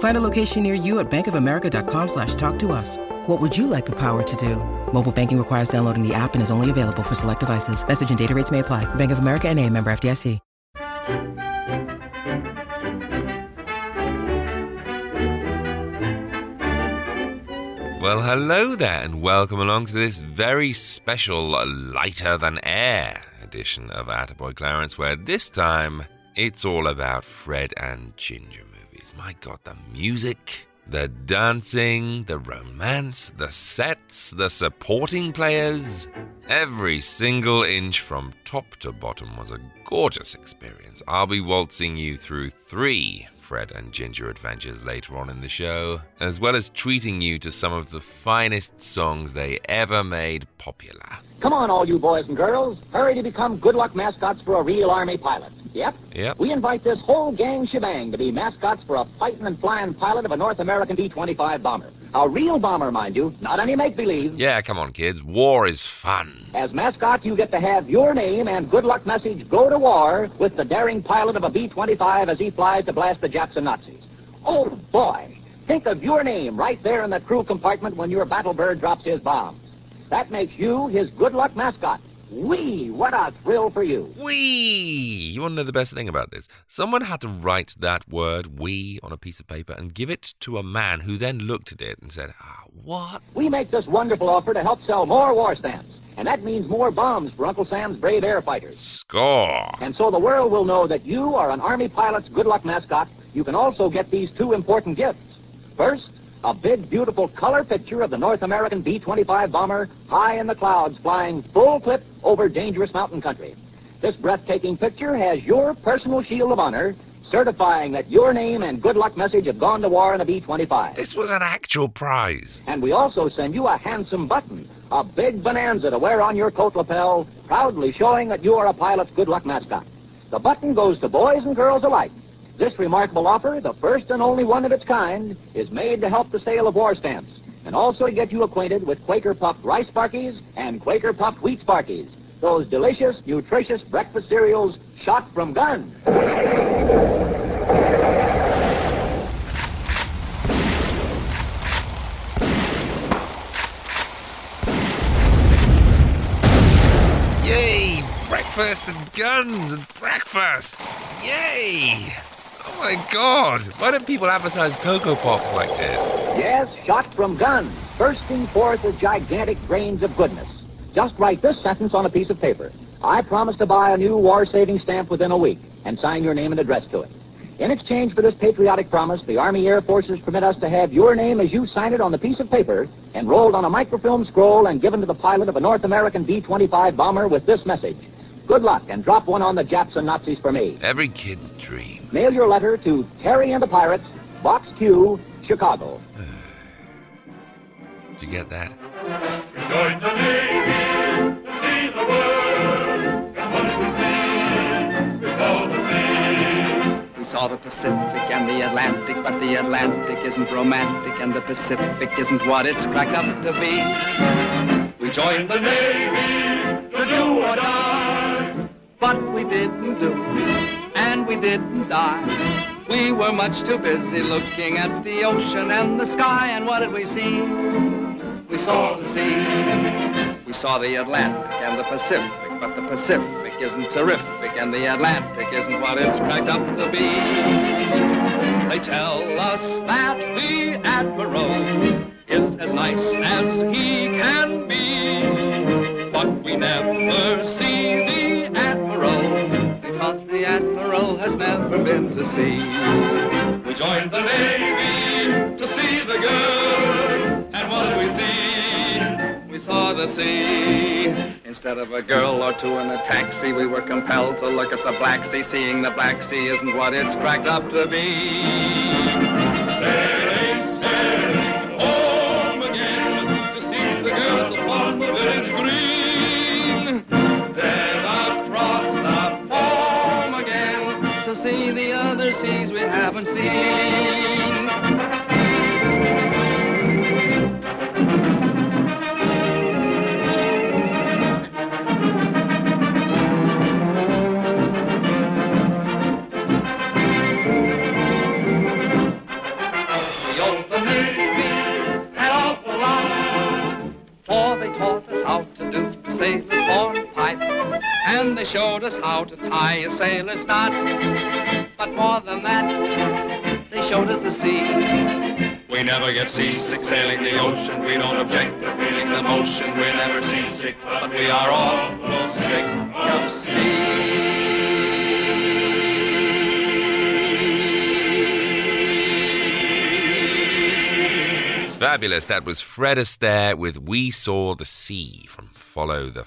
Find a location near you at bankofamerica.com slash talk to us. What would you like the power to do? Mobile banking requires downloading the app and is only available for select devices. Message and data rates may apply. Bank of America and a member FDIC. Well, hello there, and welcome along to this very special lighter than air edition of Attaboy Clarence, where this time it's all about Fred and Ginger movies. My god, the music, the dancing, the romance, the sets, the supporting players. Every single inch from top to bottom was a gorgeous experience. I'll be waltzing you through three Fred and Ginger adventures later on in the show, as well as treating you to some of the finest songs they ever made popular. Come on, all you boys and girls. Hurry to become good luck mascots for a real Army pilot. Yep. Yep. We invite this whole gang shebang to be mascots for a fighting and flying pilot of a North American B 25 bomber. A real bomber, mind you, not any make believe. Yeah, come on, kids. War is fun. As mascot, you get to have your name and good luck message go to war with the daring pilot of a B 25 as he flies to blast the Japs and Nazis. Oh, boy. Think of your name right there in the crew compartment when your battle bird drops his bombs. That makes you his good luck mascot. Wee! What a thrill for you. We. You want to know the best thing about this? Someone had to write that word "we" on a piece of paper and give it to a man who then looked at it and said, "Ah, what?" We make this wonderful offer to help sell more war stamps. And that means more bombs for Uncle Sam's brave air fighters. Score. And so the world will know that you are an Army pilot's good luck mascot. You can also get these two important gifts. First, a big, beautiful color picture of the North American B 25 bomber high in the clouds flying full clip over dangerous mountain country. This breathtaking picture has your personal shield of honor certifying that your name and good luck message have gone to war in a B 25. This was an actual prize. And we also send you a handsome button, a big bonanza to wear on your coat lapel, proudly showing that you are a pilot's good luck mascot. The button goes to boys and girls alike. This remarkable offer, the first and only one of its kind, is made to help the sale of war stamps and also to get you acquainted with Quaker Puffed Rice Sparkies and Quaker Puffed Wheat Sparkies, those delicious, nutritious breakfast cereals shot from guns. Yay! Breakfast and guns and breakfasts! Yay! Oh my god! Why don't people advertise Cocoa Pops like this? Yes, shot from guns, bursting forth as gigantic grains of goodness. Just write this sentence on a piece of paper. I promise to buy a new war saving stamp within a week and sign your name and address to it. In exchange for this patriotic promise, the Army Air Forces permit us to have your name as you sign it on the piece of paper, enrolled on a microfilm scroll, and given to the pilot of a North American B 25 bomber with this message Good luck, and drop one on the Japs and Nazis for me. Every kid's dream. Mail your letter to Terry and the Pirates, Box Q, Chicago. Did you get that? Join the Navy to see the world. Come on to sea, we call the sea. We saw the Pacific and the Atlantic, but the Atlantic isn't romantic, and the Pacific isn't what it's cracked up to be. We joined the Navy to do or die. But we didn't do, and we didn't die. We were much too busy looking at the ocean and the sky, and what did we see? We saw the sea. We saw the Atlantic and the Pacific, but the Pacific isn't terrific, and the Atlantic isn't what it's cracked up to be. They tell us that the Admiral is as nice as he can be, but we never been to sea. We joined the Navy to see the good. And what did we see? We saw the sea. Instead of a girl or two in a taxi, we were compelled to look at the Black Sea. Seeing the Black Sea isn't what it's cracked up to be. Sailing, showed us how to tie a sailor's knot. But more than that, they showed us the sea. We never get seasick sailing the ocean. We don't object to feeling the motion. We're never seasick, but we are awful sick of sea. Fabulous. That was Fred Astaire with We Saw the Sea from Follow the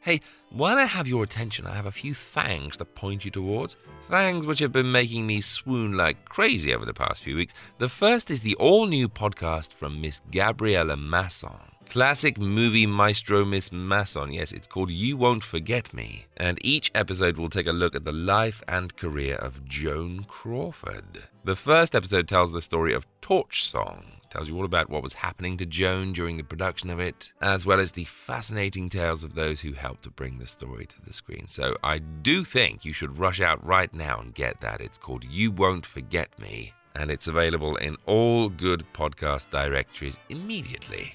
Hey, while I have your attention, I have a few things to point you towards. Things which have been making me swoon like crazy over the past few weeks. The first is the all new podcast from Miss Gabriella Masson. Classic movie maestro Miss Masson. Yes, it's called You Won't Forget Me. And each episode will take a look at the life and career of Joan Crawford. The first episode tells the story of Torch Song, tells you all about what was happening to Joan during the production of it, as well as the fascinating tales of those who helped to bring the story to the screen. So I do think you should rush out right now and get that. It's called You Won't Forget Me, and it's available in all good podcast directories immediately.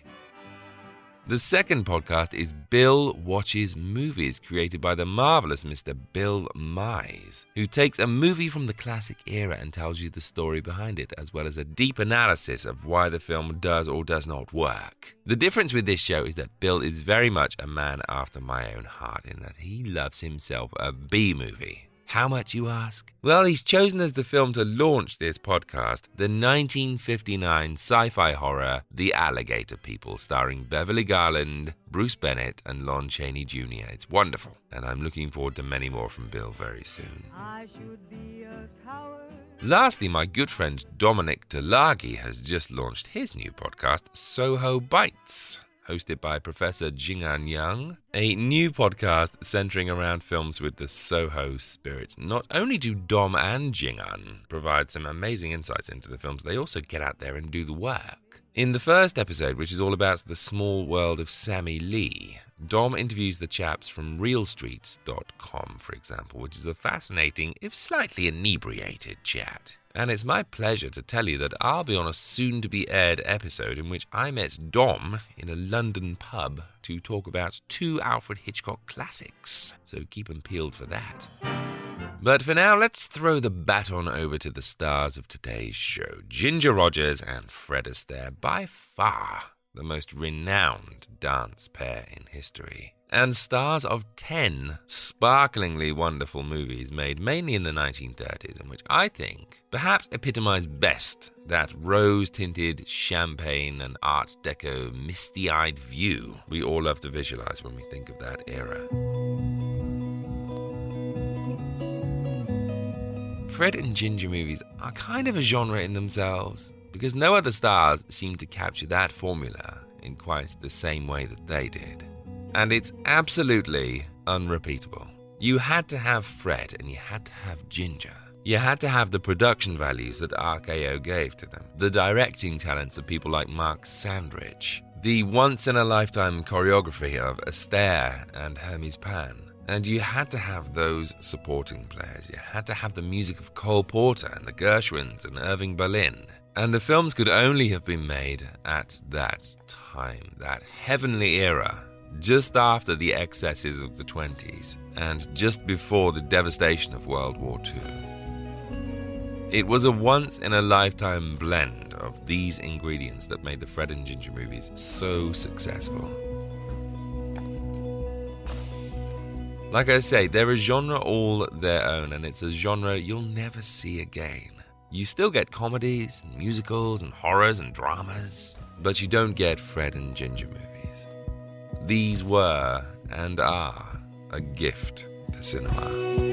The second podcast is Bill Watches Movies, created by the marvelous Mr. Bill Mize, who takes a movie from the classic era and tells you the story behind it, as well as a deep analysis of why the film does or does not work. The difference with this show is that Bill is very much a man after my own heart in that he loves himself a B movie. How much, you ask? Well, he's chosen as the film to launch this podcast the 1959 sci fi horror The Alligator People, starring Beverly Garland, Bruce Bennett, and Lon Chaney Jr. It's wonderful, and I'm looking forward to many more from Bill very soon. Lastly, my good friend Dominic Delagi has just launched his new podcast, Soho Bites hosted by Professor Jingan Yang, a new podcast centering around films with the Soho spirit. Not only do Dom and Jingan provide some amazing insights into the films, they also get out there and do the work. In the first episode, which is all about the small world of Sammy Lee, Dom interviews the chaps from RealStreets.com, for example, which is a fascinating, if slightly inebriated chat. And it's my pleasure to tell you that I'll be on a soon to be aired episode in which I met Dom in a London pub to talk about two Alfred Hitchcock classics. So keep them peeled for that. But for now, let's throw the baton over to the stars of today's show Ginger Rogers and Fred Astaire, by far the most renowned dance pair in history and stars of 10 sparklingly wonderful movies made mainly in the 1930s, and which I think perhaps epitomize best that rose tinted champagne and Art Deco misty eyed view we all love to visualize when we think of that era. Fred and Ginger movies are kind of a genre in themselves because no other stars seem to capture that formula in quite the same way that they did. And it's absolutely unrepeatable. You had to have Fred and you had to have Ginger. You had to have the production values that RKO gave to them, the directing talents of people like Mark Sandrich, the once in a lifetime choreography of Astaire and Hermes Pan. And you had to have those supporting players. You had to have the music of Cole Porter and the Gershwins and Irving Berlin. And the films could only have been made at that time, that heavenly era, just after the excesses of the 20s and just before the devastation of World War II. It was a once in a lifetime blend of these ingredients that made the Fred and Ginger movies so successful. Like I say, they're a genre all their own, and it's a genre you'll never see again. You still get comedies, and musicals, and horrors, and dramas, but you don't get Fred and Ginger movies. These were, and are, a gift to cinema.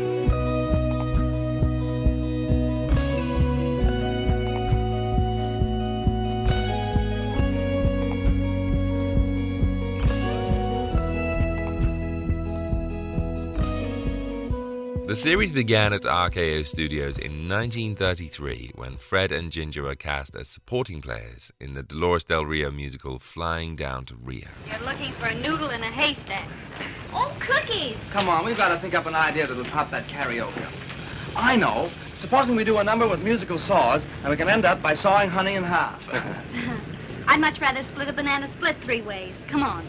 The series began at RKO Studios in 1933 when Fred and Ginger were cast as supporting players in the Dolores Del Rio musical Flying Down to Rio. You're looking for a noodle in a haystack. Oh, cookies! Come on, we've got to think up an idea that'll top that Carioca. I know. Supposing we do a number with musical saws, and we can end up by sawing honey in half. I'd much rather split a banana split three ways. Come on.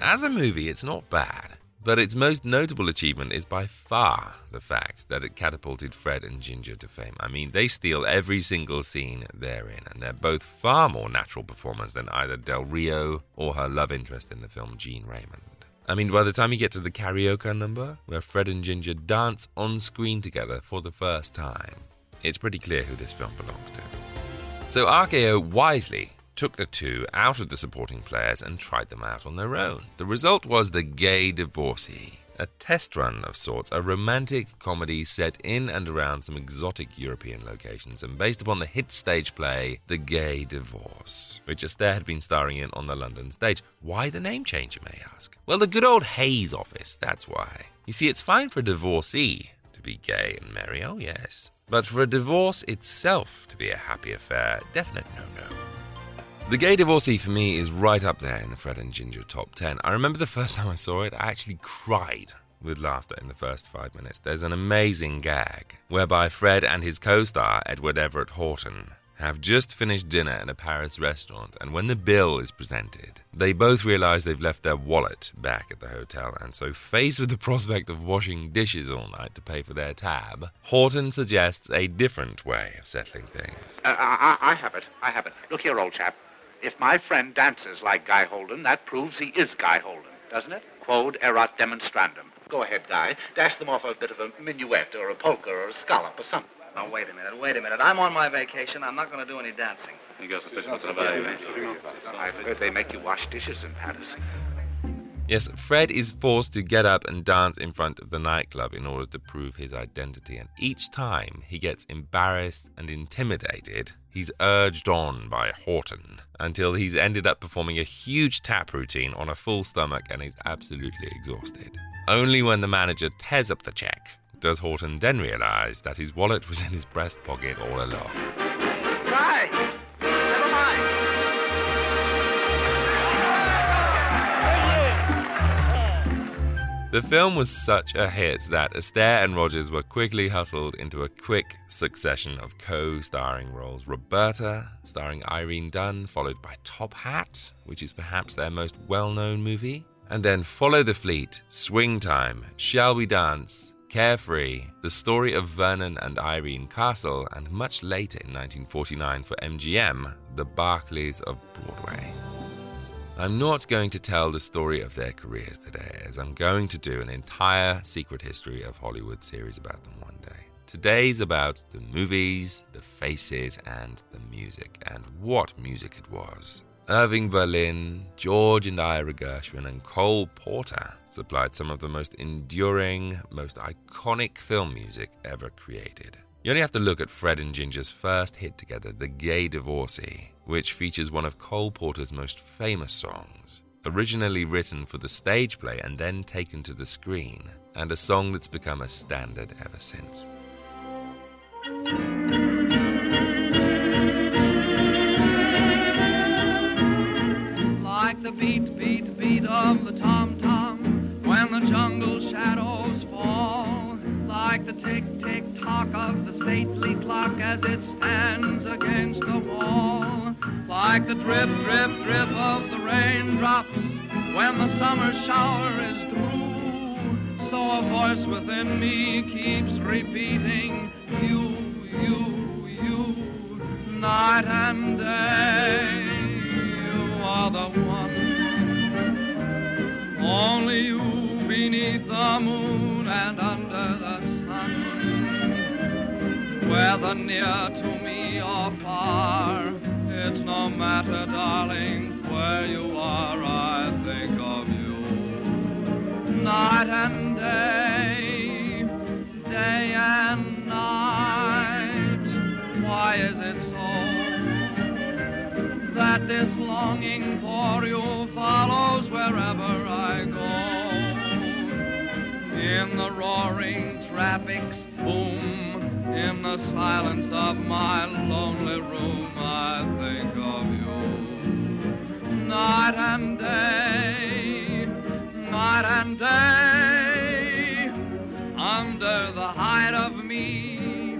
As a movie, it's not bad, but its most notable achievement is by far the fact that it catapulted Fred and Ginger to fame. I mean, they steal every single scene they're in, and they're both far more natural performers than either Del Rio or her love interest in the film, Gene Raymond. I mean, by the time you get to the Carioca number, where Fred and Ginger dance on screen together for the first time, it's pretty clear who this film belongs to. So RKO wisely took the two out of the supporting players and tried them out on their own. The result was The Gay Divorcee, a test run of sorts, a romantic comedy set in and around some exotic European locations and based upon the hit stage play The Gay Divorce, which Astaire had been starring in on the London stage. Why the name change, you may ask? Well, the good old Hays office, that's why. You see, it's fine for a divorcee to be gay and merry, oh yes. But for a divorce itself to be a happy affair, definite no no. The Gay Divorcee for me is right up there in the Fred and Ginger top 10. I remember the first time I saw it, I actually cried with laughter in the first five minutes. There's an amazing gag whereby Fred and his co star, Edward Everett Horton, have just finished dinner in a Paris restaurant, and when the bill is presented, they both realize they've left their wallet back at the hotel, and so, faced with the prospect of washing dishes all night to pay for their tab, Horton suggests a different way of settling things. Uh, I, I I have it. I have it. Look here, old chap. If my friend dances like Guy Holden, that proves he is Guy Holden, doesn't it? Quod erat demonstrandum. Go ahead, Guy. Dash them off a bit of a minuet or a polka or a scallop or something. Now, wait a minute, wait a minute. I'm on my vacation. I'm not going to do any dancing. I've heard they make you wash dishes in Paris. Yes, Fred is forced to get up and dance in front of the nightclub in order to prove his identity, and each time he gets embarrassed and intimidated, he's urged on by Horton until he's ended up performing a huge tap routine on a full stomach and is absolutely exhausted. Only when the manager tears up the check does Horton then realize that his wallet was in his breast pocket all along. The film was such a hit that Astaire and Rogers were quickly hustled into a quick succession of co starring roles. Roberta, starring Irene Dunne, followed by Top Hat, which is perhaps their most well known movie, and then Follow the Fleet, Swing Time, Shall We Dance, Carefree, the story of Vernon and Irene Castle, and much later in 1949 for MGM, The Barkleys of Broadway. I'm not going to tell the story of their careers today, as I'm going to do an entire secret history of Hollywood series about them one day. Today's about the movies, the faces, and the music, and what music it was. Irving Berlin, George and Ira Gershwin, and Cole Porter supplied some of the most enduring, most iconic film music ever created. You only have to look at Fred and Ginger's first hit together, The Gay Divorcee, which features one of Cole Porter's most famous songs, originally written for the stage play and then taken to the screen, and a song that's become a standard ever since. Tick, tock of the stately clock as it stands against the wall. Like the drip, drip, drip of the raindrops when the summer shower is through. So a voice within me keeps repeating, You, you, you, night and day. You are the one. Only you beneath the moon and under the. Whether near to me or far, it's no matter, darling, where you are, I think of you. Night and day, day and night. Why is it so? that this longing for you follows wherever I go. In the roaring traffic's boom. In the silence of my lonely room, I think of you. Night and day, night and day, under the height of me,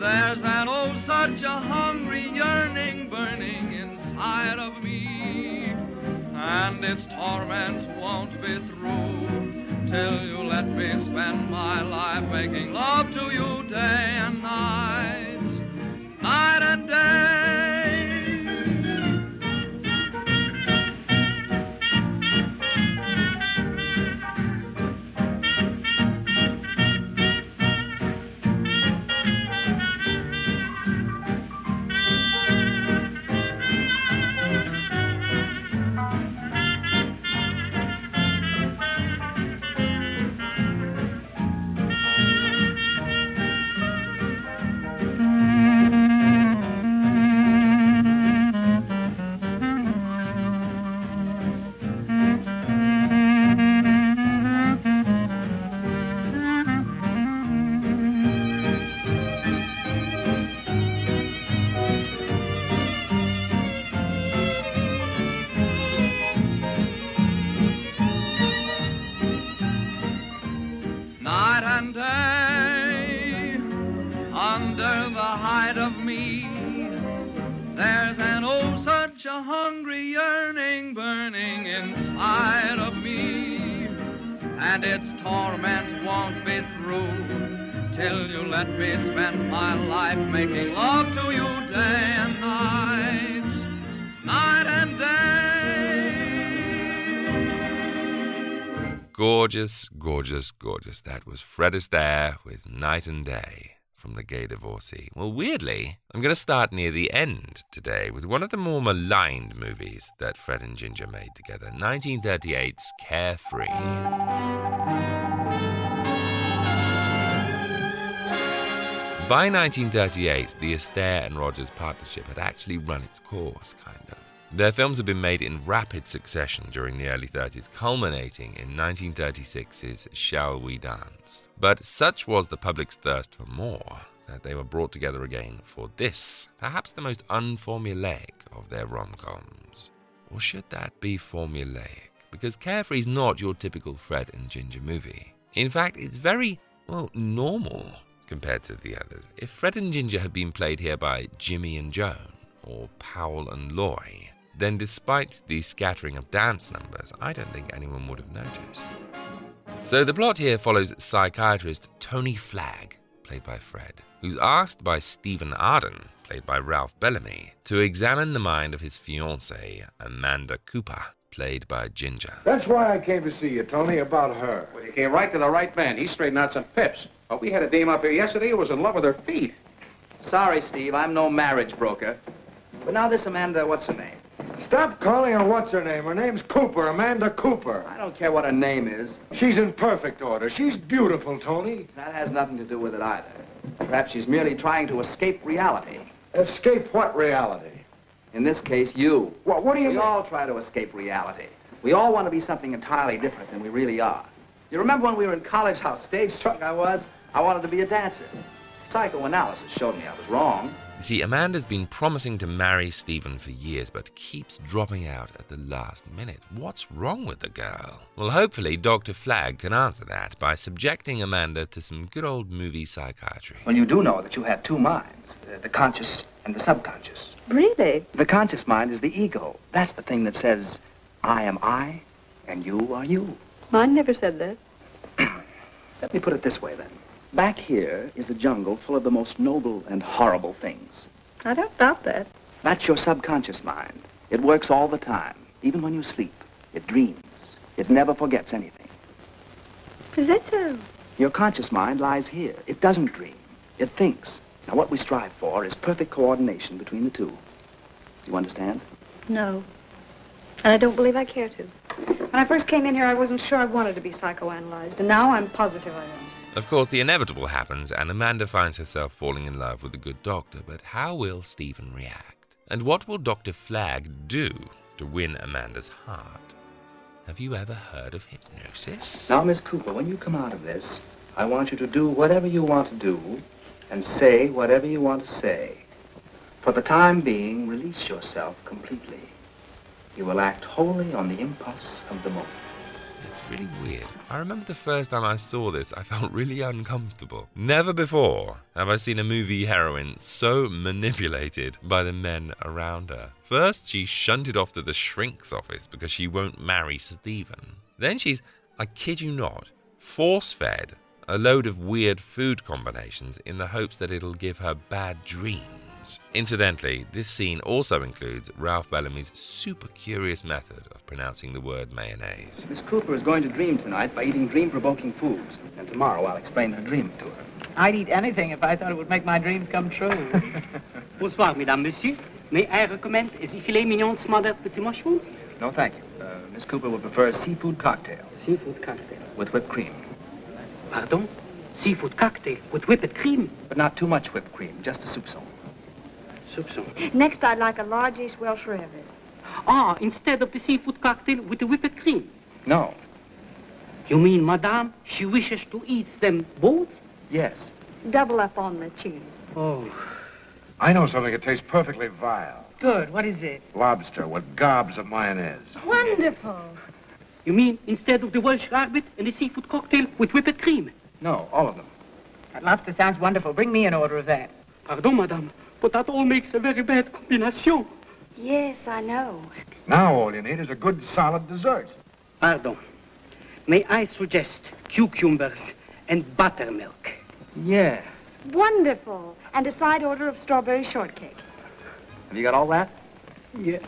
there's an oh such a hungry yearning burning inside of me, and its torment won't be through till you let me spend my life making love to you day and night, night and day. Hungry yearning burning inside of me, and its torment won't be through till you let me spend my life making love to you day and night, night and day. Gorgeous, gorgeous, gorgeous. That was Fred Astaire with Night and Day from The Gay Divorcee. Well, weirdly, I'm going to start near the end today with one of the more maligned movies that Fred and Ginger made together 1938's Carefree. By 1938, the Astaire and Rogers partnership had actually run its course, kind of. Their films have been made in rapid succession during the early 30s, culminating in 1936's Shall We Dance. But such was the public's thirst for more that they were brought together again for this, perhaps the most unformulaic of their rom coms. Or should that be formulaic? Because Carefree's not your typical Fred and Ginger movie. In fact, it's very, well, normal compared to the others. If Fred and Ginger had been played here by Jimmy and Joan, or Powell and Loy, then despite the scattering of dance numbers, I don't think anyone would have noticed. So the plot here follows psychiatrist Tony Flagg, played by Fred, who's asked by Stephen Arden, played by Ralph Bellamy, to examine the mind of his fiancée, Amanda Cooper, played by Ginger. That's why I came to see you, Tony, about her. Well, you came right to the right man. He's straightened out some pips. But we had a dame up here yesterday who was in love with her feet. Sorry, Steve, I'm no marriage broker. But now this Amanda, what's her name? Stop calling her what's her name. Her name's Cooper, Amanda Cooper. I don't care what her name is. She's in perfect order. She's beautiful, Tony. That has nothing to do with it either. Perhaps she's merely trying to escape reality. Escape what reality? In this case, you. What, what do you We mean? all try to escape reality. We all want to be something entirely different than we really are. You remember when we were in college how stage struck I was? I wanted to be a dancer. Psychoanalysis showed me I was wrong. You see, Amanda's been promising to marry Stephen for years, but keeps dropping out at the last minute. What's wrong with the girl? Well, hopefully, Dr. Flagg can answer that by subjecting Amanda to some good old movie psychiatry. Well, you do know that you have two minds, uh, the conscious and the subconscious. Really? The conscious mind is the ego. That's the thing that says, I am I, and you are you. Mine never said that. Let me put it this way, then. Back here is a jungle full of the most noble and horrible things. I don't doubt that. That's your subconscious mind. It works all the time, even when you sleep. It dreams. It never forgets anything. Is that so? Your conscious mind lies here. It doesn't dream. It thinks. Now, what we strive for is perfect coordination between the two. Do you understand? No. And I don't believe I care to. When I first came in here, I wasn't sure I wanted to be psychoanalyzed, and now I'm positive I am. Of course, the inevitable happens, and Amanda finds herself falling in love with a good doctor, but how will Stephen react? And what will Dr. Flagg do to win Amanda's heart? Have you ever heard of hypnosis? Now, Miss Cooper, when you come out of this, I want you to do whatever you want to do and say whatever you want to say. For the time being, release yourself completely. You will act wholly on the impulse of the moment. It's really weird. I remember the first time I saw this, I felt really uncomfortable. Never before have I seen a movie heroine so manipulated by the men around her. First, she's shunted off to the shrink's office because she won't marry Stephen. Then she's, I kid you not, force fed a load of weird food combinations in the hopes that it'll give her bad dreams. Incidentally, this scene also includes Ralph Bellamy's super curious method of pronouncing the word mayonnaise. Miss Cooper is going to dream tonight by eating dream-provoking foods. And tomorrow I'll explain her dream to her. I'd eat anything if I thought it would make my dreams come true. Bonsoir, mesdames, messieurs. May I recommend the filet mignon smothered with the mushrooms? No, thank you. Uh, Miss Cooper would prefer a seafood cocktail Seafood cocktail. with whipped cream. Pardon? Seafood cocktail with whipped cream? But not too much whipped cream, just a soupçon. Soupçon. Next, I'd like a large East Welsh rarebit. Ah, instead of the seafood cocktail with the whipped cream. No. You mean, madame, she wishes to eat them both? Yes. Double up on the cheese. Oh. I know something that tastes perfectly vile. Good. What is it? Lobster with gobs of mayonnaise. Wonderful. You mean instead of the Welsh rabbit and the seafood cocktail with whipped cream? No, all of them. That lobster sounds wonderful. Bring me an order of that. Pardon, madame, but that all makes a very bad combination. Yes, I know. Now all you need is a good solid dessert. Pardon. May I suggest cucumbers and buttermilk? Yes. Wonderful. And a side order of strawberry shortcake. Have you got all that? Yes.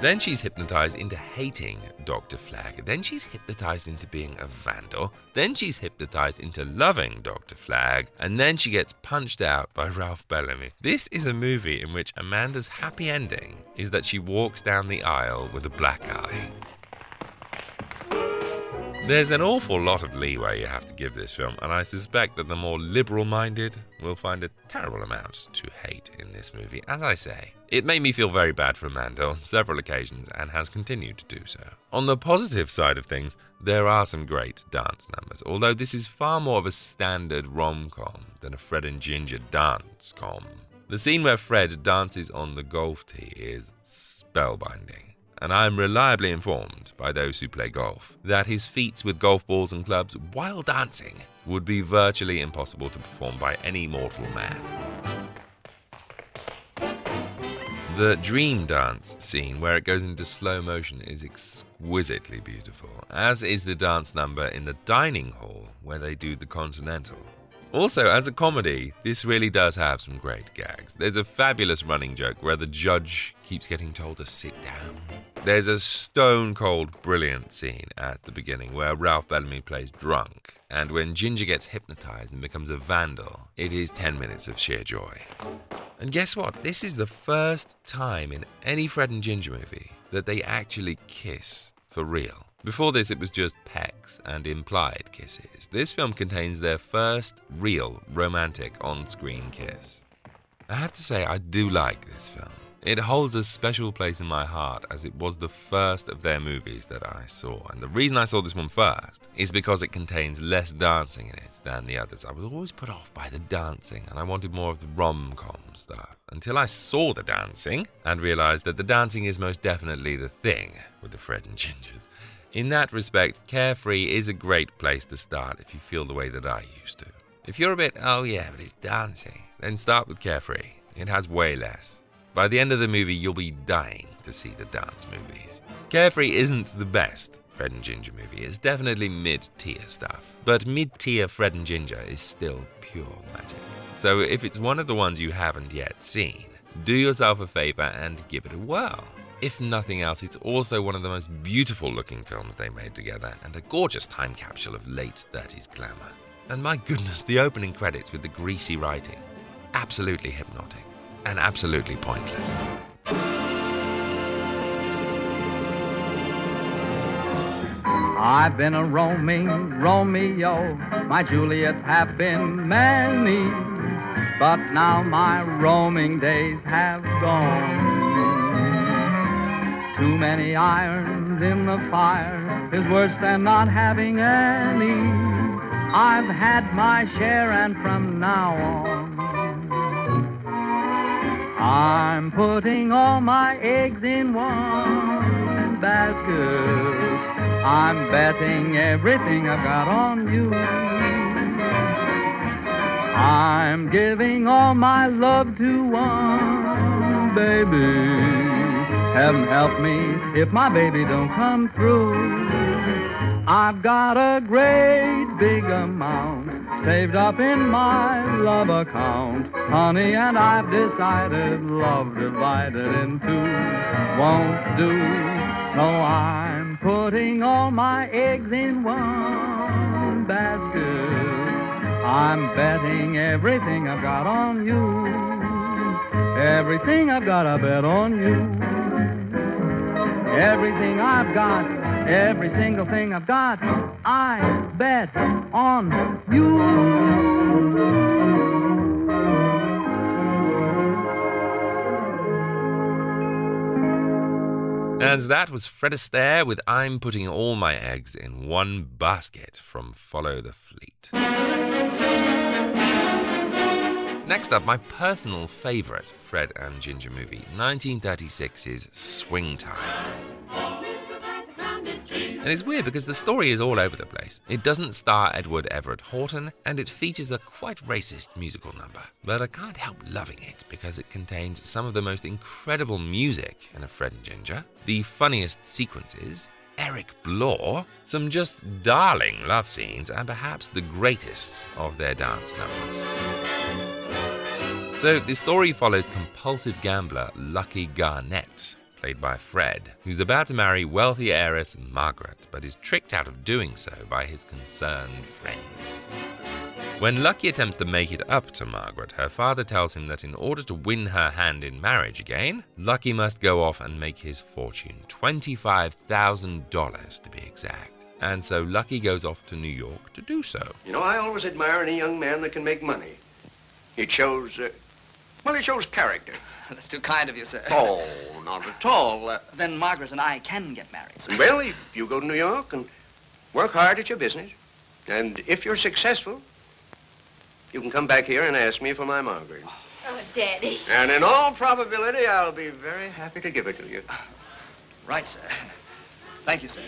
Then she's hypnotized into hating Dr. Flagg. Then she's hypnotized into being a vandal. Then she's hypnotized into loving Dr. Flagg. And then she gets punched out by Ralph Bellamy. This is a movie in which Amanda's happy ending is that she walks down the aisle with a black eye. There's an awful lot of leeway you have to give this film, and I suspect that the more liberal minded will find a terrible amount to hate in this movie. As I say, it made me feel very bad for Amanda on several occasions and has continued to do so. On the positive side of things, there are some great dance numbers, although this is far more of a standard rom com than a Fred and Ginger dance com. The scene where Fred dances on the golf tee is spellbinding and I am reliably informed by those who play golf that his feats with golf balls and clubs while dancing would be virtually impossible to perform by any mortal man. The dream dance scene, where it goes into slow motion, is exquisitely beautiful, as is the dance number in the dining hall where they do the Continental. Also, as a comedy, this really does have some great gags. There's a fabulous running joke where the judge keeps getting told to sit down. There's a stone cold brilliant scene at the beginning where Ralph Bellamy plays drunk, and when Ginger gets hypnotized and becomes a vandal, it is 10 minutes of sheer joy. And guess what? This is the first time in any Fred and Ginger movie that they actually kiss for real. Before this, it was just pecks and implied kisses. This film contains their first real romantic on screen kiss. I have to say, I do like this film. It holds a special place in my heart as it was the first of their movies that I saw. And the reason I saw this one first is because it contains less dancing in it than the others. I was always put off by the dancing and I wanted more of the rom com stuff until I saw the dancing and realized that the dancing is most definitely the thing with the Fred and Gingers. In that respect, Carefree is a great place to start if you feel the way that I used to. If you're a bit, oh yeah, but it's dancing, then start with Carefree. It has way less. By the end of the movie, you'll be dying to see the dance movies. Carefree isn't the best Fred and Ginger movie. It's definitely mid tier stuff. But mid tier Fred and Ginger is still pure magic. So if it's one of the ones you haven't yet seen, do yourself a favor and give it a whirl. If nothing else, it's also one of the most beautiful looking films they made together and a gorgeous time capsule of late 30s glamour. And my goodness, the opening credits with the greasy writing. Absolutely hypnotic and absolutely pointless. I've been a roaming Romeo. My Juliets have been many. But now my roaming days have gone. Too many irons in the fire is worse than not having any. I've had my share, and from now on, I'm putting all my eggs in one basket. I'm betting everything I've got on you. I'm giving all my love to one baby. Heaven help me if my baby don't come through. I've got a great big amount saved up in my love account, honey, and I've decided love divided in two won't do. So I'm putting all my eggs in one basket. I'm betting everything I've got on you. Everything I've got, I bet on you. Everything I've got, every single thing I've got, I bet on you. And that was Fred Astaire with I'm Putting All My Eggs in One Basket from Follow the Fleet. Next up, my personal favourite Fred and Ginger movie, 1936's Swing Time. And it's weird because the story is all over the place. It doesn't star Edward Everett Horton, and it features a quite racist musical number. But I can't help loving it because it contains some of the most incredible music in a Fred and Ginger, the funniest sequences, Eric Blore, some just darling love scenes, and perhaps the greatest of their dance numbers. So, the story follows compulsive gambler Lucky Garnett, played by Fred, who's about to marry wealthy heiress Margaret, but is tricked out of doing so by his concerned friends. When Lucky attempts to make it up to Margaret, her father tells him that in order to win her hand in marriage again, Lucky must go off and make his fortune $25,000 to be exact. And so Lucky goes off to New York to do so. You know, I always admire any young man that can make money. It shows, uh, well, it shows character. That's too kind of you, sir. Oh, not at all. Uh, Then Margaret and I can get married. well, if you go to New York and work hard at your business, and if you're successful, you can come back here and ask me for my Margaret. Oh, Daddy. And in all probability, I'll be very happy to give it to you. Right, sir. Thank you, sir.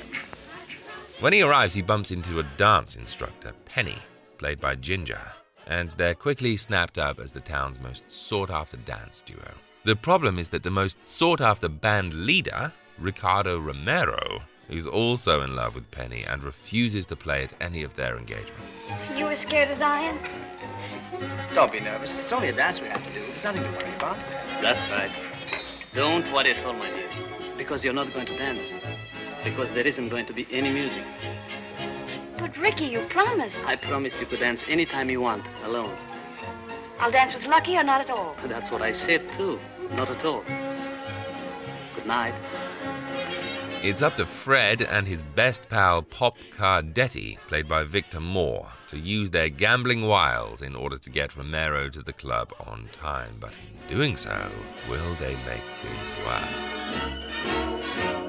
When he arrives, he bumps into a dance instructor, Penny, played by Ginger, and they're quickly snapped up as the town's most sought after dance duo. The problem is that the most sought after band leader, Ricardo Romero, is also in love with Penny and refuses to play at any of their engagements. You as scared as I am? Don't be nervous. It's only a dance we have to do. It's nothing to worry about. That's right. Don't worry at all, my dear. Because you're not going to dance. Because there isn't going to be any music. But Ricky, you promised. I promise you could dance anytime you want, alone. I'll dance with Lucky or not at all. That's what I said, too. Not at all. Good night. It's up to Fred and his best pal Pop Cardetti, played by Victor Moore, to use their gambling wiles in order to get Romero to the club on time. But in doing so, will they make things worse?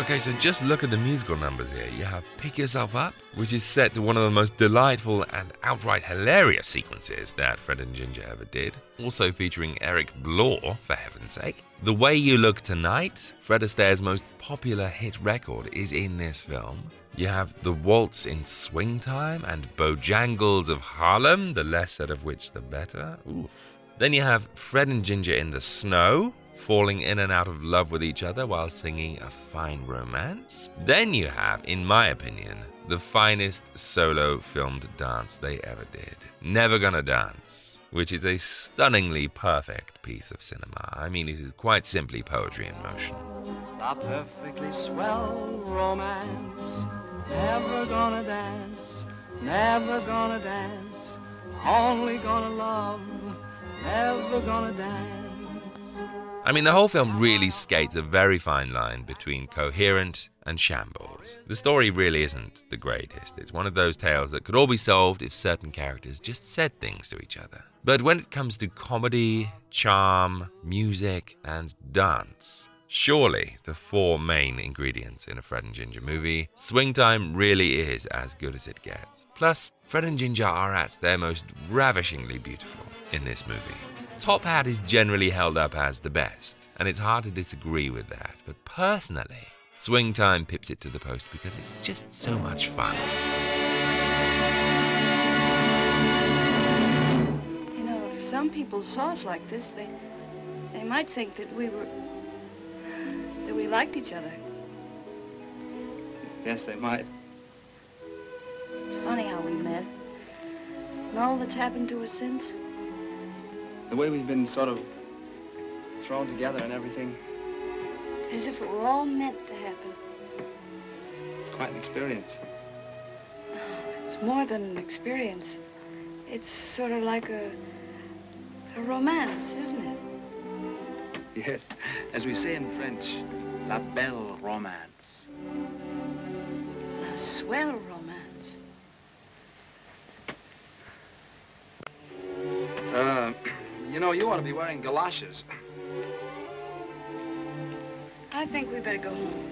Okay, so just look at the musical numbers here. You have Pick Yourself Up, which is set to one of the most delightful and outright hilarious sequences that Fred and Ginger ever did, also featuring Eric Blore, for heaven's sake. The Way You Look Tonight, Fred Astaire's most popular hit record, is in this film. You have The Waltz in Swing Time and Bojangles of Harlem, the less said of which the better. Oof. Then you have Fred and Ginger in the Snow, falling in and out of love with each other while singing a fine romance. Then you have, in my opinion, the finest solo filmed dance they ever did. Never Gonna Dance, which is a stunningly perfect piece of cinema. I mean, it is quite simply poetry in motion. A perfectly swell romance. Never gonna dance. Never gonna dance. Only gonna love. Never gonna dance. I mean, the whole film really skates a very fine line between coherent and shambles. The story really isn't the greatest. It's one of those tales that could all be solved if certain characters just said things to each other. But when it comes to comedy, charm, music, and dance, Surely, the four main ingredients in a Fred and Ginger movie, Swing Time really is as good as it gets. Plus, Fred and Ginger are at their most ravishingly beautiful in this movie. Top Hat is generally held up as the best, and it's hard to disagree with that, but personally, Swing Time pips it to the post because it's just so much fun. You know, if some people saw us like this, they they might think that we were that we liked each other. Yes, they might. It's funny how we met. And all that's happened to us since. The way we've been sort of thrown together and everything, As if it were all meant to happen. it's quite an experience. It's more than an experience. It's sort of like a a romance, isn't it? Yes, as we say in French, la belle romance. A swell romance. Uh, you know, you ought to be wearing galoshes. I think we better go home.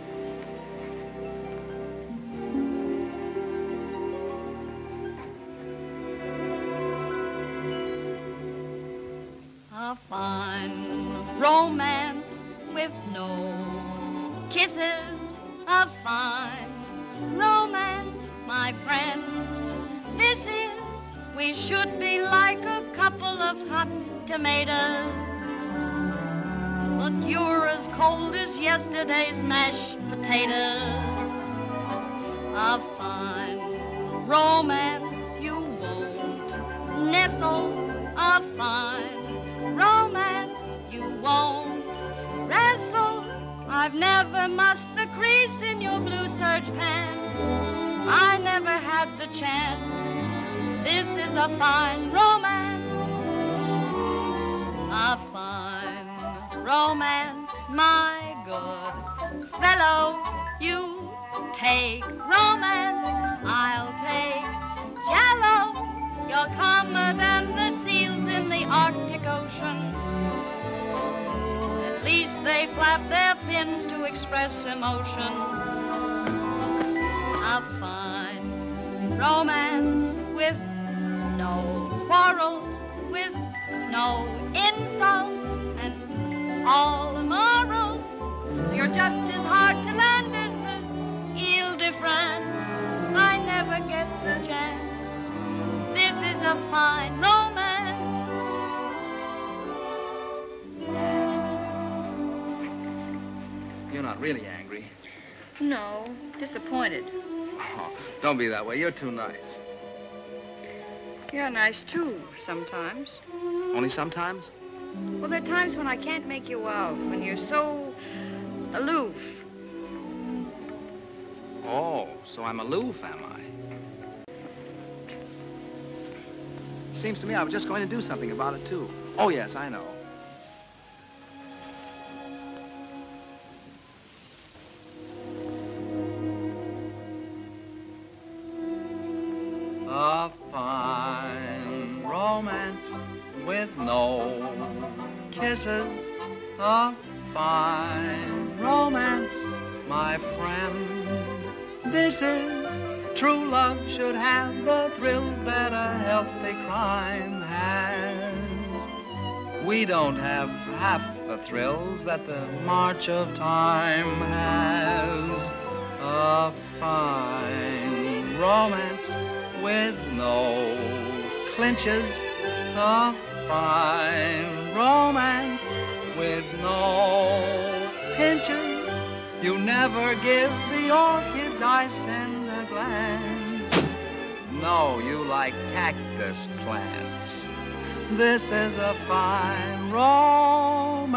A fine romance with no kisses. A fine romance, my friend. This is, we should be like a couple of hot tomatoes. But you're as cold as yesterday's mashed potatoes. A fine romance you won't nestle. A fine romance you won't wrestle. I've never mussed the crease in your blue serge pants. I never had the chance. This is a fine romance. A fine romance, my good fellow. You take romance, I'll take jello. You're calmer than the seals in the Arctic Ocean. At least they flap their fins to express emotion. A fine romance with no quarrels, with no insults, and all the morals. You're just as hard to land as the Ile de France. I never get the chance. This is a fine romance. You're not really angry. No, disappointed. Oh, don't be that way. You're too nice. You're nice too, sometimes. Only sometimes? Well, there are times when I can't make you out, when you're so aloof. Oh, so I'm aloof, am I? Seems to me I was just going to do something about it, too. Oh, yes, I know. A fine romance with no kisses. A fine romance, my friend. This is true love should have the thrills that a healthy crime has. We don't have half the thrills that the march of time has. A fine romance with no clinches. A fine romance with no pinches. You never give the orchids I send a glance. No, you like cactus plants. This is a fine romance.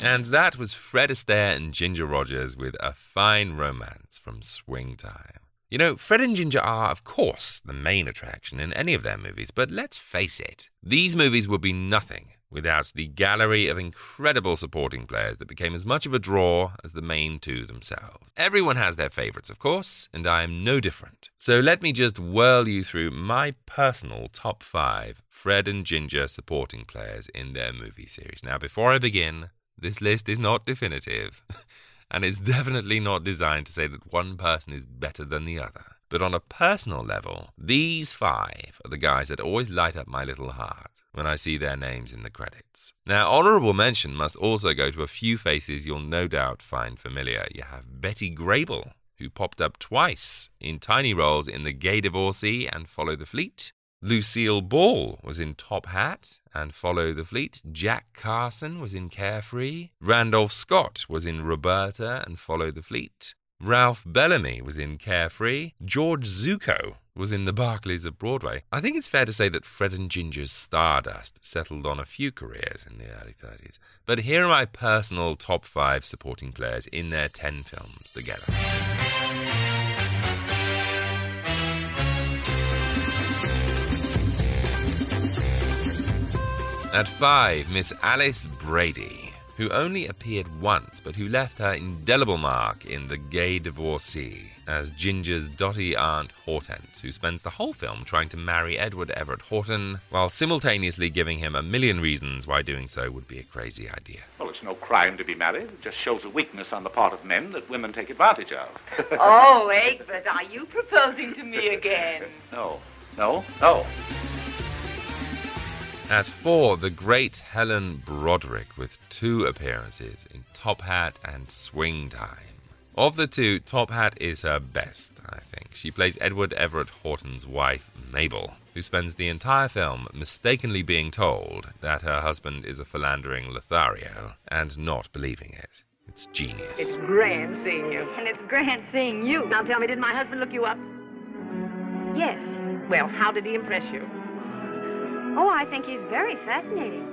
And that was Fred Astaire and Ginger Rogers with A Fine Romance from Swing Time. You know, Fred and Ginger are, of course, the main attraction in any of their movies, but let's face it, these movies would be nothing without the gallery of incredible supporting players that became as much of a draw as the main two themselves. Everyone has their favourites, of course, and I am no different. So let me just whirl you through my personal top five Fred and Ginger supporting players in their movie series. Now, before I begin, this list is not definitive, and it's definitely not designed to say that one person is better than the other. But on a personal level, these five are the guys that always light up my little heart when I see their names in the credits. Now, honourable mention must also go to a few faces you'll no doubt find familiar. You have Betty Grable, who popped up twice in tiny roles in The Gay Divorcee and Follow the Fleet. Lucille Ball was in Top Hat and Follow the Fleet. Jack Carson was in Carefree. Randolph Scott was in Roberta and Follow the Fleet. Ralph Bellamy was in Carefree. George Zucco was in the Barkleys of Broadway. I think it's fair to say that Fred and Ginger's stardust settled on a few careers in the early 30s. But here are my personal top five supporting players in their 10 films together. At five, Miss Alice Brady, who only appeared once but who left her indelible mark in The Gay Divorcee as Ginger's dotty aunt Hortense, who spends the whole film trying to marry Edward Everett Horton while simultaneously giving him a million reasons why doing so would be a crazy idea. Well, it's no crime to be married. It just shows a weakness on the part of men that women take advantage of. oh, Egbert, are you proposing to me again? No, no, no. At four, the great Helen Broderick with two appearances in Top Hat and Swing Time. Of the two, Top Hat is her best, I think. She plays Edward Everett Horton's wife, Mabel, who spends the entire film mistakenly being told that her husband is a philandering Lothario and not believing it. It's genius. It's grand seeing you. And it's grand seeing you. Now tell me, did my husband look you up? Yes. Well, how did he impress you? Oh, I think he's very fascinating.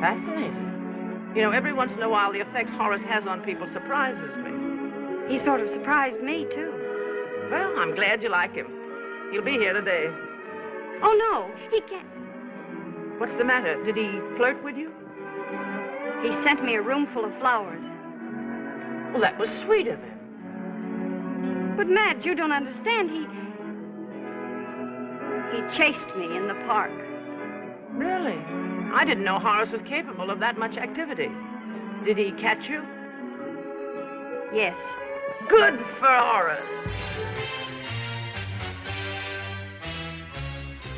Fascinating. You know, every once in a while, the effect Horace has on people surprises me. He sort of surprised me, too. Well, I'm glad you like him. He'll be here today. Oh, no, he can't. What's the matter? Did he flirt with you? He sent me a room full of flowers. Well, that was sweet of him. But, Madge, you don't understand. He. He chased me in the park. Really? I didn't know Horace was capable of that much activity. Did he catch you? Yes. Good for Horace.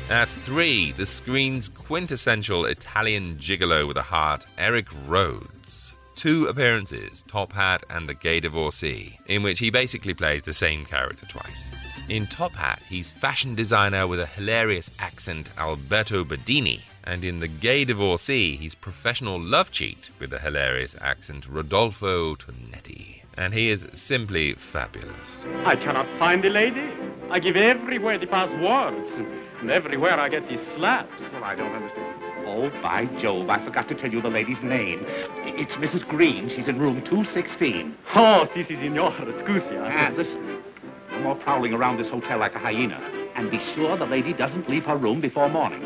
At three, the screen's quintessential Italian gigolo with a heart, Erik Rhodes. Two appearances, Top Hat and The Gay Divorcee, in which he basically plays the same character twice. In Top Hat, he's fashion designer with a hilarious accent, Alberto Beddini. And in The Gay Divorcee, he's professional love cheat with a hilarious accent, Rodolfo Tonetti. And he is simply fabulous. I cannot find the lady. I give everywhere the passwords, and everywhere I get these slaps. Well, I don't understand. Oh, by Jove, I forgot to tell you the lady's name. It's Mrs. Green. She's in room 216. Oh, si, si, signor, scusi. And listen, no more prowling around this hotel like a hyena. And be sure the lady doesn't leave her room before morning.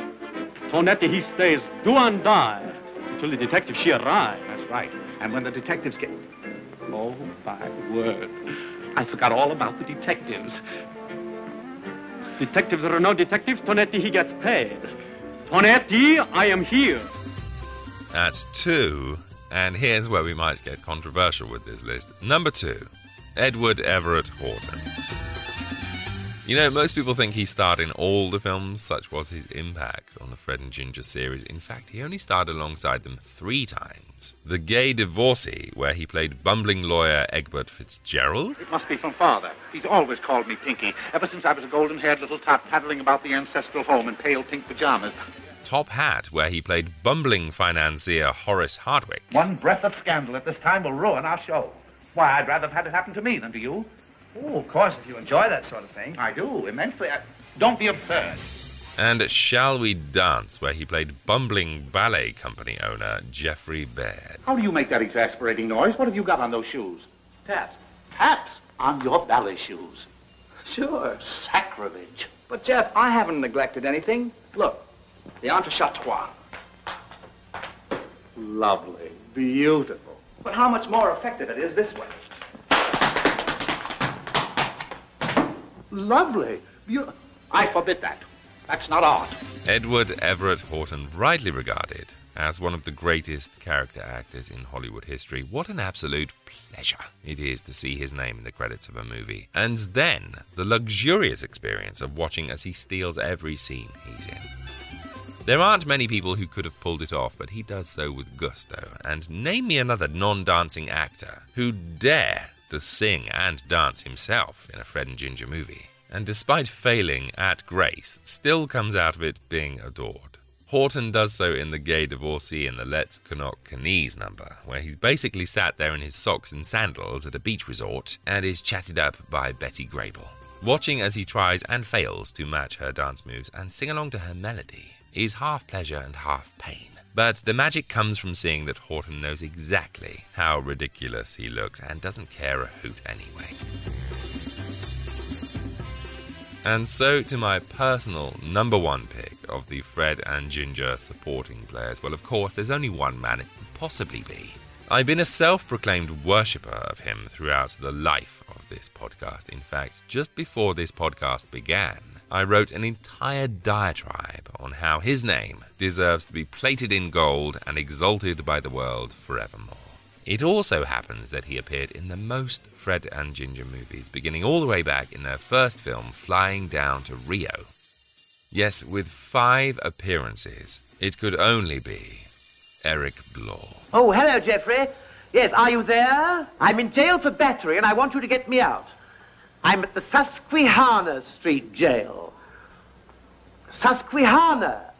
Tonetti, he stays do and die until the detective she arrives. That's right. And when the detectives get... Oh, my word. I forgot all about the detectives. Detectives are no detectives. Tonetti, he gets paid. Tonetti, I am here. At two, and here's where we might get controversial with this list. Number two, Edward Everett Horton. You know, most people think he starred in all the films, such was his impact on the Fred and Ginger series. In fact, he only starred alongside them three times. The Gay Divorcee, where he played bumbling lawyer Egbert Fitzgerald. It must be from father. He's always called me Pinky, ever since I was a golden-haired little tot paddling about the ancestral home in pale pink pajamas. Top Hat, where he played bumbling financier Horace Hardwick. One breath of scandal at this time will ruin our show. Why, I'd rather have had it happen to me than to you. Oh, of course, if you enjoy that sort of thing. I do, immensely. I... Don't be absurd. And Shall We Dance, where he played bumbling ballet company owner Jeffrey Baird. How do you make that exasperating noise? What have you got on those shoes? Taps. Taps on your ballet shoes. Sure. Sacrilege. But, Jeff, I haven't neglected anything. Look, the entrechat Lovely. Beautiful. But how much more effective it is this way. Lovely. Beau- I forbid that. That's not art. Edward Everett Horton, rightly regarded as one of the greatest character actors in Hollywood history. What an absolute pleasure it is to see his name in the credits of a movie. And then the luxurious experience of watching as he steals every scene he's in. There aren't many people who could have pulled it off, but he does so with gusto. And name me another non dancing actor who dare to sing and dance himself in a Fred and Ginger movie. And despite failing at grace, still comes out of it being adored. Horton does so in The Gay Divorcee in the Let's Knock Knees number, where he's basically sat there in his socks and sandals at a beach resort and is chatted up by Betty Grable. Watching as he tries and fails to match her dance moves and sing along to her melody is half pleasure and half pain. But the magic comes from seeing that Horton knows exactly how ridiculous he looks and doesn't care a hoot anyway. And so to my personal number one pick of the Fred and Ginger supporting players. Well, of course, there's only one man it could possibly be. I've been a self proclaimed worshipper of him throughout the life of this podcast. In fact, just before this podcast began, I wrote an entire diatribe on how his name deserves to be plated in gold and exalted by the world forevermore. It also happens that he appeared in the most Fred and Ginger movies, beginning all the way back in their first film, Flying Down to Rio. Yes, with five appearances, it could only be Eric Blore. Oh, hello, Jeffrey. Yes, are you there? I'm in jail for battery, and I want you to get me out. I'm at the Susquehanna Street Jail. Susquehanna.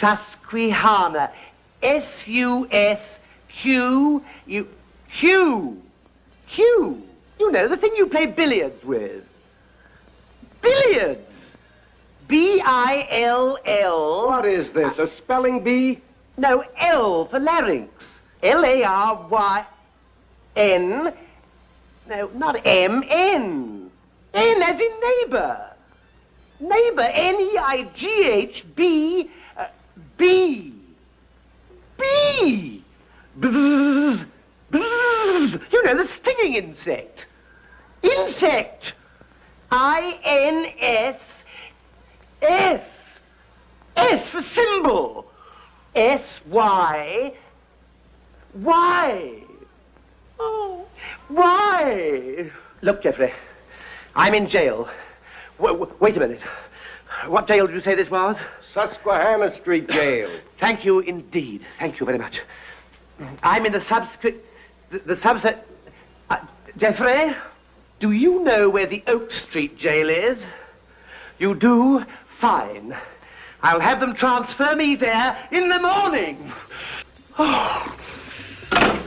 Susquehanna. S U S Q U Q. You know the thing you play billiards with. Billiards. B I L L. What is this, a spelling bee? No, L for larynx. L A R Y N. No, not M, N. N as in neighbor. Neighbor, N E I G H B uh, B. B. Bzzz. You know, the stinging insect. Insect. I N S S. For symbol. S Y Y. Oh, why? Look, Jeffrey, I'm in jail. W- wait a minute. What jail did you say this was? Susquehanna Street Jail. Thank you indeed. Thank you very much. I'm in the subscript. The, the subset. Uh, Jeffrey, do you know where the Oak Street Jail is? You do? Fine. I'll have them transfer me there in the morning. Oh.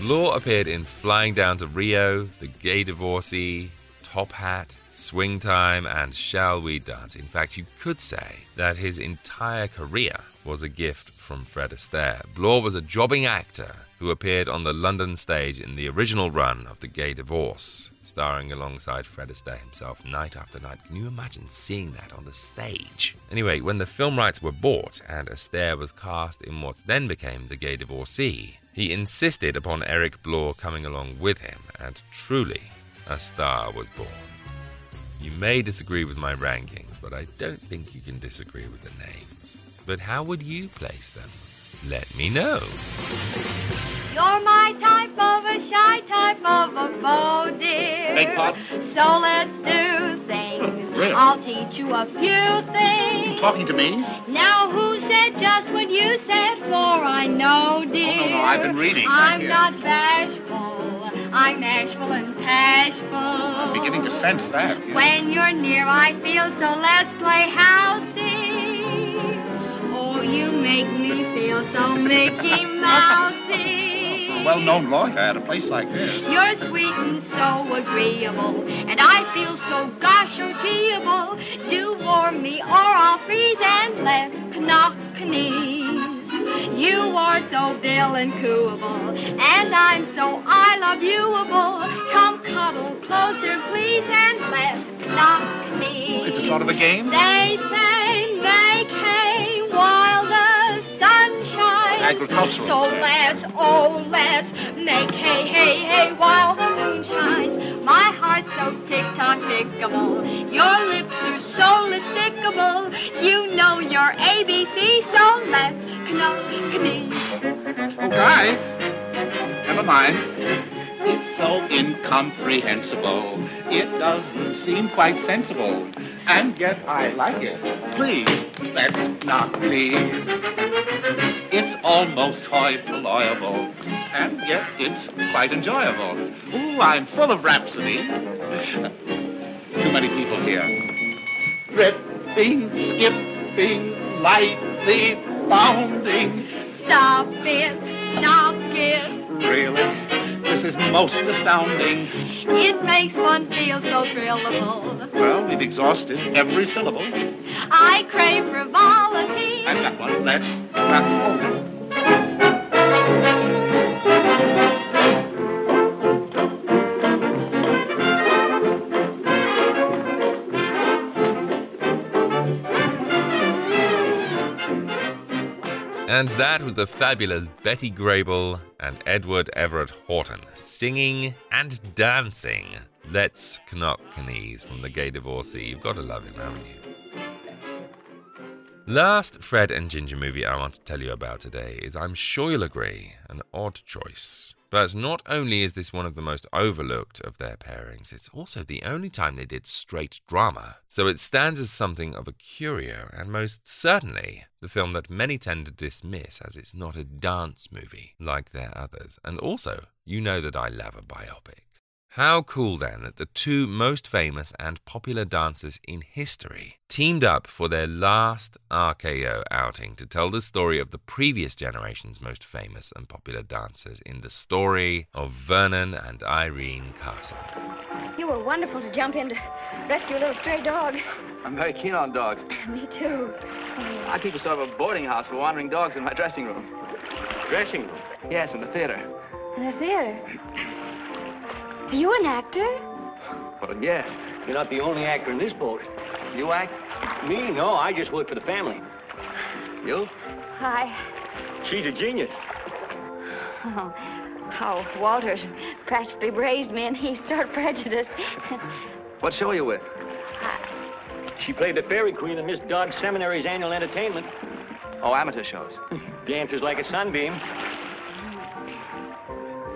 Blore appeared in Flying Down to Rio, The Gay Divorcee, Top Hat, Swing Time, and Shall We Dance. In fact, you could say that his entire career was a gift from Fred Astaire. Blore was a jobbing actor who appeared on the London stage in the original run of The Gay Divorce, starring alongside Fred Astaire himself night after night. Can you imagine seeing that on the stage? Anyway, when the film rights were bought and Astaire was cast in what then became The Gay Divorcee, he insisted upon Eric Blore coming along with him, and truly, a star was born. You may disagree with my rankings, but I don't think you can disagree with the names. But how would you place them? Let me know. You're my type of a shy type of a beau, dear. Beg pardon? So let's do things. Really? I'll teach you a few things. Talking to me? Now, who said just what you said? For I know, dear. Oh, no, no, I've been reading. I'm not bashful. I'm bashful and bashful. I'm beginning to sense that. yes. When you're near, I feel so. Let's play housey. Oh, you make me feel so Mickey Mousey. A well-known lawyer at a place like this. You're sweet and so agreeable, and I feel so gosh agreeable. Do warm me or I'll freeze and let's knock knees. You are so Bill and cooable, and I'm so I love youable. Come cuddle closer, please, and let's knock knees. It's a sort of a game? They say vacay while the sun shines. That agricultural. So let's, oh, let's make hay, hay, hay while the moon shines. My heart's so tick-tock tickable. Your lips are so lipstickable. You know your ABC, so let's knock-knee. Oh, Never mind. It's so incomprehensible. It doesn't seem quite sensible. And yet I like it. Please, let's not please. Almost hoi polluyable. And yet it's quite enjoyable. Ooh, I'm full of rhapsody. Too many people here. Tripping, skipping, lightly bounding. Stop it, stop it. Really? This is most astounding. It makes one feel so thrillable. Well, we've exhausted every syllable. I crave frivolity. I've got one. Let's. oh. And that was the fabulous Betty Grable and Edward Everett Horton singing and dancing Let's Knock Knees from the Gay Divorcee. You've got to love him, haven't you? Last Fred and Ginger movie I want to tell you about today is, I'm sure you'll agree, an odd choice. But not only is this one of the most overlooked of their pairings, it's also the only time they did straight drama. So it stands as something of a curio, and most certainly the film that many tend to dismiss as it's not a dance movie like their others. And also, you know that I love a biopic. How cool then that the two most famous and popular dancers in history teamed up for their last RKO outing to tell the story of the previous generation's most famous and popular dancers in the story of Vernon and Irene Castle. You were wonderful to jump in to rescue a little stray dog. I'm very keen on dogs. Me too. I keep a sort of a boarding house for wandering dogs in my dressing room. Dressing room? Yes, in the theater. In the theater. Are you an actor? Well, yes. You're not the only actor in this boat. You act? Me? No, I just work for the family. You? Hi. She's a genius. Oh, how Walter's practically raised me, and he's sort of prejudiced. What show are you with? She played the Fairy Queen in Miss Dodge Seminary's annual entertainment. Oh, amateur shows. Dances like a sunbeam.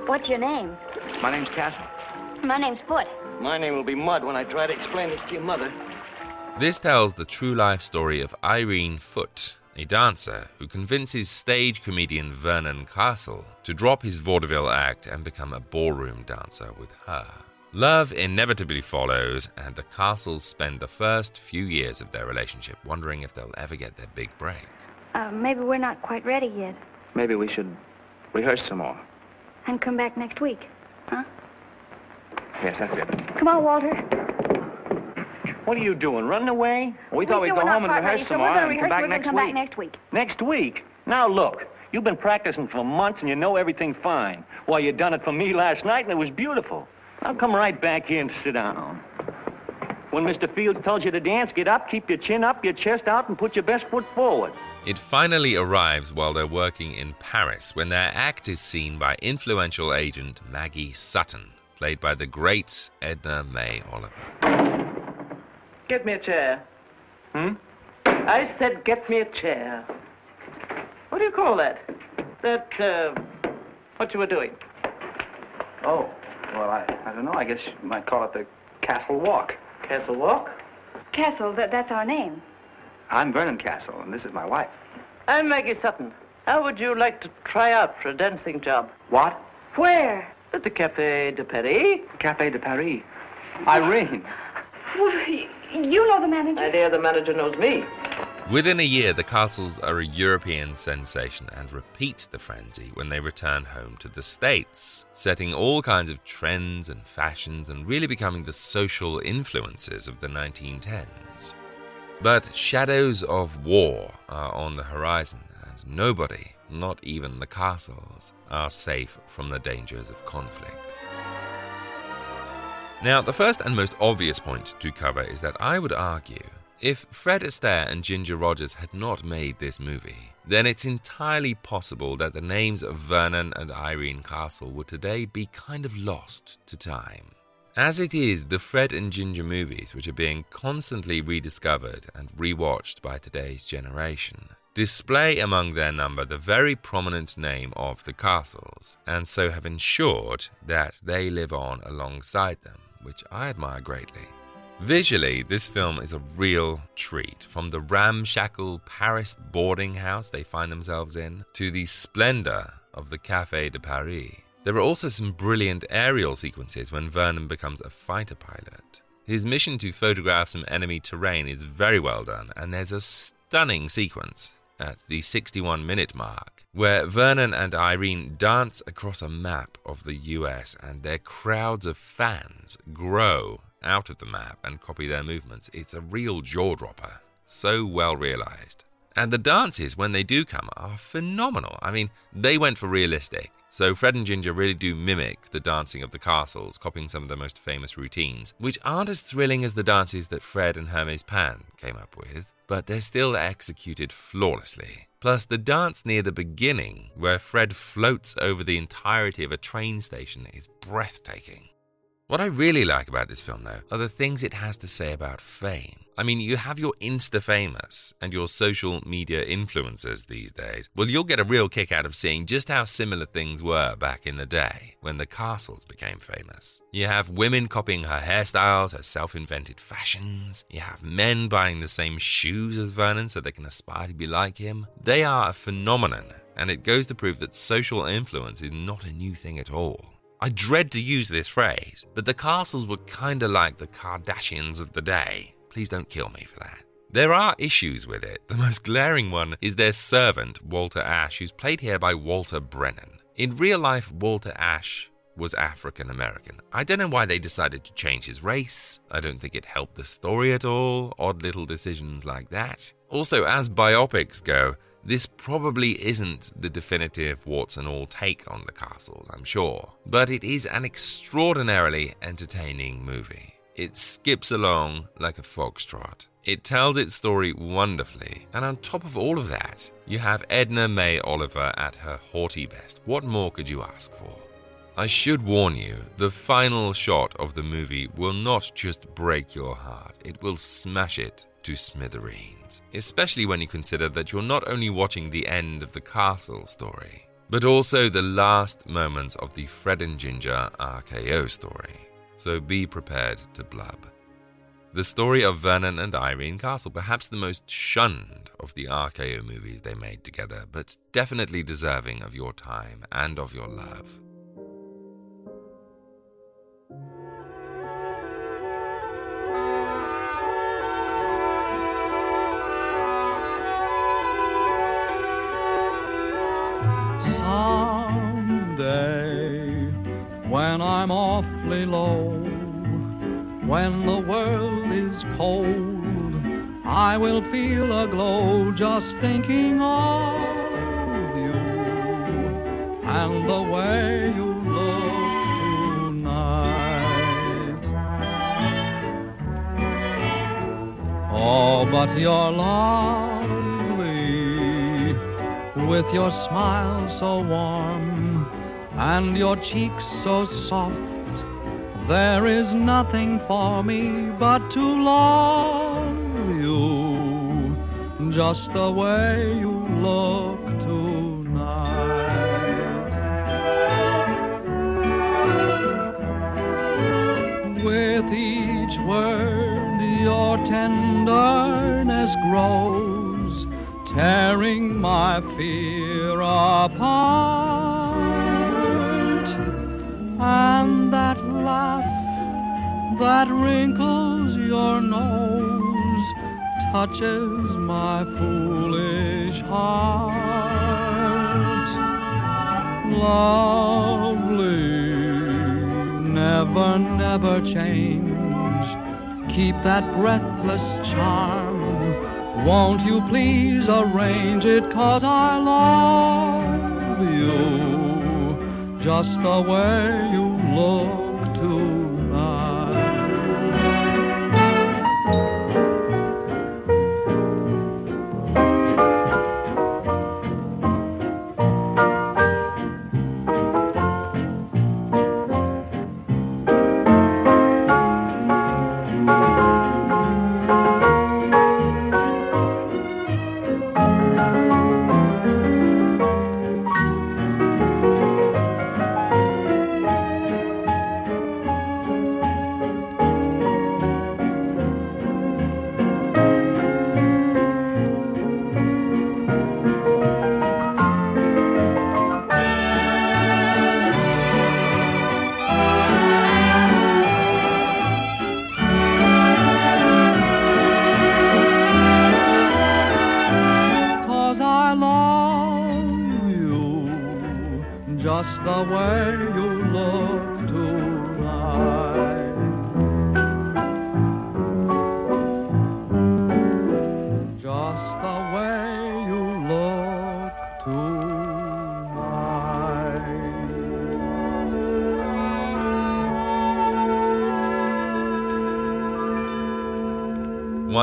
What's your name? My name's Castle. My name's Foote. My name will be Mud when I try to explain this to your mother. This tells the true life story of Irene Foote, a dancer who convinces stage comedian Vernon Castle to drop his vaudeville act and become a ballroom dancer with her. Love inevitably follows, and the Castles spend the first few years of their relationship wondering if they'll ever get their big break. Uh, maybe we're not quite ready yet. Maybe we should rehearse some more. And come back next week. Huh? Yes, that's it. Come on, Walter. What are you doing, running away? We thought we'd go home and rehearse ready, some so we're more gonna and come rehearse, back we're next come week. back next week. Next week? Now, look, you've been practicing for months and you know everything fine. Why, you done it for me last night and it was beautiful. Now come right back here and sit down. When Mr. Fields tells you to dance, get up, keep your chin up, your chest out, and put your best foot forward. It finally arrives while they're working in Paris when their act is seen by influential agent Maggie Sutton, played by the great Edna May Oliver. Get me a chair. Hmm? I said, get me a chair. What do you call that? That, uh, what you were doing? Oh, well, I, I don't know. I guess you might call it the Castle Walk. Castle Walk? Castle, that, that's our name. I'm Vernon Castle, and this is my wife. I'm Maggie Sutton. How would you like to try out for a dancing job? What? Where? At the Café de Paris. Cafe de Paris. Irene. Well, you know the manager. I dare the manager knows me. Within a year, the Castles are a European sensation and repeat the frenzy when they return home to the States, setting all kinds of trends and fashions and really becoming the social influences of the 1910s. But shadows of war are on the horizon, and nobody, not even the Castles, are safe from the dangers of conflict. Now, the first and most obvious point to cover is that I would argue If Fred Astaire and Ginger Rogers had not made this movie, then it's entirely possible that the names of Vernon and Irene Castle would today be kind of lost to time. As it is, the Fred and Ginger movies, which are being constantly rediscovered and rewatched by today's generation, display among their number the very prominent name of the Castles, and so have ensured that they live on alongside them, which I admire greatly. Visually, this film is a real treat. From the ramshackle Paris boarding house they find themselves in to the splendor of the Café de Paris. There are also some brilliant aerial sequences when Vernon becomes a fighter pilot. His mission to photograph some enemy terrain is very well done, and there's a stunning sequence at the 61 minute mark where Vernon and Irene dance across a map of the US and their crowds of fans grow out of the map and copy their movements. It's a real jaw dropper. So well realized. And the dances, when they do come, are phenomenal. I mean, they went for realistic. So Fred and Ginger really do mimic the dancing of the castles, copying some of the most famous routines, which aren't as thrilling as the dances that Fred and Hermes Pan came up with, but they're still executed flawlessly. Plus, the dance near the beginning, where Fred floats over the entirety of a train station, is breathtaking. What I really like about this film, though, are the things it has to say about fame. I mean, you have your Insta famous and your social media influencers these days. Well, you'll get a real kick out of seeing just how similar things were back in the day when the castles became famous. You have women copying her hairstyles, her self invented fashions. You have men buying the same shoes as Vernon so they can aspire to be like him. They are a phenomenon, and it goes to prove that social influence is not a new thing at all. I dread to use this phrase, but the castles were kinda like the Kardashians of the day. Please don't kill me for that. There are issues with it. The most glaring one is their servant, Walter Ash, who's played here by Walter Brennan. In real life, Walter Ash was African American. I don't know why they decided to change his race. I don't think it helped the story at all. Odd little decisions like that. Also, as biopics go, this probably isn't the definitive warts and all take on the castles, I'm sure, but it is an extraordinarily entertaining movie. It skips along like a foxtrot. It tells its story wonderfully, and on top of all of that, you have Edna May Oliver at her haughty best. What more could you ask for? I should warn you, the final shot of the movie will not just break your heart, it will smash it to smithereens, especially when you consider that you're not only watching the end of the castle story, but also the last moments of the Fred and Ginger RKO story. So be prepared to blub. The story of Vernon and Irene Castle, perhaps the most shunned of the RKO movies they made together, but definitely deserving of your time and of your love. Someday, when I'm awfully low, when the world is cold, I will feel a glow just thinking of you and the way you look tonight. Oh, but you're lovely with your smile so warm and your cheeks so soft. There is nothing for me but to love you just the way you look tonight. With each word, your tenderness grows, tearing my fear apart. And that laugh that wrinkles your nose touches my foolish heart. Lovely, never, never change. Keep that breathless charm. Won't you please arrange it? Cause I love you just the way you look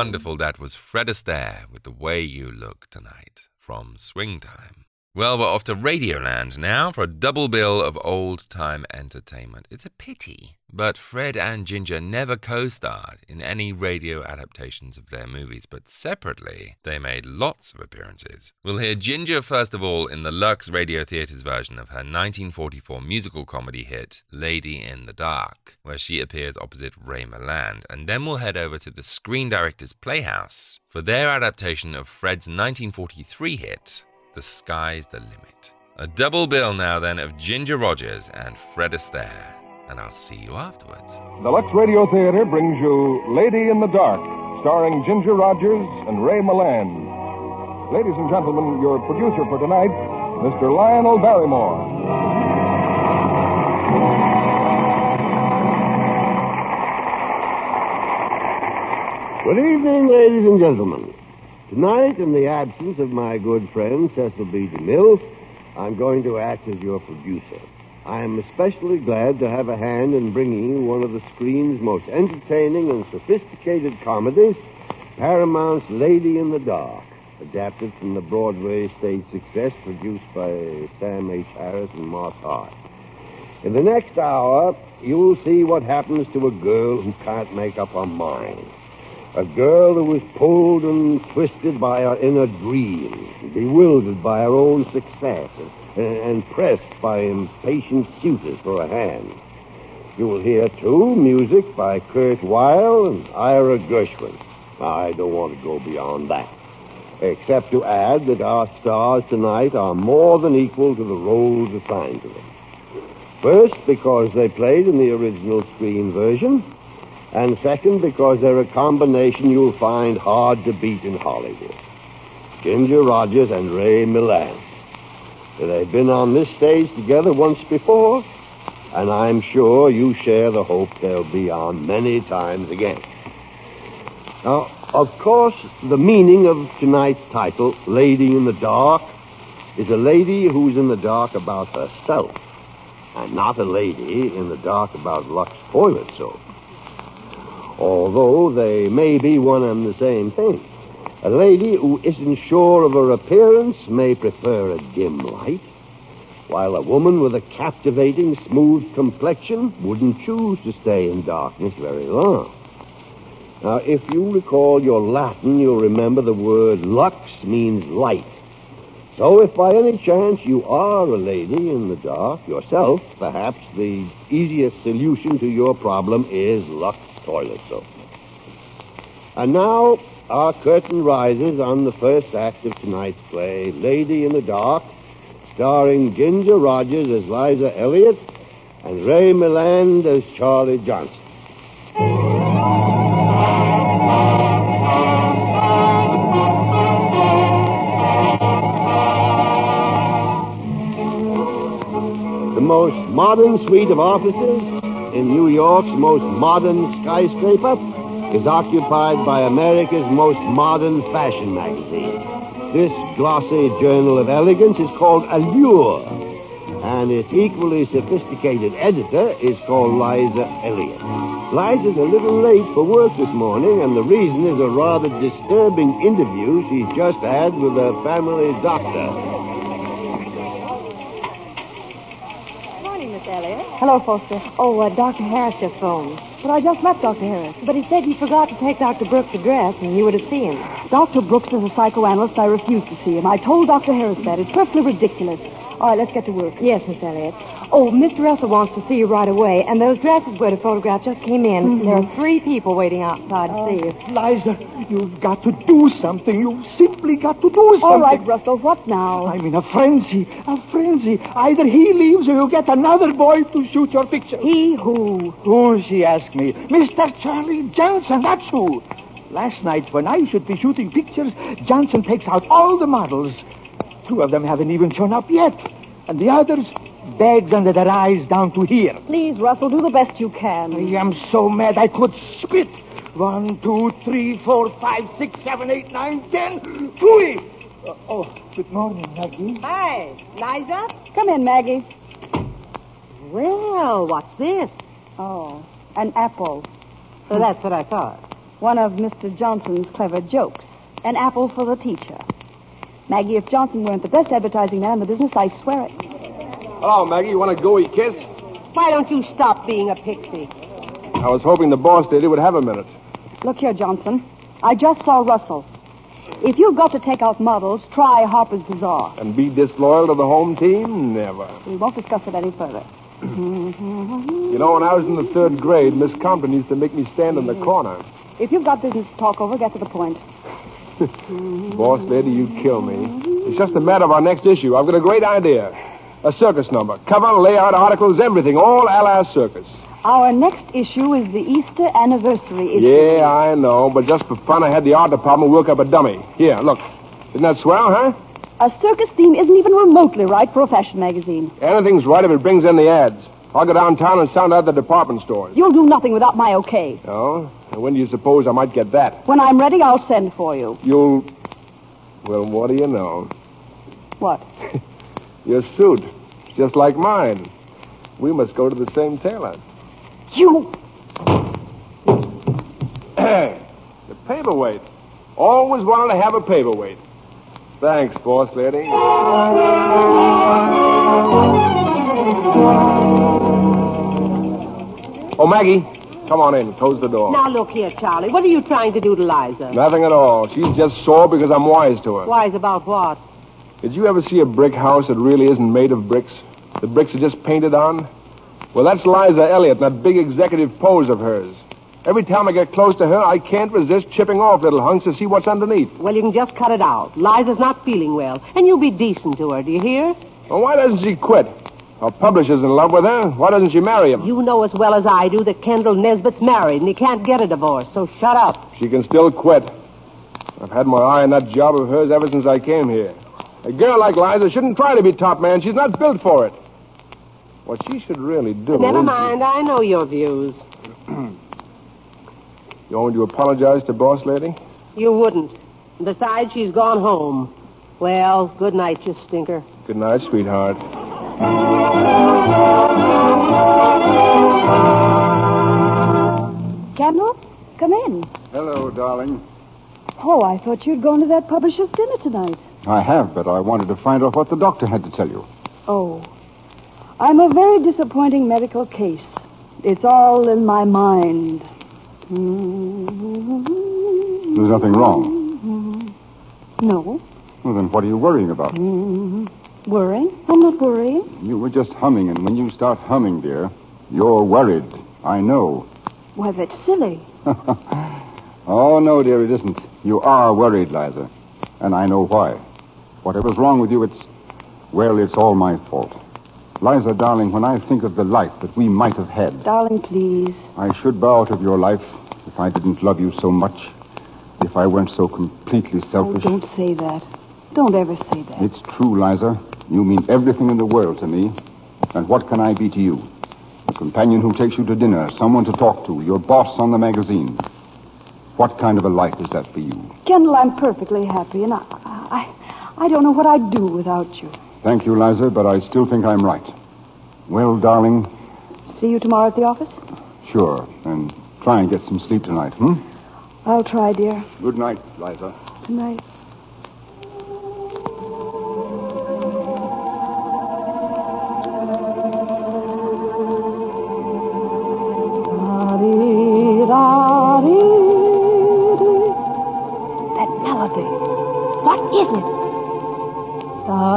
Wonderful. That was Fred Astaire with The Way You Look Tonight from Swing Time. Well, we're off to Radioland now for a double bill of old time entertainment. It's a pity, but Fred and Ginger never co starred in any radio adaptations of their movies, but separately, they made lots of appearances. We'll hear Ginger first of all in the Lux Radio Theatre's version of her 1944 musical comedy hit, Lady in the Dark, where she appears opposite Ray Milland, and then we'll head over to the Screen Directors Playhouse for their adaptation of Fred's 1943 hit, the sky's the limit. A double bill now then of Ginger Rogers and Fred Astaire. And I'll see you afterwards. The Lux Radio Theater brings you Lady in the Dark, starring Ginger Rogers and Ray Milland. Ladies and gentlemen, your producer for tonight, Mr. Lionel Barrymore. Good evening, ladies and gentlemen. Tonight, in the absence of my good friend Cecil B. DeMille, I'm going to act as your producer. I am especially glad to have a hand in bringing you one of the screen's most entertaining and sophisticated comedies, Paramount's Lady in the Dark, adapted from the Broadway stage success produced by Sam H. Harris and Moss Hart. In the next hour, you'll see what happens to a girl who can't make up her mind. A girl who was pulled and twisted by her inner dreams, bewildered by her own success, and, and pressed by impatient suitors for a hand. You will hear, too, music by Kurt Weill and Ira Gershwin. I don't want to go beyond that, except to add that our stars tonight are more than equal to the roles assigned to them. First, because they played in the original screen version, and second, because they're a combination you'll find hard to beat in Hollywood. Ginger Rogers and Ray Milland. They've been on this stage together once before, and I'm sure you share the hope they'll be on many times again. Now, of course, the meaning of tonight's title, Lady in the Dark, is a lady who's in the dark about herself, and not a lady in the dark about Lux toilet soap although they may be one and the same thing. A lady who isn't sure of her appearance may prefer a dim light, while a woman with a captivating, smooth complexion wouldn't choose to stay in darkness very long. Now, if you recall your Latin, you'll remember the word lux means light. So, if by any chance you are a lady in the dark yourself, perhaps the easiest solution to your problem is Lux toilet soap. And now our curtain rises on the first act of tonight's play, Lady in the Dark, starring Ginger Rogers as Liza Elliott and Ray Milland as Charlie Johnson. The most modern suite of offices in New York's most modern skyscraper is occupied by America's most modern fashion magazine. This glossy journal of elegance is called Allure, and its equally sophisticated editor is called Liza Elliott. Liza's a little late for work this morning, and the reason is a rather disturbing interview she's just had with her family doctor. Hello, Foster. Oh, uh, Dr. Harris just phoned. But I just met Dr. Harris. But he said he forgot to take Dr. Brooks' address, and you were to see him. Dr. Brooks is a psychoanalyst. I refuse to see him. I told Dr. Harris that. It's perfectly ridiculous. All right, let's get to work. Yes, Miss Elliott. Oh, Mr. Russell wants to see you right away, and those dresses we're to photograph just came in. Mm-hmm. There are three people waiting outside to oh. see you. Liza, you've got to do something. You've simply got to do something. All right, Russell, what now? I'm in a frenzy. A frenzy. Either he leaves or you get another boy to shoot your picture. He who? Who, she asked me. Mr. Charlie Johnson, that's who. Last night, when I should be shooting pictures, Johnson takes out all the models. Two of them haven't even shown up yet. And the others, bags under their eyes down to here. Please, Russell, do the best you can. I am so mad I could spit. One, two, three, four, five, six, seven, eight, nine, ten, twenty. Uh, oh, good morning, Maggie. Hi, Liza. Come in, Maggie. Well, what's this? Oh, an apple. So that's what I thought. One of Mr. Johnson's clever jokes. An apple for the teacher. Maggie, if Johnson weren't the best advertising man in the business, I swear it. Hello, Maggie. You want a gooey kiss? Why don't you stop being a pixie? I was hoping the boss lady would have a minute. Look here, Johnson. I just saw Russell. If you've got to take out models, try Harper's Bazaar. And be disloyal to the home team? Never. We won't discuss it any further. You know, when I was in the third grade, Miss Compton used to make me stand in the corner. If you've got business to talk over, get to the point. Boss lady, you kill me. It's just a matter of our next issue. I've got a great idea. A circus number. Cover, layout, articles, everything. All a la circus. Our next issue is the Easter anniversary issue. Yeah, I know. But just for fun, I had the art department work up a dummy. Here, look. Isn't that swell, huh? A circus theme isn't even remotely right for a fashion magazine. Anything's right if it brings in the ads. I'll go downtown and sound out the department stores. You'll do nothing without my okay. Oh? And when do you suppose I might get that? When I'm ready, I'll send for you. You'll. Well, what do you know? What? Your suit. It's just like mine. We must go to the same tailor. You. the paperweight. Always wanted to have a paperweight. Thanks, boss lady. Oh, Maggie, come on in. Close the door. Now, look here, Charlie. What are you trying to do to Liza? Nothing at all. She's just sore because I'm wise to her. Wise about what? Did you ever see a brick house that really isn't made of bricks? The bricks are just painted on? Well, that's Liza Elliott, that big executive pose of hers. Every time I get close to her, I can't resist chipping off little hunks to see what's underneath. Well, you can just cut it out. Liza's not feeling well, and you be decent to her. Do you hear? Well, why doesn't she quit? Her publisher's in love with her. Why doesn't she marry him? You know as well as I do that Kendall Nesbitt's married, and he can't get a divorce. So shut up. She can still quit. I've had my eye on that job of hers ever since I came here. A girl like Liza shouldn't try to be top man. She's not built for it. What she should really do. Never mind. I know your views. You want me to apologize to boss lady? You wouldn't. Besides, she's gone home. Well, good night, you stinker. Good night, sweetheart. Come in. Hello, darling. Oh, I thought you'd gone to that publisher's dinner tonight. I have, but I wanted to find out what the doctor had to tell you. Oh. I'm a very disappointing medical case. It's all in my mind. There's nothing wrong. No. Well, then what are you worrying about? Worrying? I'm not worrying. You were just humming, and when you start humming, dear, you're worried. I know. Why, that's silly. Oh, no, dear, it isn't. You are worried, Liza. And I know why. Whatever's wrong with you, it's. Well, it's all my fault. Liza, darling, when I think of the life that we might have had, Darling, please. I should bow out of your life if I didn't love you so much. If I weren't so completely selfish. Oh, selfish. don't say that. Don't ever say that. It's true, Liza. You mean everything in the world to me. And what can I be to you? A companion who takes you to dinner, someone to talk to, your boss on the magazine. What kind of a life is that for you? Kendall, I'm perfectly happy, and I, I, I don't know what I'd do without you. Thank you, Liza, but I still think I'm right. Well, darling, See you tomorrow at the office? sure. And try and get some sleep tonight, hmm? I'll try, dear. Good night, Liza. Good That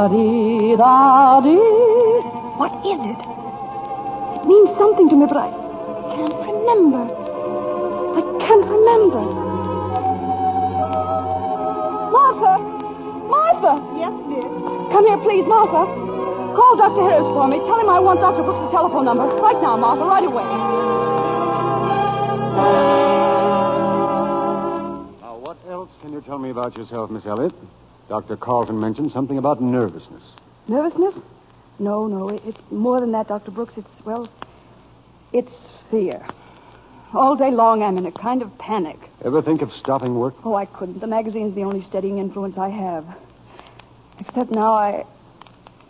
Da-dee-da-dee. What is it? It means something to me, but I can't remember. I can't remember. Martha! Martha! Yes, dear? Come here, please, Martha. Call Dr. Harris for me. Tell him I want Dr. Brooks' telephone number. Right now, Martha, right away. Now, what else can you tell me about yourself, Miss Elliott? Dr. Carlton mentioned something about nervousness. Nervousness? No, no, it's more than that, Dr. Brooks. It's, well, it's fear. All day long, I'm in a kind of panic. Ever think of stopping work? Oh, I couldn't. The magazine's the only steadying influence I have. Except now I.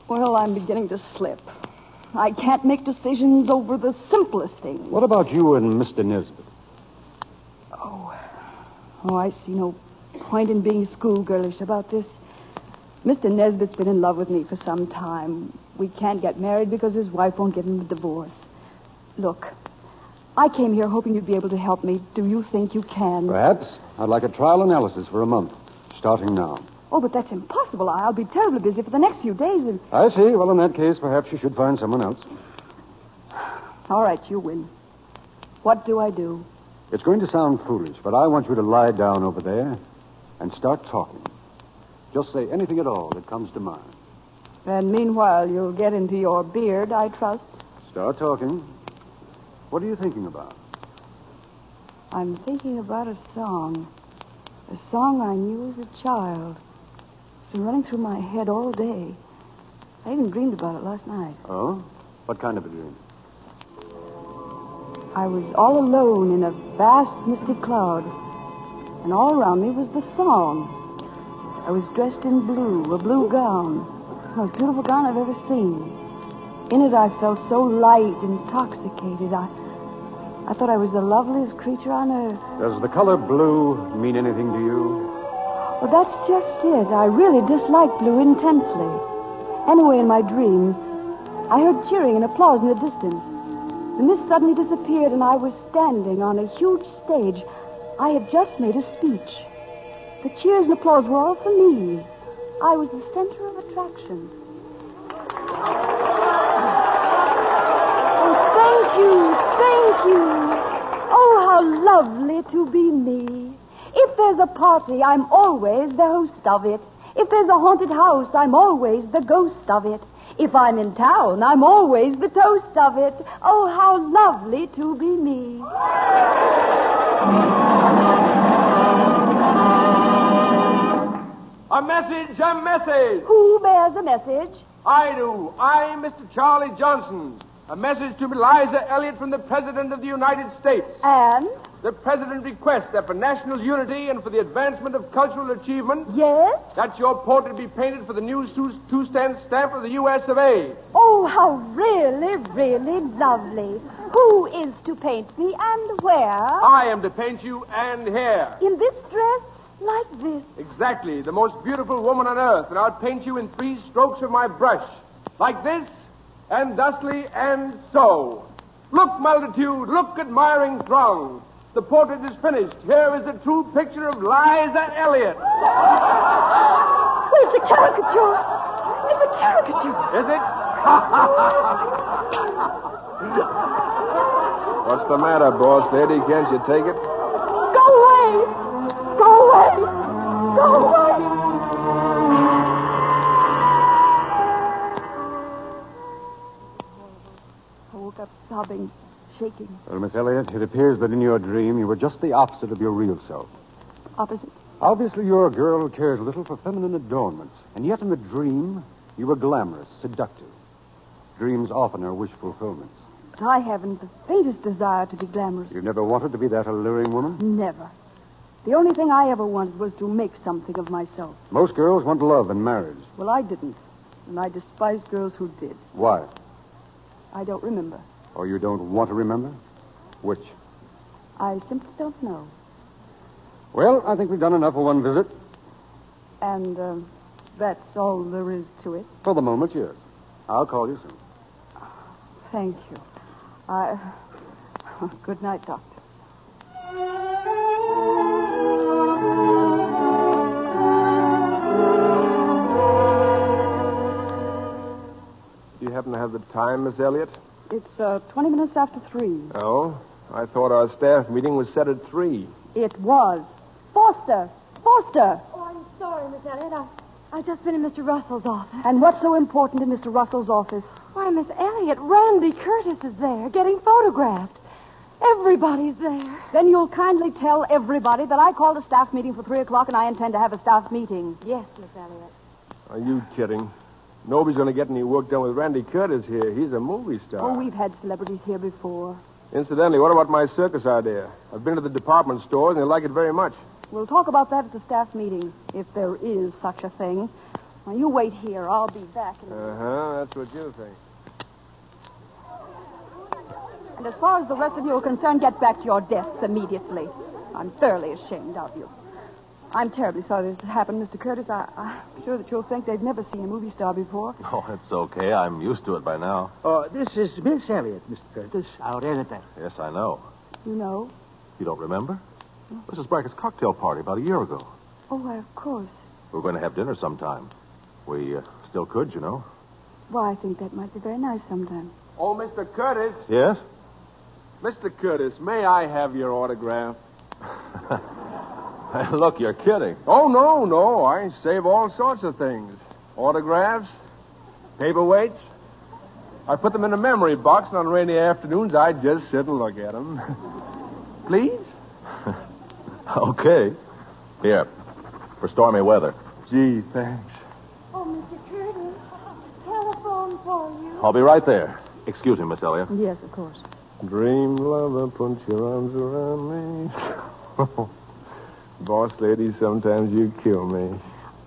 Well, I'm beginning to slip. I can't make decisions over the simplest things. What about you and Mr. Nesbitt? Oh. Oh, I see no point in being schoolgirlish about this. Mr. Nesbitt's been in love with me for some time. We can't get married because his wife won't give him a divorce. Look, I came here hoping you'd be able to help me. Do you think you can? Perhaps. I'd like a trial analysis for a month, starting now. Oh, but that's impossible. I'll be terribly busy for the next few days. And... I see. Well, in that case, perhaps you should find someone else. All right, you win. What do I do? It's going to sound foolish, but I want you to lie down over there and start talking. Just say anything at all that comes to mind. And meanwhile, you'll get into your beard, I trust. Start talking. What are you thinking about? I'm thinking about a song. A song I knew as a child. It's been running through my head all day. I even dreamed about it last night. Oh? What kind of a dream? I was all alone in a vast misty cloud, and all around me was the song. I was dressed in blue, a blue gown, the most beautiful gown I've ever seen. In it, I felt so light, intoxicated. I, I thought I was the loveliest creature on earth. Does the color blue mean anything to you? Well, that's just it. I really dislike blue intensely. Anyway, in my dream, I heard cheering and applause in the distance. The mist suddenly disappeared, and I was standing on a huge stage. I had just made a speech. The cheers and applause were all for me. I was the center of attraction. Oh, thank you, thank you. Oh, how lovely to be me. If there's a party, I'm always the host of it. If there's a haunted house, I'm always the ghost of it. If I'm in town, I'm always the toast of it. Oh, how lovely to be me. A message, a message. Who bears a message? I do. I'm Mr. Charlie Johnson. A message to Eliza Elliott from the President of the United States. And? The President requests that for national unity and for the advancement of cultural achievement. Yes? That your portrait be painted for the new two stand stamp of the U.S. of A. Oh, how really, really lovely. Who is to paint me and where? I am to paint you and hair. In this dress? Like this? Exactly. The most beautiful woman on earth. And I'll paint you in three strokes of my brush. Like this, and thusly, and so. Look, multitude, look, admiring throng. The portrait is finished. Here is a true picture of Liza Elliott. Oh, it's a caricature. It's a caricature. Is it? What's the matter, boss lady? Can't you take it? Go away. Go away. Go away. I woke up sobbing, shaking. Well, Miss Elliott, it appears that in your dream you were just the opposite of your real self. Opposite. Obviously, you're a girl who cares little for feminine adornments, and yet in the dream, you were glamorous, seductive. Dreams often are wish fulfillments. But I haven't the faintest desire to be glamorous. You never wanted to be that alluring woman? Never. The only thing I ever wanted was to make something of myself. Most girls want love and marriage. Well, I didn't. And I despised girls who did. Why? I don't remember. Or you don't want to remember? Which? I simply don't know. Well, I think we've done enough for one visit. And um, that's all there is to it. For the moment, yes. I'll call you soon. Thank you. I. Good night, Doctor. Do you happen to have the time, Miss Elliott? It's uh, 20 minutes after 3. Oh? I thought our staff meeting was set at 3. It was. Foster! Foster! Oh, I'm sorry, Miss Elliott. I, I've just been in Mr. Russell's office. And what's so important in Mr. Russell's office? Why, Miss Elliott, Randy Curtis is there getting photographed. Everybody's there. Then you'll kindly tell everybody that I called a staff meeting for 3 o'clock and I intend to have a staff meeting. Yes, Miss Elliott. Are you kidding? Nobody's going to get any work done with Randy Curtis here. He's a movie star. Oh, we've had celebrities here before. Incidentally, what about my circus idea? I've been to the department stores and they like it very much. We'll talk about that at the staff meeting, if there is such a thing. Now, you wait here. I'll be back in a minute. Uh huh. That's what you think. And as far as the rest of you are concerned, get back to your desks immediately. I'm thoroughly ashamed of you. I'm terribly sorry this has happened, Mr. Curtis. I, I'm sure that you'll think they've never seen a movie star before. Oh, it's okay. I'm used to it by now. Oh, this is Miss Elliott, Mr. Curtis, our editor. Yes, I know. You know? You don't remember? Mrs. Brackett's cocktail party about a year ago. Oh, why, of course. We're going to have dinner sometime. We uh, still could, you know. Well, I think that might be very nice sometime. Oh, Mr. Curtis. Yes? Mr. Curtis, may I have your autograph? Look, you're kidding. Oh, no, no. I save all sorts of things autographs, paperweights. I put them in a memory box, and on rainy afternoons, I just sit and look at them. Please? Okay. Here. For stormy weather. Gee, thanks. Oh, Mr. Curtis, telephone for you. I'll be right there. Excuse me, Miss Elliott. Yes, of course. Dream lover, put your arms around me. Boss lady, sometimes you kill me.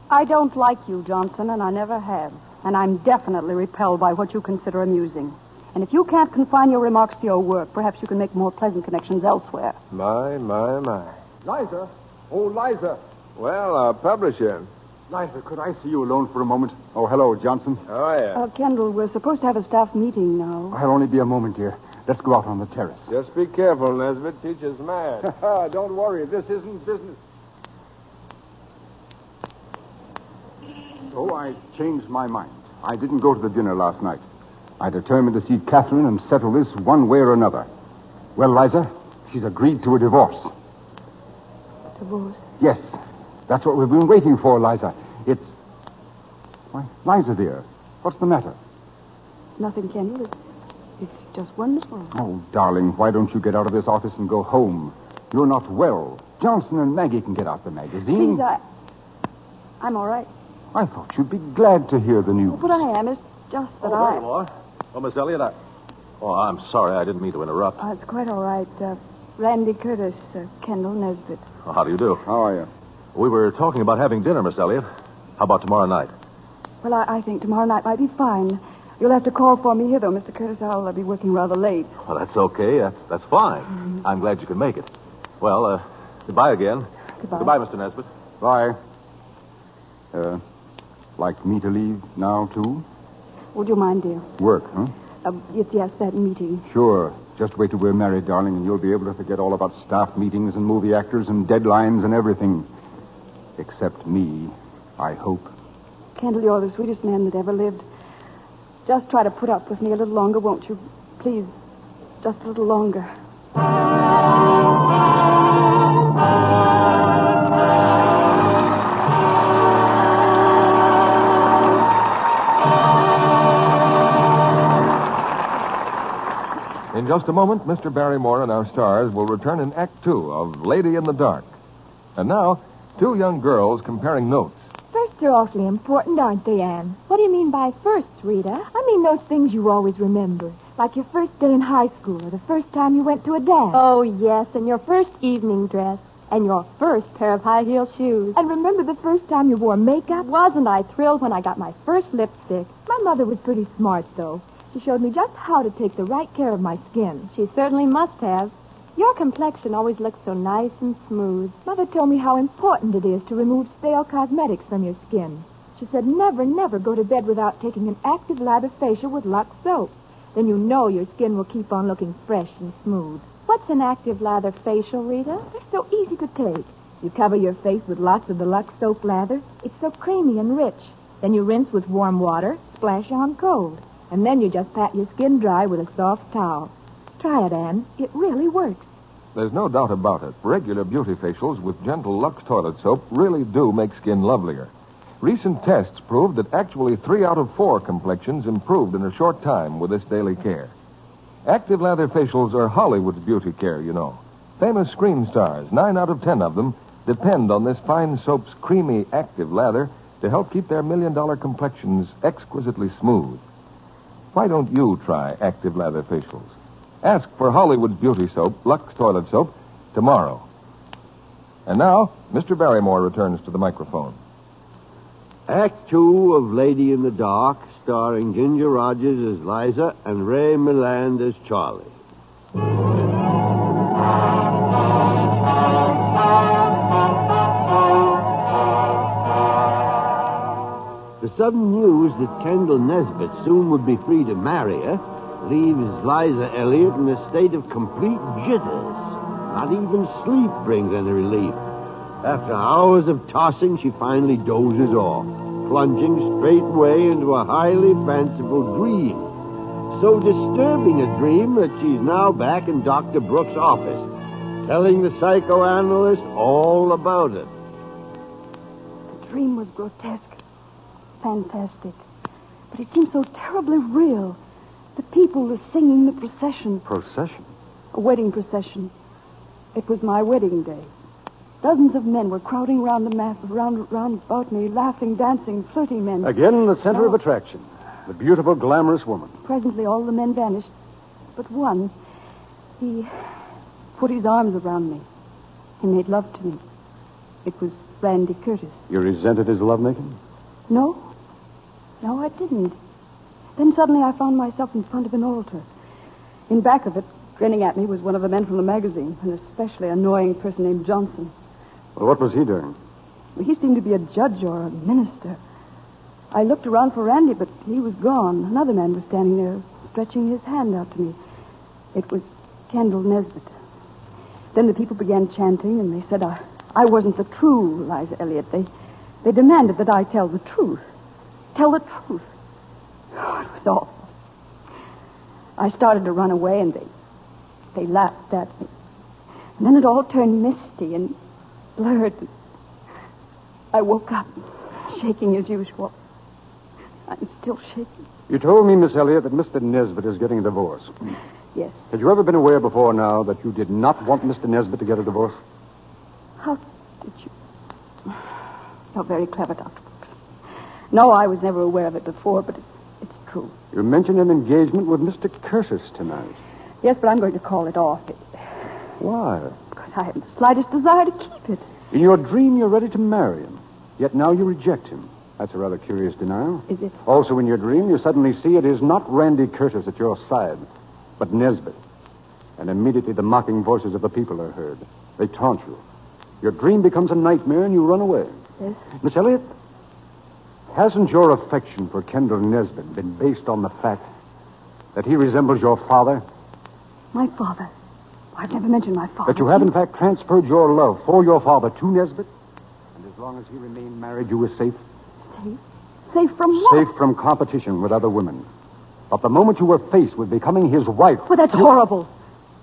I don't like you, Johnson, and I never have. And I'm definitely repelled by what you consider amusing. And if you can't confine your remarks to your work, perhaps you can make more pleasant connections elsewhere. My, my, my. Liza. Oh, Liza. Well, uh, publisher. Liza, could I see you alone for a moment? Oh, hello, Johnson. Oh, yeah. Uh, Kendall, we're supposed to have a staff meeting now. I'll only be a moment, dear. Let's go out on the terrace. Just be careful, Nesbitt. Teacher's mad. Ah, don't worry. This isn't business. So I changed my mind. I didn't go to the dinner last night. I determined to see Catherine and settle this one way or another. Well, Liza, she's agreed to a divorce. Divorce? Yes. That's what we've been waiting for, Liza. It's. Why, Liza, dear, what's the matter? Nothing, Kendall. It's, it's just wonderful. Oh, darling, why don't you get out of this office and go home? You're not well. Johnson and Maggie can get out the magazine. Please, I. I'm all right. I thought you'd be glad to hear the news. But I am. It's just that Oh, I. Barrymore. Oh, Miss Elliott, I... Oh, I'm sorry. I didn't mean to interrupt. Oh, it's quite all right. Uh, Randy Curtis, uh, Kendall Nesbitt. Oh, how do you do? How are you? We were talking about having dinner, Miss Elliott. How about tomorrow night? Well, I, I think tomorrow night might be fine. You'll have to call for me here, though, Mr. Curtis. I'll uh, be working rather late. Well, that's okay. That's, that's fine. Mm-hmm. I'm glad you can make it. Well, uh, goodbye again. Goodbye. Goodbye, Mr. Nesbitt. Bye. Uh, like me to leave now, too? Would you mind, dear? Work, huh? Uh, yes, yes, that meeting. Sure. Just wait till we're married, darling, and you'll be able to forget all about staff meetings and movie actors and deadlines and everything. Except me, I hope. Kendall, you're the sweetest man that ever lived. Just try to put up with me a little longer, won't you? Please, just a little longer. In just a moment, Mr. Barrymore and our stars will return in Act Two of Lady in the Dark. And now, two young girls comparing notes. Firsts are awfully important, aren't they, Anne? What do you mean by firsts, Rita? I mean those things you always remember. Like your first day in high school or the first time you went to a dance. Oh, yes, and your first evening dress. And your first pair of high heel shoes. And remember the first time you wore makeup? Wasn't I thrilled when I got my first lipstick? My mother was pretty smart, though. She showed me just how to take the right care of my skin. She certainly must have. Your complexion always looks so nice and smooth. Mother told me how important it is to remove stale cosmetics from your skin. She said never, never go to bed without taking an active lather facial with Lux soap. Then you know your skin will keep on looking fresh and smooth. What's an active lather facial, Rita? They're so easy to take. You cover your face with lots of the Lux soap lather. It's so creamy and rich. Then you rinse with warm water, splash on cold. And then you just pat your skin dry with a soft towel. Try it, Anne. It really works. There's no doubt about it. Regular beauty facials with gentle Lux toilet soap really do make skin lovelier. Recent tests proved that actually three out of four complexions improved in a short time with this daily care. Active lather facials are Hollywood's beauty care, you know. Famous screen stars, nine out of ten of them, depend on this fine soap's creamy active lather to help keep their million dollar complexions exquisitely smooth. Why don't you try active lather facials? Ask for Hollywood Beauty Soap, Lux Toilet Soap, tomorrow. And now, Mr. Barrymore returns to the microphone. Act two of Lady in the Dark, starring Ginger Rogers as Liza and Ray Milland as Charlie. The sudden news that Kendall Nesbitt soon would be free to marry her leaves Liza Elliott in a state of complete jitters. Not even sleep brings any relief. After hours of tossing, she finally dozes off, plunging straightway into a highly fanciful dream. So disturbing a dream that she's now back in Dr. Brooks' office, telling the psychoanalyst all about it. The dream was grotesque, fantastic. But it seemed so terribly real. The people were singing the procession, Procession? a wedding procession. It was my wedding day. Dozens of men were crowding round the map, round, round about me, laughing, dancing, flirting men. Again, the center of Oh. attraction. The beautiful, glamorous woman. Presently, all the men vanished. But one, he put his arms around me. He made love to me. It was Randy Curtis. You resented his lovemaking? No. No, I didn't. Then suddenly I found myself in front of an altar. In back of it, grinning at me, was one of the men from the magazine, an especially annoying person named Johnson. Well, what was he doing? He seemed to be a judge or a minister. I looked around for Randy, but he was gone. Another man was standing there, stretching his hand out to me. It was Kendall Nesbitt. Then the people began chanting, and they said I, I wasn't the true Liza Elliott. They, they demanded that I tell the truth. Tell the truth. Oh, it was awful. I started to run away, and they, they laughed at me. And then it all turned misty and blurred. I woke up, shaking as usual. I'm still shaking. You told me, Miss Elliott, that Mr. Nesbitt is getting a divorce. Yes. Had you ever been aware before now that you did not want Mr. Nesbitt to get a divorce? How did you? You're very clever, Dr. Brooks. No, I was never aware of it before, but it, true. You mentioned an engagement with Mr. Curtis tonight. Yes, but I'm going to call it off Why? because I haven't the slightest desire to keep it. In your dream, you're ready to marry him. Yet now you reject him. That's a rather curious denial. Is it? Also, in your dream, you suddenly see it is not Randy Curtis at your side, but Nesbitt. And immediately the mocking voices of the people are heard. They taunt you. Your dream becomes a nightmare and you run away. Yes? Miss Elliott, hasn't your affection for Kendall Nesbitt been based on the fact that he resembles your father? My father. I've never mentioned my father. That you have, in fact, transferred your love for your father to Nesbitt? And as long as he remained married, you were safe? Safe? Safe from what? Safe from competition with other women. But the moment you were faced with becoming his wife. Well, that's horrible.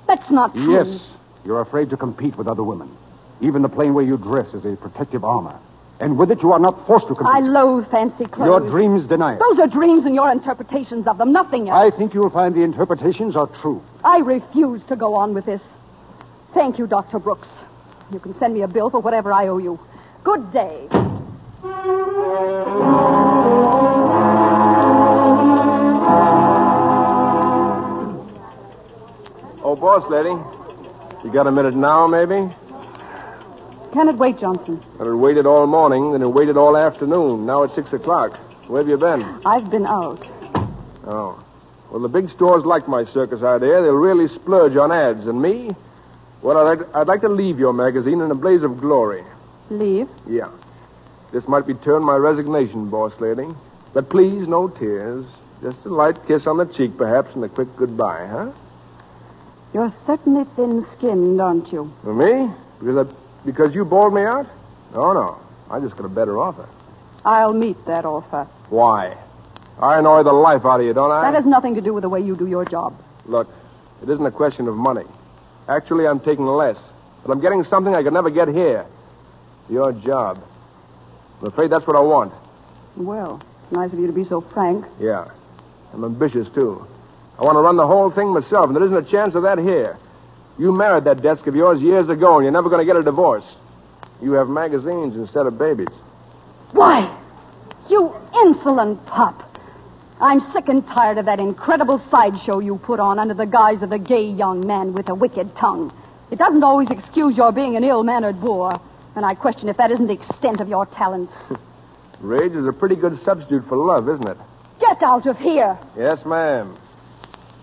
That's not true. Yes, you're afraid to compete with other women. Even the plain way you dress is a protective armor. And with it, you are not forced to compete. I loathe fancy clothes. Your dreams deny it. Those are dreams and your interpretations of them, nothing else. I think you'll find the interpretations are true. I refuse to go on with this. Thank you, Dr. Brooks. You can send me a bill for whatever I owe you. Good day. Oh, boss lady. You got a minute now, maybe? Can it wait, Johnson? Well, it waited all morning, then it waited all afternoon. Now it's six o'clock. Where have you been? I've been out. Oh. Well, the big stores like my circus idea. They'll really splurge on ads. And me? Well, I'd, I'd like to leave your magazine in a blaze of glory. Leave? Yeah. This might be turned my resignation, boss lady. But please, no tears. Just a light kiss on the cheek, perhaps, and a quick goodbye, huh? You're certainly thin-skinned, aren't you? For me? Because I, because you bowled me out? No, no. I just got a better offer. I'll meet that offer. Why? I annoy the life out of you, don't I? That has nothing to do with the way you do your job. Look, it isn't a question of money. Actually, I'm taking less. But I'm getting something I could never get here. Your job. I'm afraid that's what I want. Well, it's nice of you to be so frank. Yeah. I'm ambitious, too. I want to run the whole thing myself, and there isn't a chance of that here. You married that desk of yours years ago, and you're never going to get a divorce. You have magazines instead of babies. Why? You insolent pup. I'm sick and tired of that incredible sideshow you put on under the guise of the gay young man with a wicked tongue. It doesn't always excuse your being an ill-mannered boor, and I question if that isn't the extent of your talent. Rage is a pretty good substitute for love, isn't it? Get out of here. Yes, ma'am.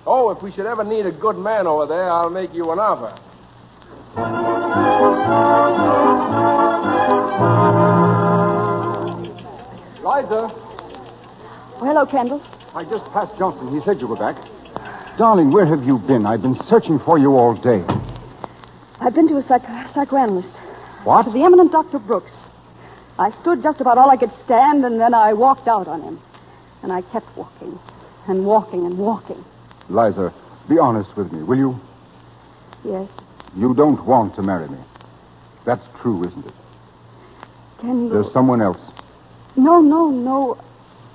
Oh, if we should ever need a good man over there, I'll make you an offer. Liza. hello, Kendall. I just passed Johnson. He said you were back. Darling, where have you been? I've been searching for you all day. I've been to a psych- psychoanalyst. What? To the eminent Dr. Brooks. I stood just about all I could stand, and then I walked out on him. And I kept walking, and walking, and walking. Liza, be honest with me, will you? Yes. You don't want to marry me. That's true, isn't it? Kendall. There's someone else. No, no, no.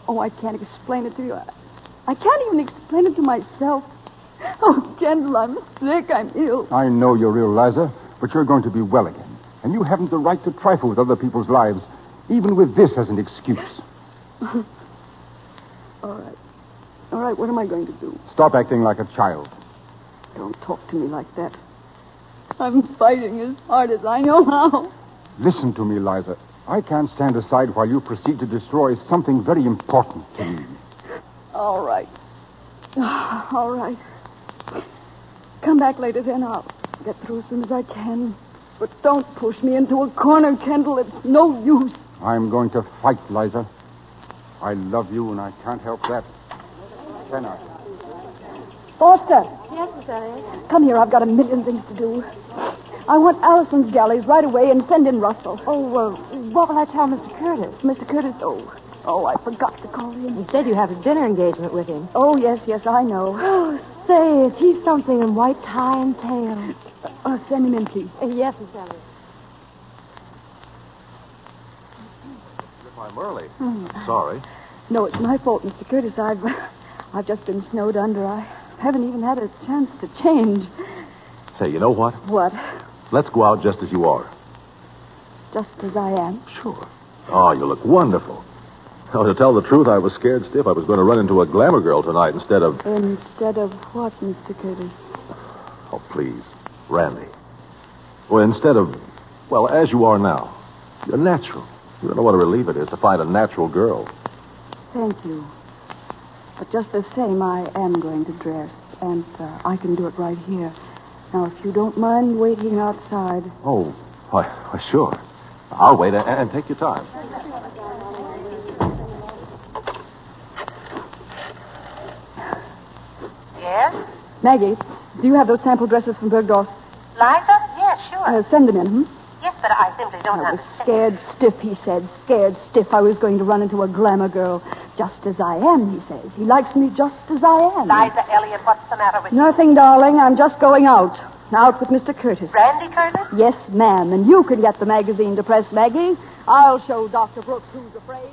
Oh, I can't explain it to you. I, I can't even explain it to myself. Oh, Kendall, I'm sick. I'm ill. I know you're ill, Liza, but you're going to be well again. And you haven't the right to trifle with other people's lives, even with this as an excuse. All right. All right, what am I going to do? Stop acting like a child. Don't talk to me like that. I'm fighting as hard as I know how. Listen to me, Liza. I can't stand aside while you proceed to destroy something very important to me. All right. All right. Come back later, then I'll get through as soon as I can. But don't push me into a corner, Kendall. It's no use. I'm going to fight, Liza. I love you, and I can't help that. Can I? Foster, Yes, Miss Elliott? come here. I've got a million things to do. I want Allison's galleys right away and send in Russell. Oh, uh, what will I tell Mr. Curtis? Mr. Curtis? Oh, oh, I forgot to call him. You said you have a dinner engagement with him. Oh, yes, yes, I know. Oh, say, is he something in white tie and tail? Uh, send him in, please. Uh, yes, Miss Elliott. If I'm early. Hmm. Sorry. No, it's my fault, Mr. Curtis. I've, I've just been snowed under. I haven't even had a chance to change. Say, you know what? What? Let's go out just as you are. Just as I am. Sure. Oh, you look wonderful. Oh, to tell the truth, I was scared stiff I was going to run into a glamour girl tonight instead of. Instead of what, Mr. Curtis? Oh, please. Randy. Well, instead of. Well, as you are now. You're natural. You don't know what a relief it is to find a natural girl. Thank you. But just the same, I am going to dress, and uh, I can do it right here. Now, if you don't mind waiting outside. Oh, why, why sure. I'll wait and, and take your time. Yes? Maggie, do you have those sample dresses from Bergdorf? Liza? Yes, sure. Uh, send them in, hmm? Yes, but I simply don't oh, I was understand. scared stiff, he said. Scared stiff I was going to run into a glamour girl. Just as I am, he says. He likes me just as I am. Liza Elliott, what's the matter with you? Nothing, darling. I'm just going out. Out with Mr. Curtis. Randy Curtis? Yes, ma'am. And you can get the magazine to press, Maggie. I'll show Dr. Brooks who's afraid.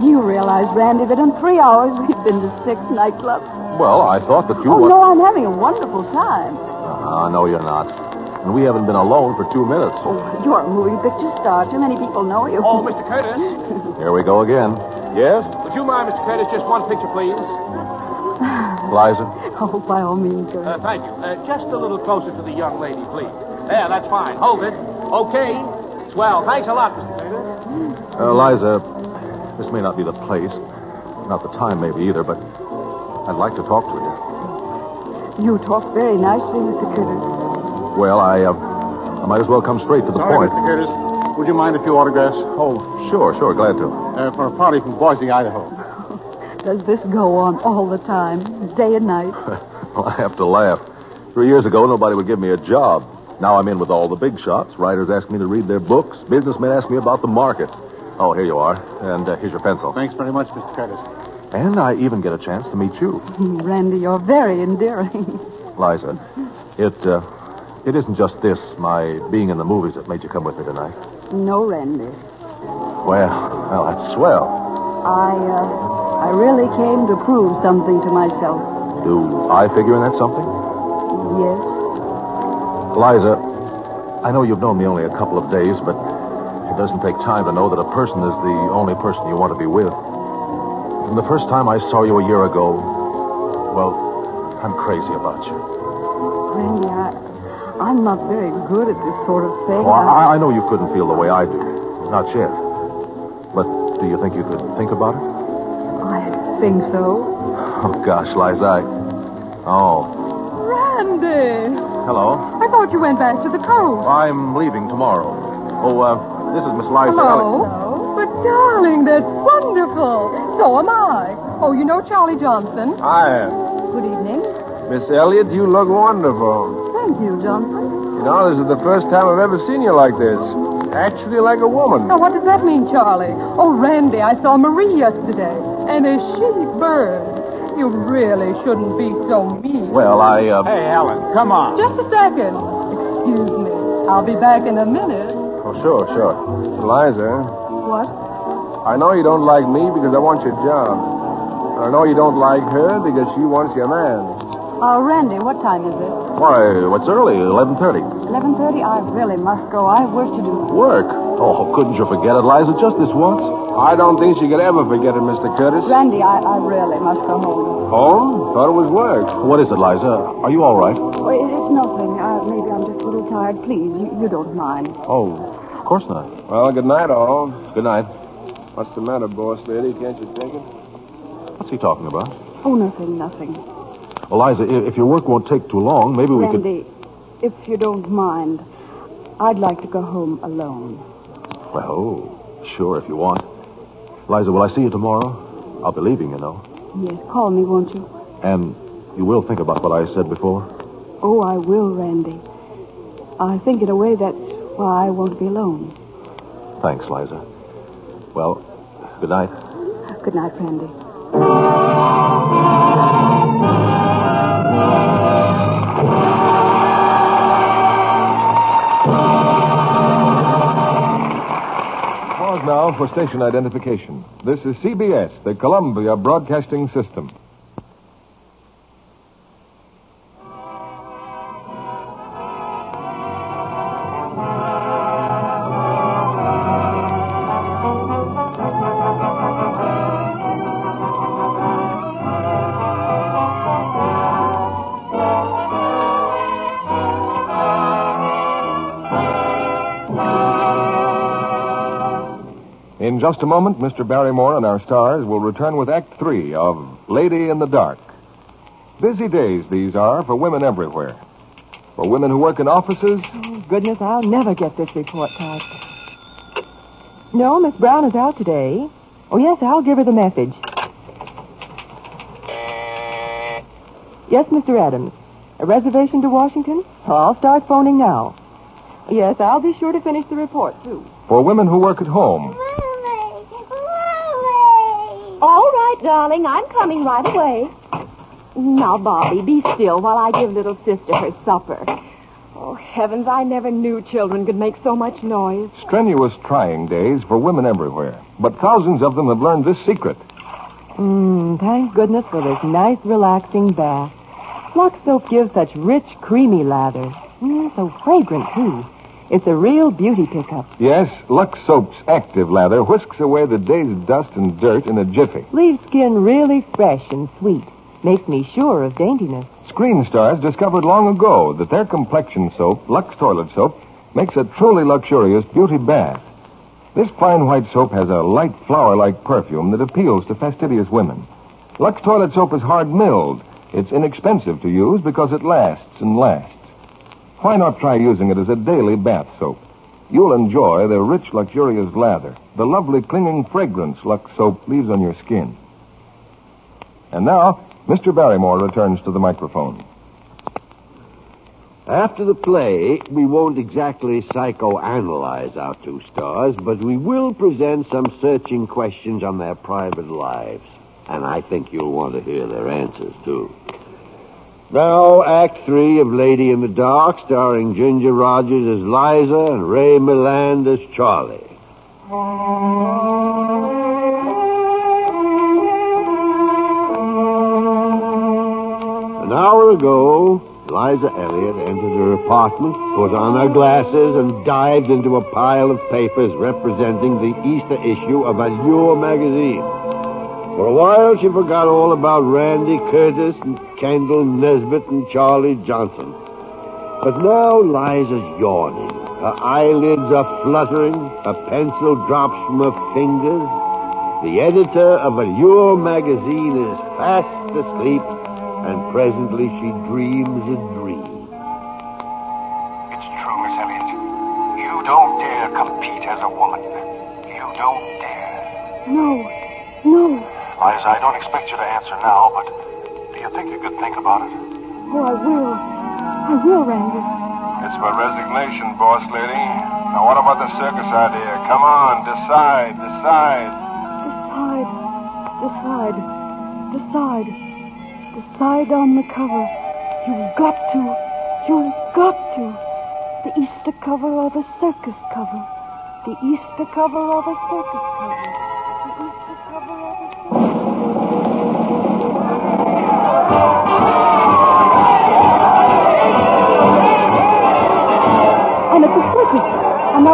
Do you realize, Randy, that in three hours we've been to six nightclubs? Well, I thought that you oh, were. no, I'm having a wonderful time. Uh, no, you're not. And we haven't been alone for two minutes. Oh, you're a movie picture star. Too many people know you. Oh, Mr. Curtis. Here we go again. Yes? Would you mind, Mr. Curtis, just one picture, please? Liza? Oh, by all means, sir. Uh, thank you. Uh, just a little closer to the young lady, please. There, that's fine. Hold it. Okay. Swell. Thanks a lot, Mr. Curtis. Uh, Liza, this may not be the place, not the time, maybe either, but I'd like to talk to you. You talk very nicely, Mr. Curtis. Well, I, uh, I might as well come straight to the Sorry, point. Mr. Curtis. Would you mind a few autographs? Oh, sure, sure, glad to. Uh, for a party from Boise, Idaho. Does this go on all the time, day and night? Well, I have to laugh. Three years ago, nobody would give me a job. Now I'm in with all the big shots. Writers ask me to read their books. Businessmen ask me about the market. Oh, here you are. And uh, here's your pencil. Thanks very much, Mr. Curtis. And I even get a chance to meet you. Randy, you're very endearing. Liza, it, uh, it isn't just this, my being in the movies, that made you come with me tonight. No, Randy. Well, well, that's swell. I, uh, I really came to prove something to myself. Do I figure in that something? Yes. Liza, I know you've known me only a couple of days, but it doesn't take time to know that a person is the only person you want to be with. From the first time I saw you a year ago, well, I'm crazy about you. Randy, I, I'm not very good at this sort of thing. Oh, I, I know you couldn't feel the way I do. Not yet. But do you think you could think about it? I think so. Oh, gosh, Liza, I... Oh, Randy! hello. I thought you went back to the coast. I'm leaving tomorrow. Oh, uh, this is Miss Liza Hello. Elliott. But, darling, that's wonderful. So am I. Oh, you know Charlie Johnson? Hi. Good evening. Miss Elliott, you look wonderful. Thank you, Johnson. You know, this is the first time I've ever seen you like this. Actually, like a woman. Now, what does that mean, Charlie? Oh, Randy, I saw Marie yesterday. And a she bird. You really shouldn't be so mean. Well, I, uh... Hey, Ellen, come on. Just a second. Excuse me. I'll be back in a minute. Oh, sure, sure. Eliza, What? I know you don't like me because I want your job. And I know you don't like her because she wants your man. Oh, Randy, what time is it? Why, what's early? 11.30. 11.30? I really must go. I have work to do. Work? Oh, couldn't you forget it, Liza, just this once? I don't think she could ever forget it, Mr. Curtis. Randy, I, I really must go home. Home? Thought it was work. What is it, Liza? Are you all right? Oh, it- it's nothing. Uh, maybe I'm just a little tired. Please, you, you don't mind. Oh, of course not. Well, good night, all. Good night. What's the matter, boss lady? Can't you take it? What's he talking about? Oh, nothing, nothing. Well, Liza, if your work won't take too long, maybe we could... Randy, if you don't mind, I'd like to go home alone. Well, sure, if you want. Liza, will I see you tomorrow? I'll be leaving, you know. Yes, call me, won't you? And you will think about what I said before? Oh, I will, Randy. I think in a way that's why I won't be alone. Thanks, Liza. Well, good night. Good night, Randy. Pause now for station identification. This is CBS, the Columbia Broadcasting System. Just a moment, Mr. Barrymore and our stars will return with Act Three of Lady in the Dark. Busy days these are for women everywhere. For women who work in offices, Oh, goodness, I'll never get this report typed. No, Miss Brown is out today. Oh, yes, I'll give her the message. Yes, Mr. Adams. A reservation to Washington? I'll start phoning now. Yes, I'll be sure to finish the report, too. for women who work at home, All right, darling. I'm coming right away. Now, Bobby, be still while I give little sister her supper. Oh, heavens, I never knew children could make so much noise. strenuous, trying days for women everywhere. But thousands of them have learned this secret. Mmm, thank goodness for this nice, relaxing bath. Lux soap gives such rich, creamy lather. Mmm, so fragrant, too. It's a real beauty pickup. Yes, Lux Soap's active lather whisks away the day's dust and dirt in a jiffy. Leaves skin really fresh and sweet. Makes me sure of daintiness. Screen stars discovered long ago that their complexion soap, Lux Toilet Soap, makes a truly luxurious beauty bath. This fine white soap has a light flower-like perfume that appeals to fastidious women. Lux Toilet Soap is hard milled. It's inexpensive to use because it lasts and lasts. Why not try using it as a daily bath soap? You'll enjoy the rich, luxurious lather, the lovely clinging fragrance Lux Soap leaves on your skin. And now, Mr. Barrymore returns to the microphone. After the play, we won't exactly psychoanalyze our two stars, but we will present some searching questions on their private lives. And I think you'll want to hear their answers, too. Now, Act Three of Lady in the Dark, starring Ginger Rogers as Liza and Ray Milland as Charlie. An hour ago, Liza Elliott entered her apartment, put on her glasses, and dived into a pile of papers representing the Easter issue of Allure magazine. For a while, she forgot all about Randy Curtis and Kendall Nesbitt and Charlie Johnson. But now Liza's yawning. Her eyelids are fluttering. Her pencil drops from her fingers. The editor of Allure magazine is fast asleep, and presently she dreams a dream. It's true, Miss Elliott. You don't dare dare compete as a woman. You don't dare. No. No. Liza, I don't expect you to answer now, but do you think you could think about it? Oh, I will. I will, Randy. It's my resignation, boss lady. Now, what about the circus idea? Come on, decide, decide. Decide. Decide. Decide. Decide on the cover. You've got to. You've got to. The Easter cover or the circus cover. The Easter cover or the circus cover.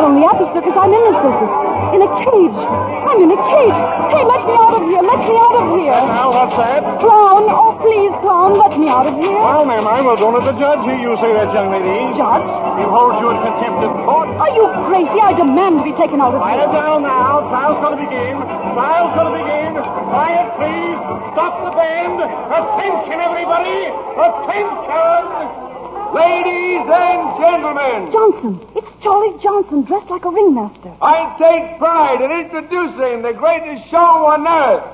Only the circus, I'm in the circus. In a cage. I'm in a cage. Hey, let me out of here. Let me out of here. Now, what's that? Clown. Oh, please, clown, let me out of here. Well, ma'am, I will go to the judge hear you say that, young lady. Judge? He holds you in contempt of court. Are you crazy? I demand to be taken out of here. Quiet down now. Trial's going to begin. Trial's going to begin. Quiet, please. Stop the band. Attention, everybody. Attention. Ladies and gentlemen, Johnson. It's Charlie Johnson, dressed like a ringmaster. I take pride in introducing the greatest show on earth,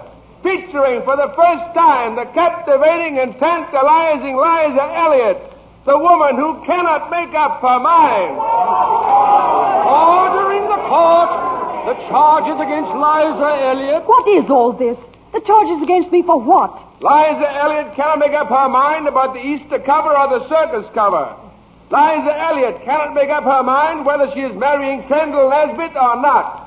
featuring for the first time the captivating and tantalizing Liza Elliott, the woman who cannot make up her mind. Order in the court. The charges against Liza Elliott. What is all this? The charges against me for what? Liza Elliott cannot make up her mind about the Easter cover or the circus cover. Liza Elliott cannot make up her mind whether she is marrying Kendall Nesbitt or not.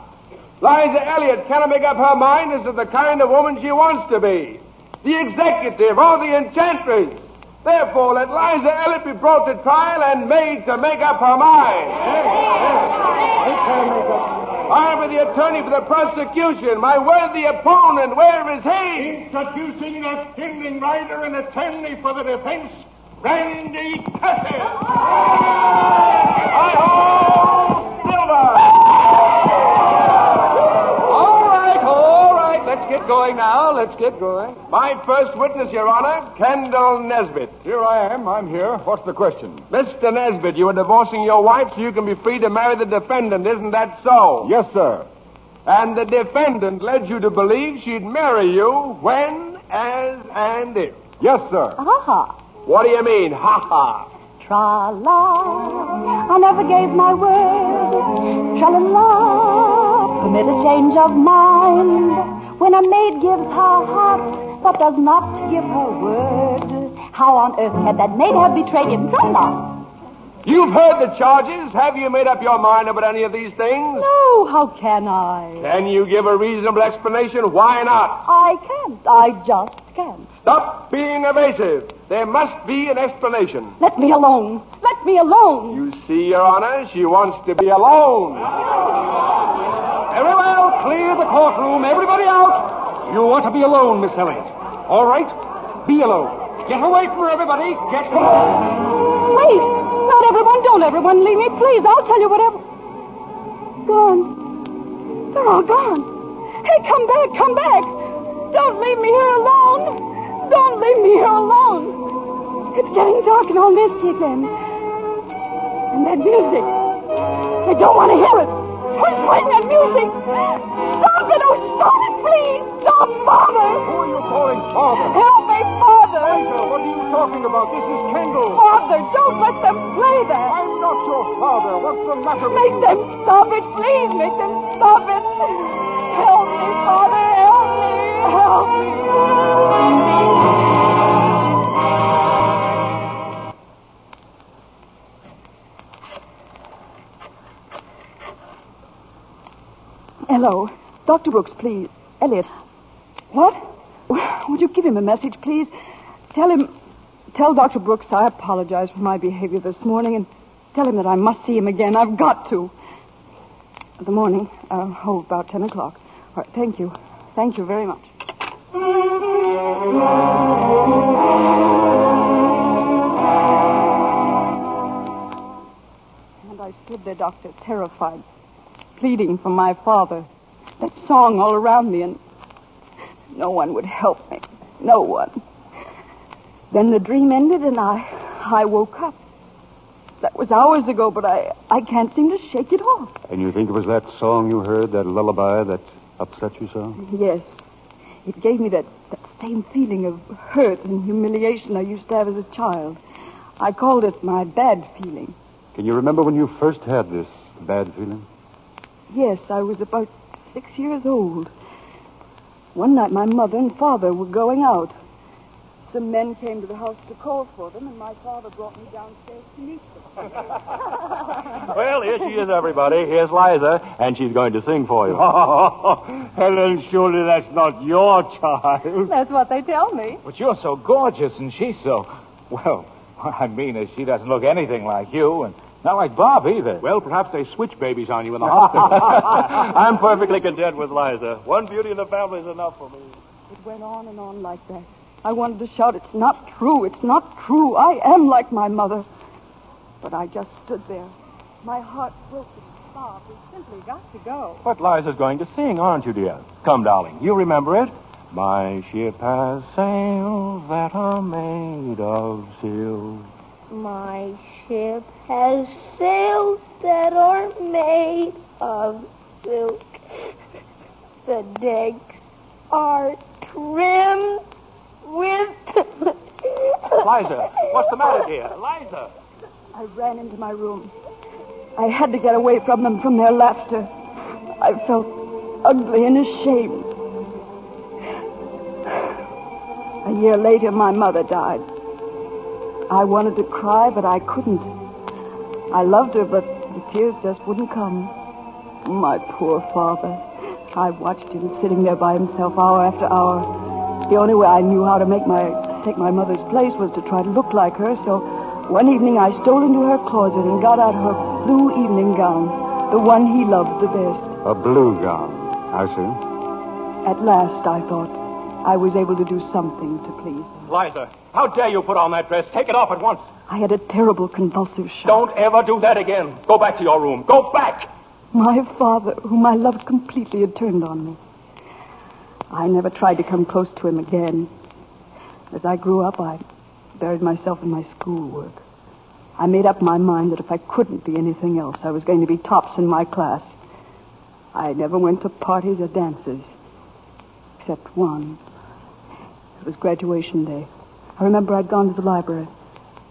Liza Elliott cannot make up her mind as to the kind of woman she wants to be. The executive or the enchantress. Therefore, let Liza Elliott be brought to trial and made to make up her mind. I am the attorney for the prosecution. My worthy opponent, where is he? Introducing the standing writer and attorney for the defense, Randy Curtis. All right, all right. Let's get going now. Let's get going. My first witness, Your Honor, Kendall Nesbitt. Here I am. I'm here. What's the question? Mr. Nesbitt, you are divorcing your wife so you can be free to marry the defendant. Isn't that so? Yes, sir. And the defendant led you to believe she'd marry you when, as, and if. Yes, sir. Ha-ha. What do you mean, ha ha? Tra-la. I never gave my word. Tra-la-la. Permit a change of mind. When a maid gives her heart, but does not give her word. How on earth can that maid have betrayed him? Tra-la. You've heard the charges. Have you made up your mind about any of these things? No, how can I? Can you give a reasonable explanation? Why not? I can't. I just can't. Stop being evasive. There must be an explanation. Let me alone. Let me alone. You see, Your Honor, she wants to be alone. Very well. Clear the courtroom. Everybody out. You want to be alone, Miss Elliott. All right. Be alone. Get away from her, everybody. Get Wait. Not everyone. Don't everyone leave me. Please, I'll tell you whatever. Gone. They're all gone. Hey, come back. Come back. Don't leave me here alone. Don't leave me here alone. It's getting dark and all misty then. And that music. I don't want to hear it. Who's playing that music? Stop it! Oh, stop it, please! Stop, Father! Who are you calling father? Help me, Father! Liza, what are you talking about? This is Kendall. Father, don't let them play that! I'm not your father. What's the matter with Make you? them stop it, please! Make them stop it! Help me, Father! Help me! Help me! Hello. Dr. Brooks, please. Elliott. What? Would you give him a message, please? Tell him. Tell Dr. Brooks I apologize for my behavior this morning and tell him that I must see him again. I've got to. The morning. Uh, oh, about 10 o'clock. All right, thank you. Thank you very much. And I stood there, Doctor, terrified, pleading for my father. That song all around me, and no one would help me. No one. Then the dream ended, and I, I woke up. That was hours ago, but I, I can't seem to shake it off. And you think it was that song you heard, that lullaby, that upset you so? Yes. It gave me that, that same feeling of hurt and humiliation I used to have as a child. I called it my bad feeling. Can you remember when you first had this bad feeling? Yes, I was about six years old. One night my mother and father were going out. Some men came to the house to call for them, and my father brought me downstairs to meet them. Well, here she is, everybody. Here's Liza, and she's going to sing for you. Helen, surely that's not your child. That's what they tell me. But you're so gorgeous, and she's so. Well, what I mean is, she doesn't look anything like you, and not like Bob either. Well, perhaps they switch babies on you in the hospital. I'm perfectly content with Liza. One beauty in the family is enough for me. It went on and on like that. I wanted to shout, It's not true, it's not true. I am like my mother. But I just stood there. My heart broken. Bob, we've simply got to go. But Liza's going to sing, aren't you, dear? Come, darling. You remember it? My ship has sails that are made of silk. My ship has sails that are made of silk. The decks are trimmed with. Liza, what's the matter, dear? Liza. I ran into my room. I had to get away from them, from their laughter. I felt ugly and ashamed. A year later, my mother died. I wanted to cry, but I couldn't. I loved her, but the tears just wouldn't come. My poor father. I watched him sitting there by himself hour after hour. The only way I knew how to make my take my mother's place was to try to look like her, so one evening I stole into her closet and got out her blue evening gown, the one he loved the best. A blue gown. I see. At last, I thought, I was able to do something to please. Liza, how dare you put on that dress? Take it off at once. I had a terrible convulsive shock. Don't ever do that again. Go back to your room. Go back. My father, whom I loved completely, had turned on me. I never tried to come close to him again. As I grew up, I buried myself in my schoolwork. I made up my mind that if I couldn't be anything else, I was going to be tops in my class. I never went to parties or dances, except one. It was graduation day. I remember I'd gone to the library.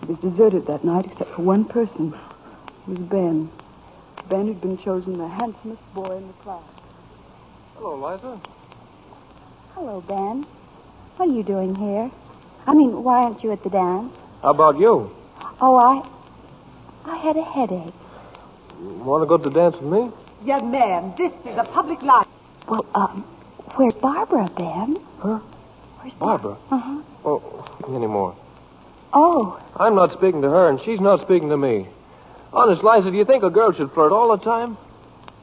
It was deserted that night except for one person. It was Ben. Ben had been chosen the handsomest boy in the class. Hello, Liza. Hello, Ben. What are you doing here? I mean, why aren't you at the dance? How about you? Oh, I. I had a headache. You Want to go to the dance with me? Young man, this is a public library. Well, um, where's Barbara, Ben? Huh? Where's Barbara? Uh-huh. Oh, anymore. Oh, I'm not speaking to her, and she's not speaking to me. Honest, Liza, do you think a girl should flirt all the time?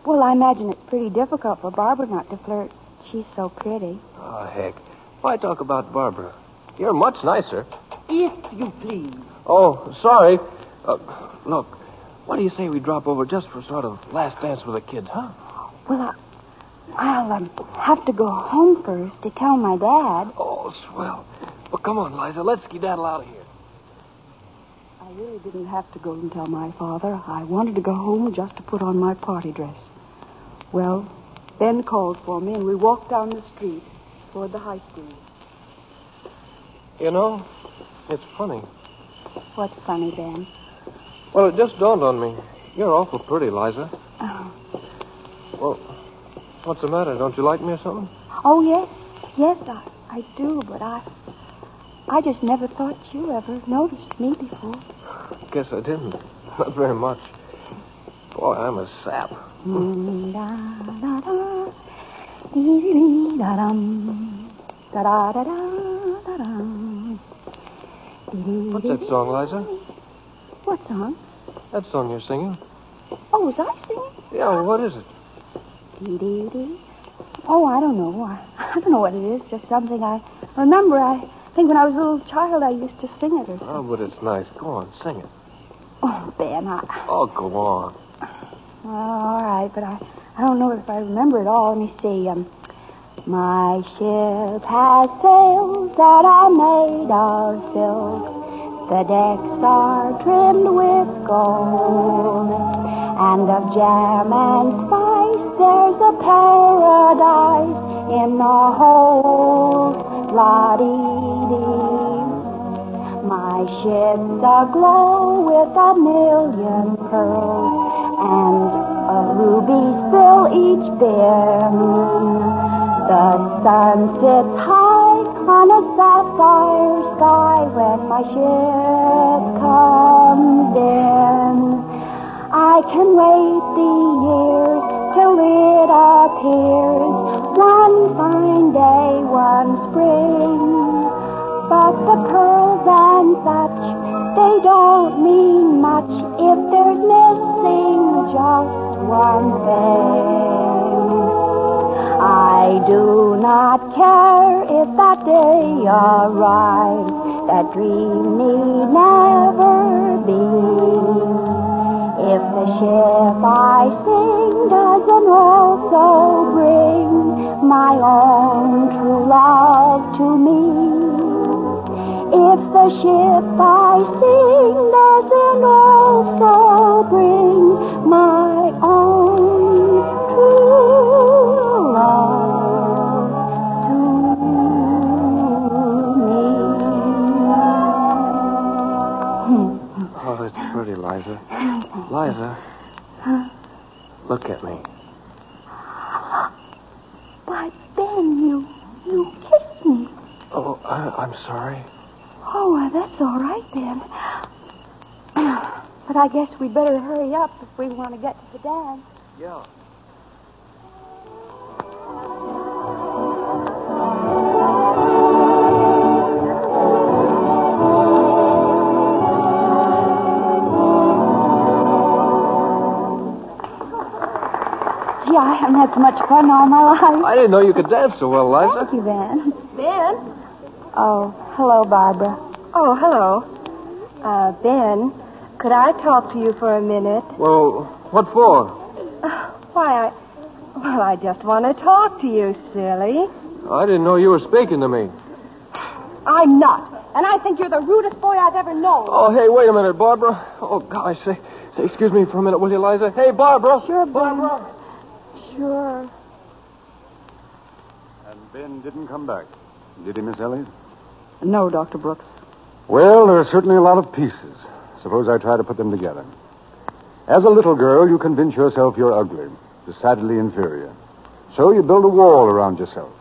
well, I imagine it's pretty difficult for Barbara not to flirt. She's so pretty. Oh, heck. Why talk about Barbara? You're much nicer. If you please. Oh, sorry. Uh, look, what do you say we drop over just for sort of last dance with the kids, huh? Well, I, I'll um, have to go home first to tell my dad. Oh, swell. Well, come on, Liza. Let's skedaddle out of here. I really didn't have to go and tell my father. I wanted to go home just to put on my party dress. Well, Ben called for me, and we walked down the street toward the high school. You know, it's funny. What's funny, Ben? Well, it just dawned on me. You're awful pretty, Liza. Oh, Well, what's the matter? Don't you like me or something? oh yes, yes, I, I do, but I, I just never thought you ever noticed me before. Guess I didn't. Not very much. Boy, I'm a sap. What's that song, Liza? What song? That song you're singing? Oh, was I singing? Yeah, what is it? Dee-dee-dee. Oh, I don't know. I, I don't know what it is. Just something I remember. I think when I was a little child, I used to sing it or something. Oh, but it's nice. Go on, sing it. Oh, Ben, I... Oh, go on. Well, all right, but I, I don't know if I remember it all. Let me see. Um, my ship has sails that are made of silk. The decks are trimmed with gold, and of jam and spice there's a paradise in the hold. La dee dee. My ship's aglow with a million pearls and a ruby spill each beam. The sun sits high on a sapphire sky when my ship comes in. I can wait the years till it appears one fine day, one spring. But the pearls and such, they don't mean much if there's missing just one thing. I do not care if that day arrives, that dream need never be. If the ship I sing doesn't also bring my own true love to me. If the ship I sing doesn't also bring my own Liza, look at me. Why, Ben, you you kissed me. Oh, I, I'm sorry. Oh, well, that's all right then. But I guess we'd better hurry up if we want to get to the dance. Yeah. Gee, I haven't had so much fun all my life. I didn't know you could dance so well, Liza. Thank you, Ben. Ben? Oh, hello, Barbara. Oh, hello. Uh, Ben, could I talk to you for a minute? Well, what for? Why, I. Well, I just want to talk to you, silly. I didn't know you were speaking to me. I'm not. And I think you're the rudest boy I've ever known. Oh, hey, wait a minute, Barbara. Oh, gosh, say, say, excuse me for a minute, will you, Liza? Hey, Barbara. Sure, Barbara. Sure. And Ben didn't come back. Did he, Miss Elliott? No, Dr. Brooks. Well, there are certainly a lot of pieces. Suppose I try to put them together. As a little girl, you convince yourself you're ugly, decidedly inferior. So you build a wall around yourself.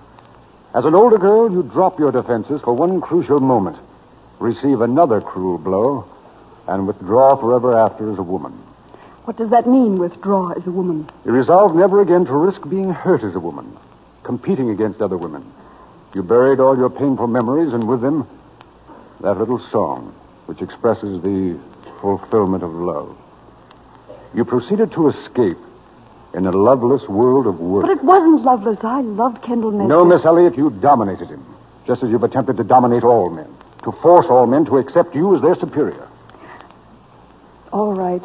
As an older girl, you drop your defenses for one crucial moment, receive another cruel blow, and withdraw forever after as a woman. What does that mean, withdraw as a woman? You resolve never again to risk being hurt as a woman, competing against other women. You buried all your painful memories, and with them, that little song, which expresses the fulfillment of love. You proceeded to escape in a loveless world of work. But it wasn't loveless. I loved Kendall Nesbitt. No, Miss Elliott, you dominated him, just as you've attempted to dominate all men, to force all men to accept you as their superior. All right.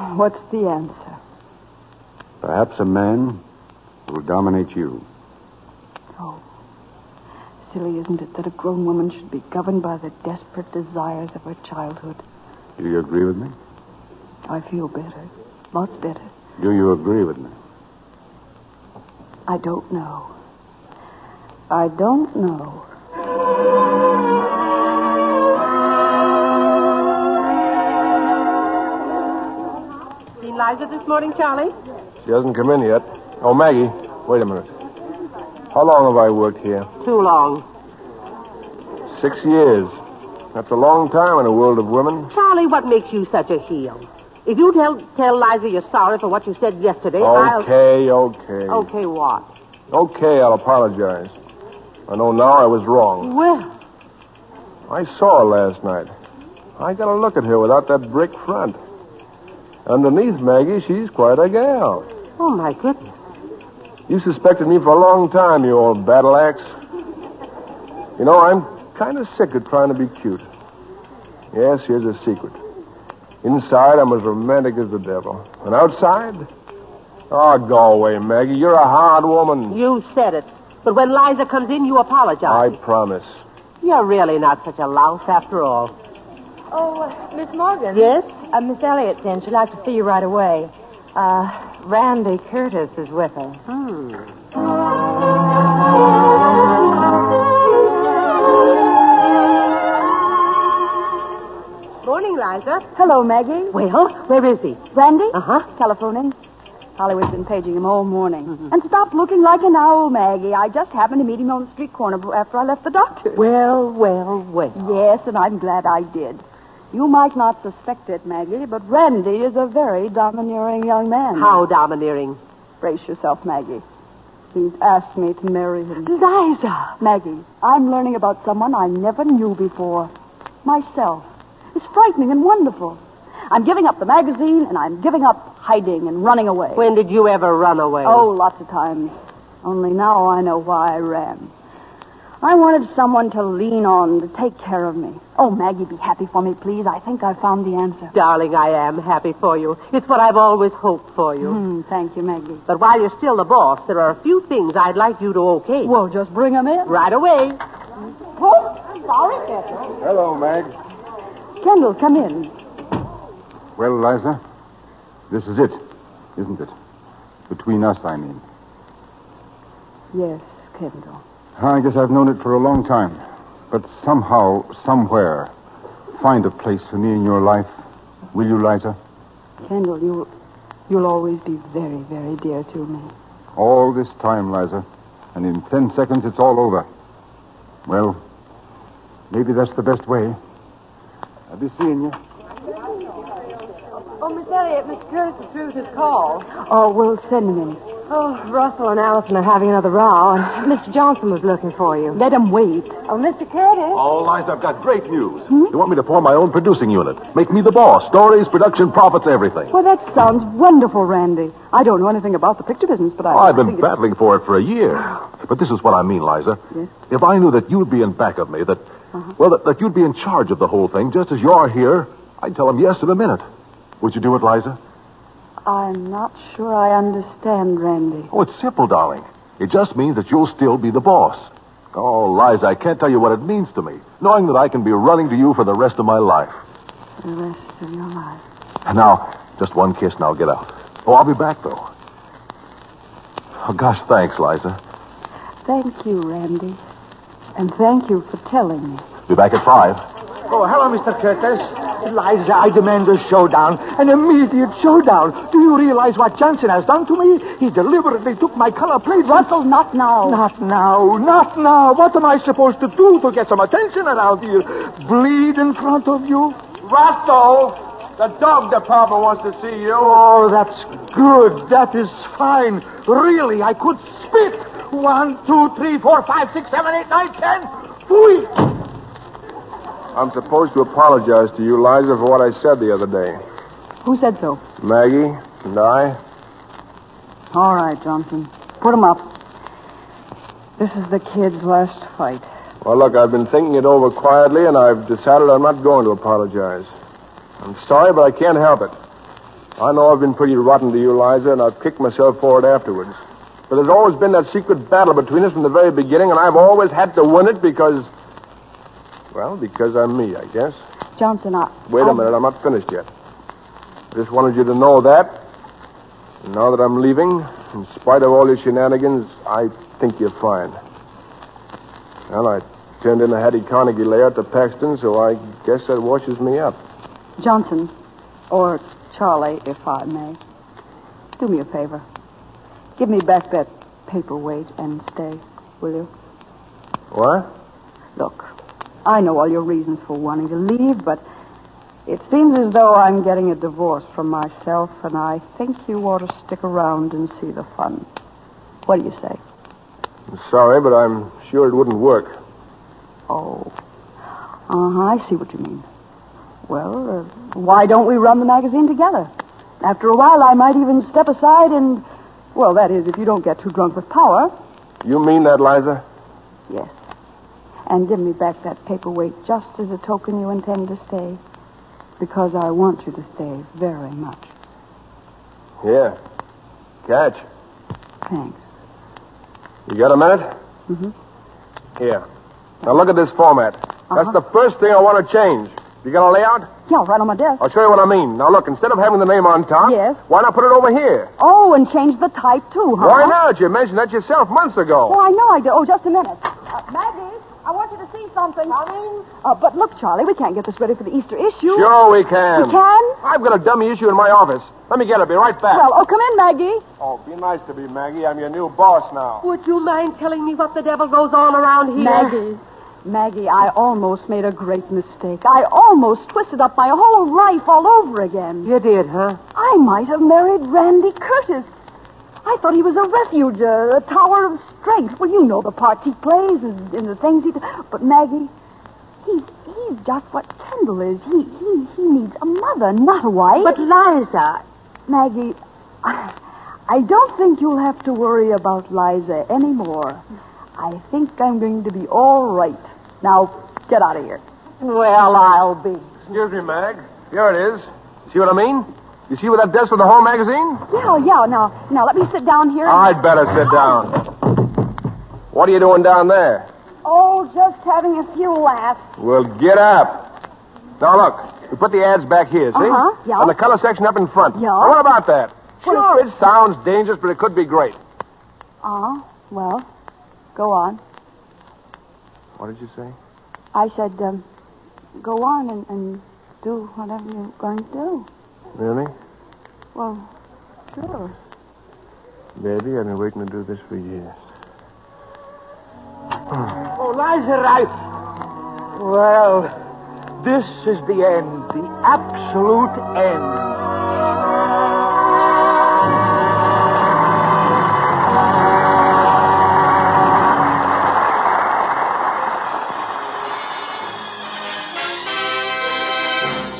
What's the answer? Perhaps a man will dominate you. Oh. Silly, isn't it, that a grown woman should be governed by the desperate desires of her childhood? Do you agree with me? I feel better. Lots better. Do you agree with me? I don't know. I don't know. Seen Liza this morning, Charlie? She hasn't come in yet. Oh, Maggie, wait a minute. How long have I worked here? Too long. Six years. That's a long time in a world of women. Charlie, what makes you such a heel? If you tell tell Liza you're sorry for what you said yesterday, I'll. Okay, okay. Okay, what? Okay, I'll apologize. I know now I was wrong. Well, I saw her last night. I got a look at her without that brick front. Underneath, Maggie, she's quite a gal. oh my goodness. You suspected me for a long time, you old battle axe. You know, I'm kind of sick of trying to be cute. Yes, here's a secret. Inside, I'm as romantic as the devil. And outside? Oh, go away, Maggie. You're a hard woman. You said it. But when Liza comes in, you apologize. I promise. You're really not such a louse after all. Oh, uh, Miss Morgan. Yes? Uh, Miss Elliott's in. She'd like to see you right away. Uh, Randy Curtis is with her. Hmm. Morning, Liza. Hello, Maggie. Well, where is he? Randy? Uh-huh. Telephoning. Hollywood's been paging him all morning. And stop looking like an owl, Maggie. I just happened to meet him on the street corner after I left the doctor. Well, well, well. Yes, and I'm glad I did. You might not suspect it, Maggie, but Randy is a very domineering young man. How domineering? Brace yourself, Maggie. He's asked me to marry him. Liza! Maggie, I'm learning about someone I never knew before. Myself. It's frightening and wonderful. I'm giving up the magazine, and I'm giving up hiding and running away. When did you ever run away? Oh, lots of times. Only now I know why I ran. I wanted someone to lean on, to take care of me. Oh, Maggie, be happy for me, please. I think I found the answer. Darling, I am happy for you. It's what I've always hoped for you. Hmm, thank you, Maggie. But while you're still the boss, there are a few things I'd like you to okay. Well, just bring 'em in. Right away. Oh, sorry, Kendall. Hello, Mag. Kendall, come in. Well, Liza, this is it, isn't it? Between us, I mean. Yes, Kendall. I guess I've known it for a long time. But somehow, somewhere, find a place for me in your life. Will you, Liza? Kendall, you, you'll always be very, very dear to me. All this time, Liza. And in ten seconds, it's all over. Well, maybe that's the best way. I'll be seeing you. Oh, Miss Elliott, Miss Curtis is through with his call. Oh, we'll send him in. Oh, Russell and Allison are having another row, and Mr. Johnson was looking for you. Let him wait. Oh, Mr. Curtis. Oh, Liza, I've got great news. You want me to form my own producing unit. Make me the boss. Stories, production, profits, everything. Well, that sounds wonderful, Randy. I don't know anything about the picture business, but I. I've been think it- battling for it for a year. But this is what I mean, Liza. Yes? If I knew that you'd be in back of me, that, Uh-huh. well, that, that you'd be in charge of the whole thing, just as you are here, I'd tell them yes in a minute. Would you do it, Liza? I'm not sure I understand, Randy. Oh, it's simple, darling. It just means that you'll still be the boss. Oh, Liza, I can't tell you what it means to me, knowing that I can be running to you for the rest of my life. For the rest of your life. And now, just one kiss and I'll get out. Oh, I'll be back, though. Oh, gosh, thanks, Liza. Thank you, Randy. And thank you for telling me. Be back at five. Oh, hello, Mr. Curtis. Liza, I demand a showdown, an immediate showdown. Do you realize what Johnson has done to me? He deliberately took my color plates. Russell, not now. Not now, not now. What am I supposed to do to get some attention around here? Bleed in front of you? Russell, the dog department wants to see you. Oh, that's good. That is fine. Really, I could spit. One, two, three, four, five, six, seven, eight, nine, ten. Whee! I'm supposed to apologize to you, Liza, for what I said the other day. Who said so? Maggie and I. All right, Johnson. Put him up. This is the kid's last fight. Well, look, I've been thinking it over quietly, and I've decided I'm not going to apologize. I'm sorry, but I can't help it. I know I've been pretty rotten to you, Liza, and I've kicked myself for it afterwards. But there's always been that secret battle between us from the very beginning, and I've always had to win it because. Well, because I'm me, I guess. Johnson, I. Wait a I- minute, I'm not finished yet. I just wanted you to know that. And now that I'm leaving, in spite of all your shenanigans, I think you're fine. Well, I turned in a Hattie Carnegie layout to Paxton, so I guess that washes me up. Johnson, or Charlie, if I may, do me a favor. Give me back that paperweight and stay, will you? What? Look, I know all your reasons for wanting to leave, but it seems as though I'm getting a divorce from myself, and I think you ought to stick around and see the fun. What do you say? I'm sorry, but I'm sure it wouldn't work. Oh. Uh huh, I see what you mean. Well, uh, why don't we run the magazine together? After a while, I might even step aside and. Well, that is, if you don't get too drunk with power. You mean that, Liza? Yes. And give me back that paperweight just as a token you intend to stay. Because I want you to stay very much. Yeah. Catch. Thanks. You got a minute? Mm-hmm. Here. Now look at this format. Uh-huh. That's the first thing I want to change. You got a layout? Yeah, right on my desk. I'll show you what I mean. Now, look, instead of having the name on top, Yes. why not put it over here? Oh, and change the type, too, huh? Why not? You mentioned that yourself months ago. Oh, I know I do. Oh, just a minute. Uh, Maggie, I want you to see something. Coming? Uh, but look, Charlie, we can't get this ready for the Easter issue. Sure we can. We can? I've got a dummy issue in my office. Let me get it. Be right back. Well, oh, come in, Maggie. Oh, be nice to me, Maggie. I'm your new boss now. Would you mind telling me what the devil goes on around here? Maggie. Maggie, I almost made a great mistake. I almost twisted up my whole life all over again. You did, huh? I might have married Randy Curtis. I thought he was a refuge, a, a tower of strength. Well, you know the parts he plays and, and the things he does. But Maggie, he's he's just what Kendall is. He he he needs a mother, not a wife. But Liza, Maggie, I, I don't think you'll have to worry about Liza anymore. I think I'm going to be all right. Now, get out of here. well, I'll be. Excuse me, Mag. Here it is. See what I mean? You see where that desk with the whole magazine? Yeah, yeah. Now, now let me sit down here. and- I'd better sit down. What are you doing down there? Oh, just having a few laughs. Well, get up. Now, look. We put the ads back here, see? Uh-huh, yeah. And the color section up in front. Yeah. Now, what about that? Sure, it sounds dangerous, but it could be great. Uh, well, go on. What did you say? I said, um, go on and, and do whatever you're going to do. Really? Well, sure. Baby, I've been waiting to do this for years. Oh, Liza, I. Well, this is the end, the absolute end.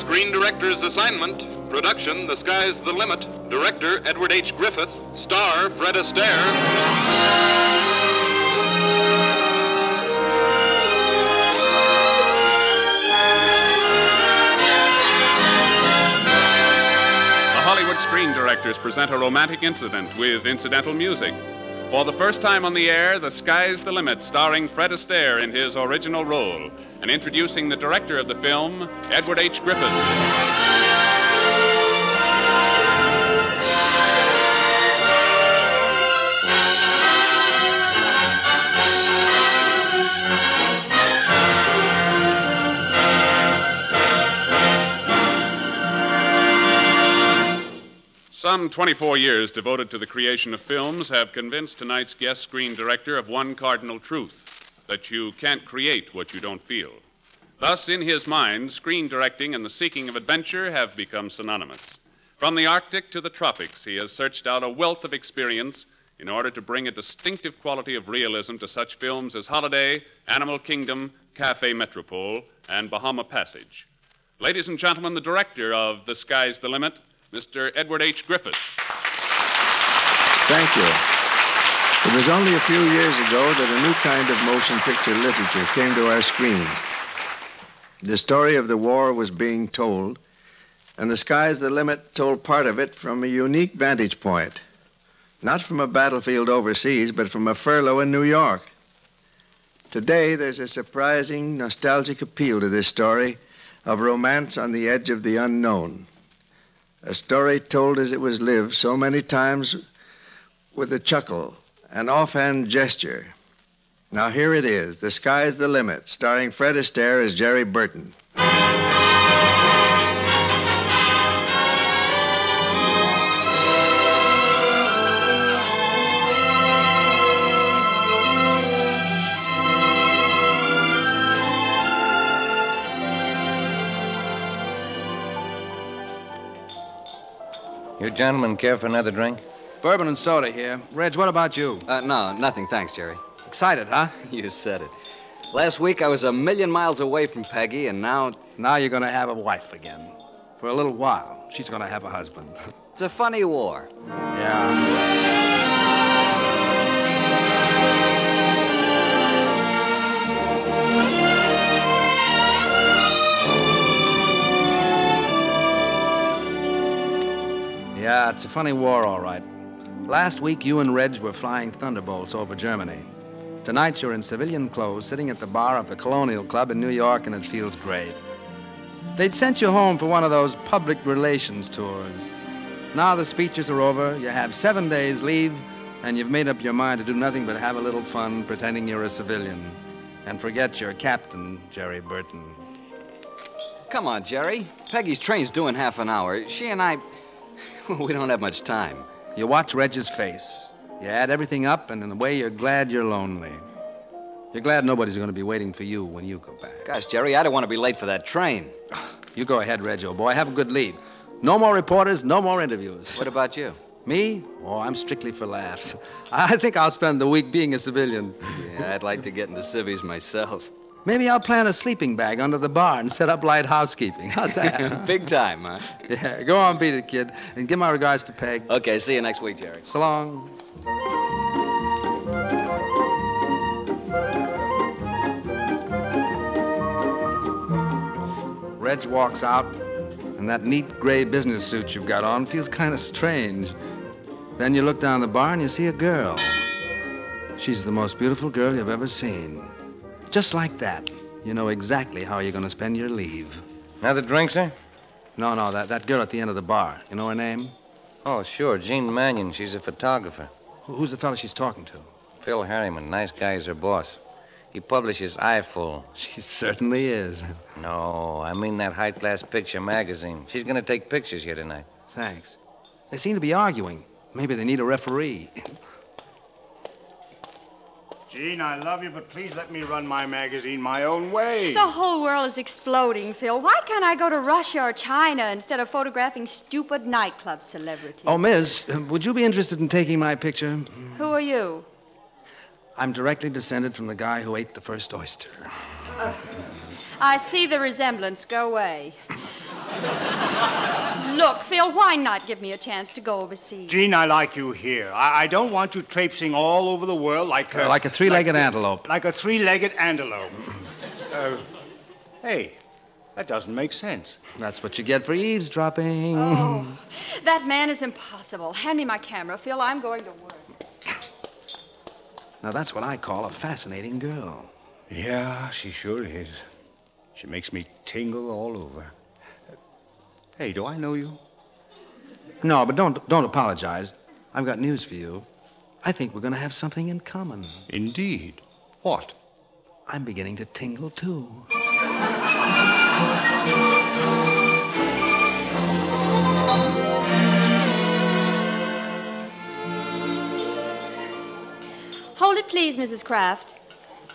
Screen Director's Assignment. Production The Sky's the Limit. Director Edward H. Griffith. Star Fred Astaire. The Hollywood Screen Directors present a romantic incident with incidental music. For the first time on the air, The Sky's the Limit, starring Fred Astaire in his original role, and introducing the director of the film, Edward H. Griffith. Some 24 years devoted to the creation of films have convinced tonight's guest screen director of one cardinal truth that you can't create what you don't feel. Thus, in his mind, screen directing and the seeking of adventure have become synonymous. From the Arctic to the tropics, he has searched out a wealth of experience in order to bring a distinctive quality of realism to such films as Holiday, Animal Kingdom, Cafe Metropole, and Bahama Passage. Ladies and gentlemen, the director of The Sky's the Limit, Mr. Edward H. Griffith. Thank you. It was only a few years ago that a new kind of motion picture literature came to our screens. The story of the war was being told, and The Sky's the Limit told part of it from a unique vantage point. Not from a battlefield overseas, but from a furlough in New York. Today, there's a surprising, nostalgic appeal to this story of romance on the edge of the unknown. A story told as it was lived so many times with a chuckle, an offhand gesture. Now here it is The Sky's the Limit, starring Fred Astaire as Jerry Burton. You gentlemen care for another drink? Bourbon and soda here. Reg, what about you? Uh, no, nothing, thanks, Jerry. Excited, huh? you said it. Last week I was a million miles away from Peggy, and now. Now you're gonna have a wife again. For a little while. She's gonna have a husband. It's a funny war. Yeah. Yeah, it's a funny war, all right. Last week, you and Reg were flying thunderbolts over Germany. Tonight, you're in civilian clothes, sitting at the bar of the Colonial Club in New York, and it feels great. They'd sent you home for one of those public relations tours. Now the speeches are over, you have seven days leave, and you've made up your mind to do nothing but have a little fun pretending you're a civilian. And forget your captain, Jerry Burton. Come on, Jerry. Peggy's train's due in half an hour. She and I, we don't have much time. You watch Reg's face. You add everything up, and in a way, you're glad you're lonely. You're glad nobody's going to be waiting for you when you go back. Gosh, Jerry, I don't want to be late for that train. You go ahead, Reg, old boy. Have a good lead. No more reporters, no more interviews. What about you? Me? Oh, I'm strictly for laughs. I think I'll spend the week being a civilian. Yeah, I'd like to get into civvies myself. Maybe I'll plant a sleeping bag under the bar and set up light housekeeping. How's that? Big time, huh? Yeah, go on, beat it, kid. And give my regards to Peg. Okay, see you next week, Jerry. So long. Reg walks out, and that neat gray business suit you've got on feels kind of strange. Then you look down the bar and you see a girl. She's the most beautiful girl you've ever seen. Just like that, you know exactly how you're going to spend your leave. Another drink, sir? No, no, that, that girl at the end of the bar. You know her name? Oh, sure. Jean Mannion. She's a photographer. Who's the fellow she's talking to? Phil Harriman. Nice guy is her boss. He publishes Eyeful. She certainly is. No, I mean that high class picture magazine. She's going to take pictures here tonight. Thanks. They seem to be arguing. Maybe they need a referee. Jean, I love you, but please let me run my magazine my own way. The whole world is exploding, Phil. Why can't I go to Russia or China instead of photographing stupid nightclub celebrities? Oh, Miss, uh, would you be interested in taking my picture? Who are you? I'm directly descended from the guy who ate the first oyster. I see the resemblance. Go away. Look, Phil, why not give me a chance to go overseas? Jean, I like you here. I, I don't want you traipsing all over the world like a... like a three legged antelope. Like a three-legged antelope. Uh, hey, that doesn't make sense. That's what you get for eavesdropping. Oh, that man is impossible. Hand me my camera, Phil. I'm going to work. Now, that's what I call a fascinating girl. Yeah, she sure is. She makes me tingle all over. Hey, do I know you? No, but don't, don't apologize. I've got news for you. I think we're going to have something in common. Indeed. What? I'm beginning to tingle, too. Hold it, please, Mrs. Kraft.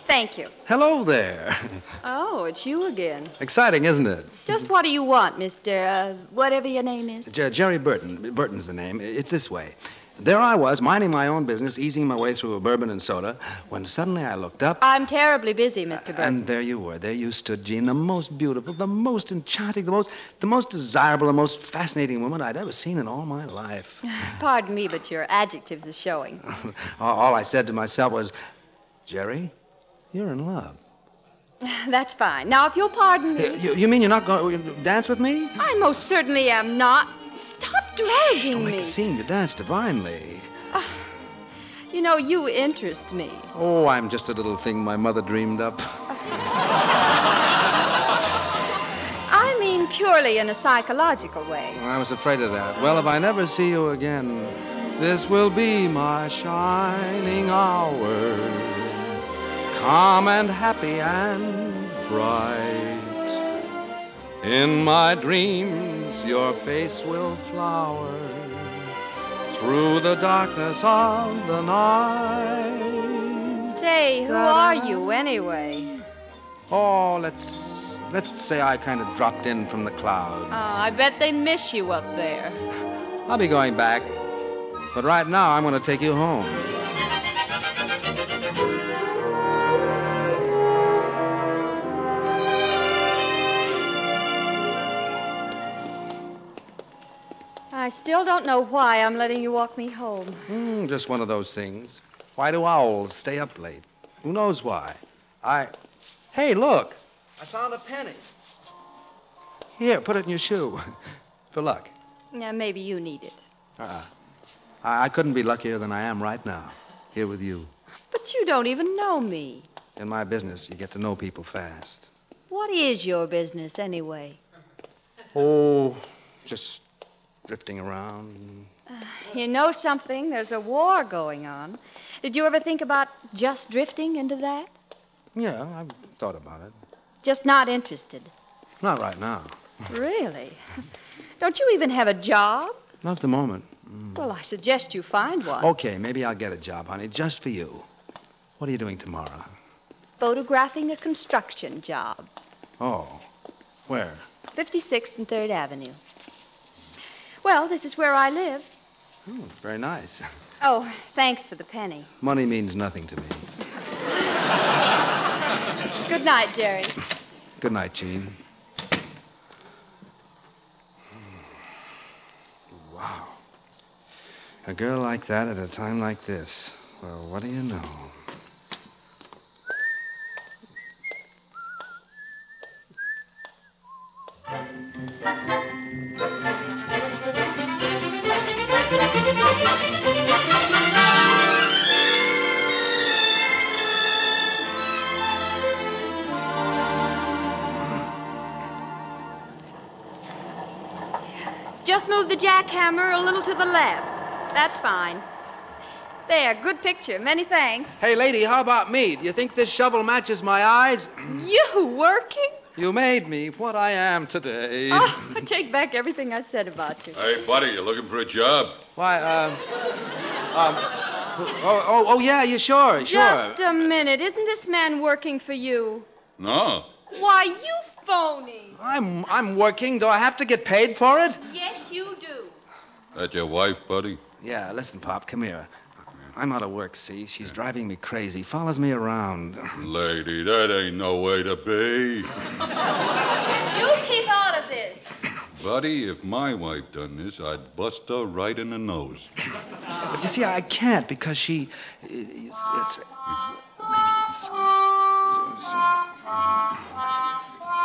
Thank you. Hello there. Oh, it's you again. Exciting, isn't it? Just what do you want, Mr. Uh, whatever your name is? Jer- Jerry Burton. Burton's the name. It's this way. There I was, minding my own business, easing my way through a bourbon and soda, when suddenly I looked up. I'm terribly busy, Mr. Burton. And there you were. There you stood, Jean, the most beautiful, the most enchanting, the most, the most desirable, the most fascinating woman I'd ever seen in all my life. Pardon me, but your adjectives are showing. all all I said to myself was, Jerry, you're in love. That's fine. Now, if you'll pardon me. You, you mean you're not going to dance with me? I most certainly am not. Stop dragging me. Don't make me. a scene. You dance divinely. Ah, you know, you interest me. Oh, I'm just a little thing my mother dreamed up. I mean, purely in a psychological way. I was afraid of that. Well, if I never see you again, this will be my shining hour. Calm and happy and bright. In my dreams, your face will flower through the darkness of the night. Say, who are you anyway? Oh, let's let's say I kind of dropped in from the clouds. Oh, I bet they miss you up there. I'll be going back, but right now I'm going to take you home. I still don't know why I'm letting you walk me home. Hmm, just one of those things. Why do owls stay up late? Who knows why? I. Hey, look! I found a penny. Here, put it in your shoe. For luck. Yeah, maybe you need it. Uh-uh. I, I couldn't be luckier than I am right now, here with you. But you don't even know me. In my business, you get to know people fast. What is your business, anyway? Oh, just drifting around. Uh, you know something? There's a war going on. Did you ever think about just drifting into that? Yeah, I've thought about it. Just not interested. Not right now. Really? Don't you even have a job? Not at the moment. Mm. Well, I suggest you find one. Okay, maybe I'll get a job, honey, just for you. What are you doing tomorrow? Photographing a construction job. Oh, where? 56th and 3rd Avenue. Well, this is where I live. Hmm, very nice. Oh, thanks for the penny. Money means nothing to me. Good night, Jerry. Good night, Jean. Wow. A girl like that at a time like this. Well, what do you know? Jackhammer a little to the left. That's fine. There, good picture. Many thanks. Hey, lady, how about me? Do you think this shovel matches my eyes? You working? You made me what I am today. Oh, I take back everything I said about you. Hey, buddy, you looking for a job? Why, um. Um. Oh, oh, oh, yeah, you sure, sure. Just a minute. Isn't this man working for you? No. Why, you phony. I'm, I'm working. Do I have to get paid for it? Yes, you do. That your wife, buddy? Yeah, listen, Pop, come here. I'm out of work, see? She's driving me crazy, follows me around. Lady, that ain't no way to be. You keep out of this. Buddy, if my wife done this, I'd bust her right in the nose. But you see, I can't because she. It's. it's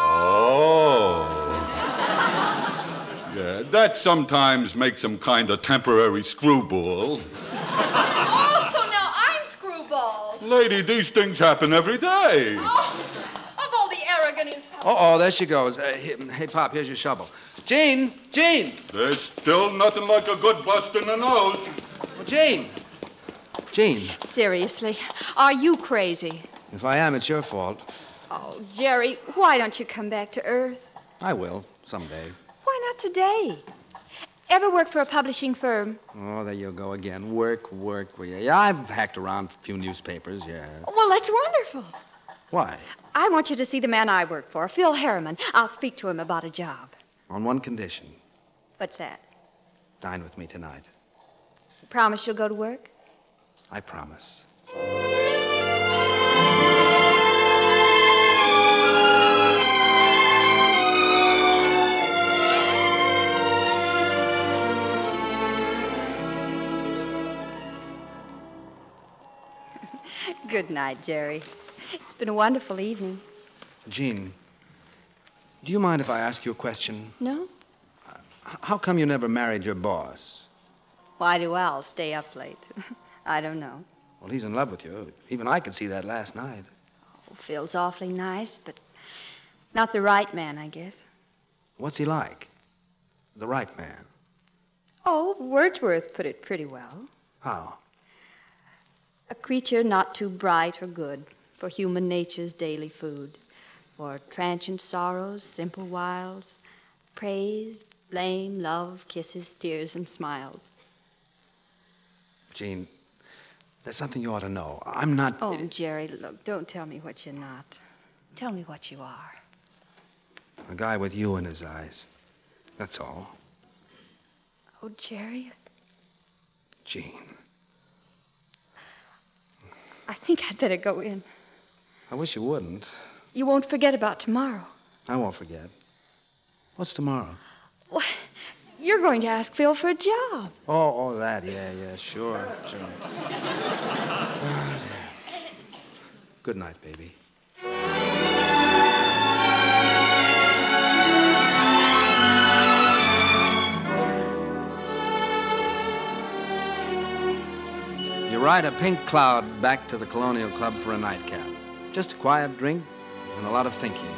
Oh. Yeah, that sometimes makes him kind of temporary screwball. Oh, so now I'm screwball. Lady, these things happen every day. Oh, of all the arrogant insults. Uh oh, there she goes. Uh, hey, hey, Pop, here's your shovel. Jean! Jean! There's still nothing like a good bust in the nose. Well, Jean! Jean, Seriously, are you crazy? if I am, it's your fault. Oh, Jerry, why don't you come back to Earth? I will, someday. Why not today? Ever work for a publishing firm? Oh, there you go again. Work, work. Well, yeah, yeah, I've hacked around a few newspapers, yeah. Well, that's wonderful. Why? I want you to see the man I work for, Phil Harriman. I'll speak to him about a job. On one condition What's that? dine with me tonight. You promise you'll go to work? I promise. Good night, Jerry. It's been a wonderful evening. Jean, do you mind if I ask you a question? No? How come you never married your boss? Why do Al stay up late? I don't know. Well, he's in love with you. Even I could see that last night. Oh, Phil's awfully nice, but not the right man, I guess. What's he like? The right man. Oh, Wordsworth put it pretty well. How? A creature not too bright or good for human nature's daily food, for transient sorrows, simple wiles, praise, blame, love, kisses, tears, and smiles. Jean, there's something you ought to know. I'm not. Oh, Jerry, look, don't tell me what you're not. Tell me what you are. A guy with you in his eyes. That's all. Oh, Jerry, Jean. I think I'd better go in. I wish you wouldn't. You won't forget about tomorrow. I won't forget. What's tomorrow? Why, you're going to ask Phil for a job. Oh, oh, that. Yeah, yeah, sure, sure. Dear. Good night, baby. Ride a pink cloud back to the Colonial Club for a nightcap. Just a quiet drink and a lot of thinking.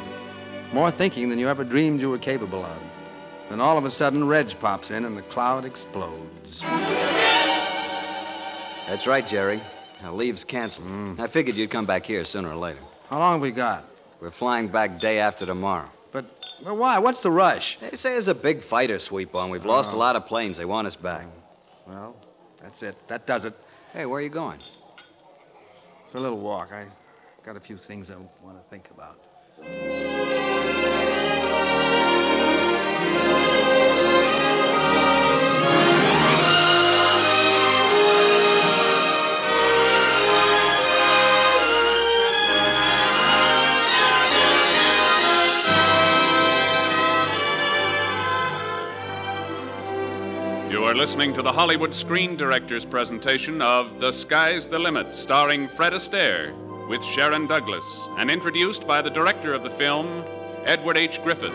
More thinking than you ever dreamed you were capable of. Then all of a sudden, Reg pops in and the cloud explodes. That's right, Jerry. Now, leave's canceled. Mm. I figured you'd come back here sooner or later. How long have we got? We're flying back day after tomorrow. But, but why? What's the rush? They say there's a big fighter sweep on. We've lost Oh. a lot of planes. They want us back. Well, that's it. That does it. Hey, where are you going? For a little walk. I got a few things I want to think about. Listening to the Hollywood Screen Directors presentation of The Sky's the Limit, starring Fred Astaire with Sharon Douglas, and introduced by the director of the film, Edward H. Griffith.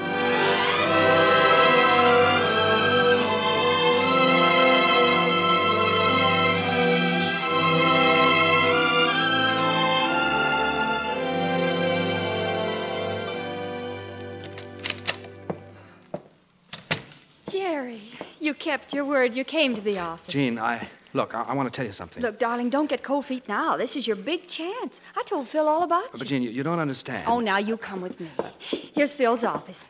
Kept your word. You came to the office. Jean, I. Look, I, I want to tell you something. Look, darling, don't get cold feet now. This is your big chance. I told Phil all about you. But, Jean, you, you don't understand. Oh, now you come with me. Here's Phil's office.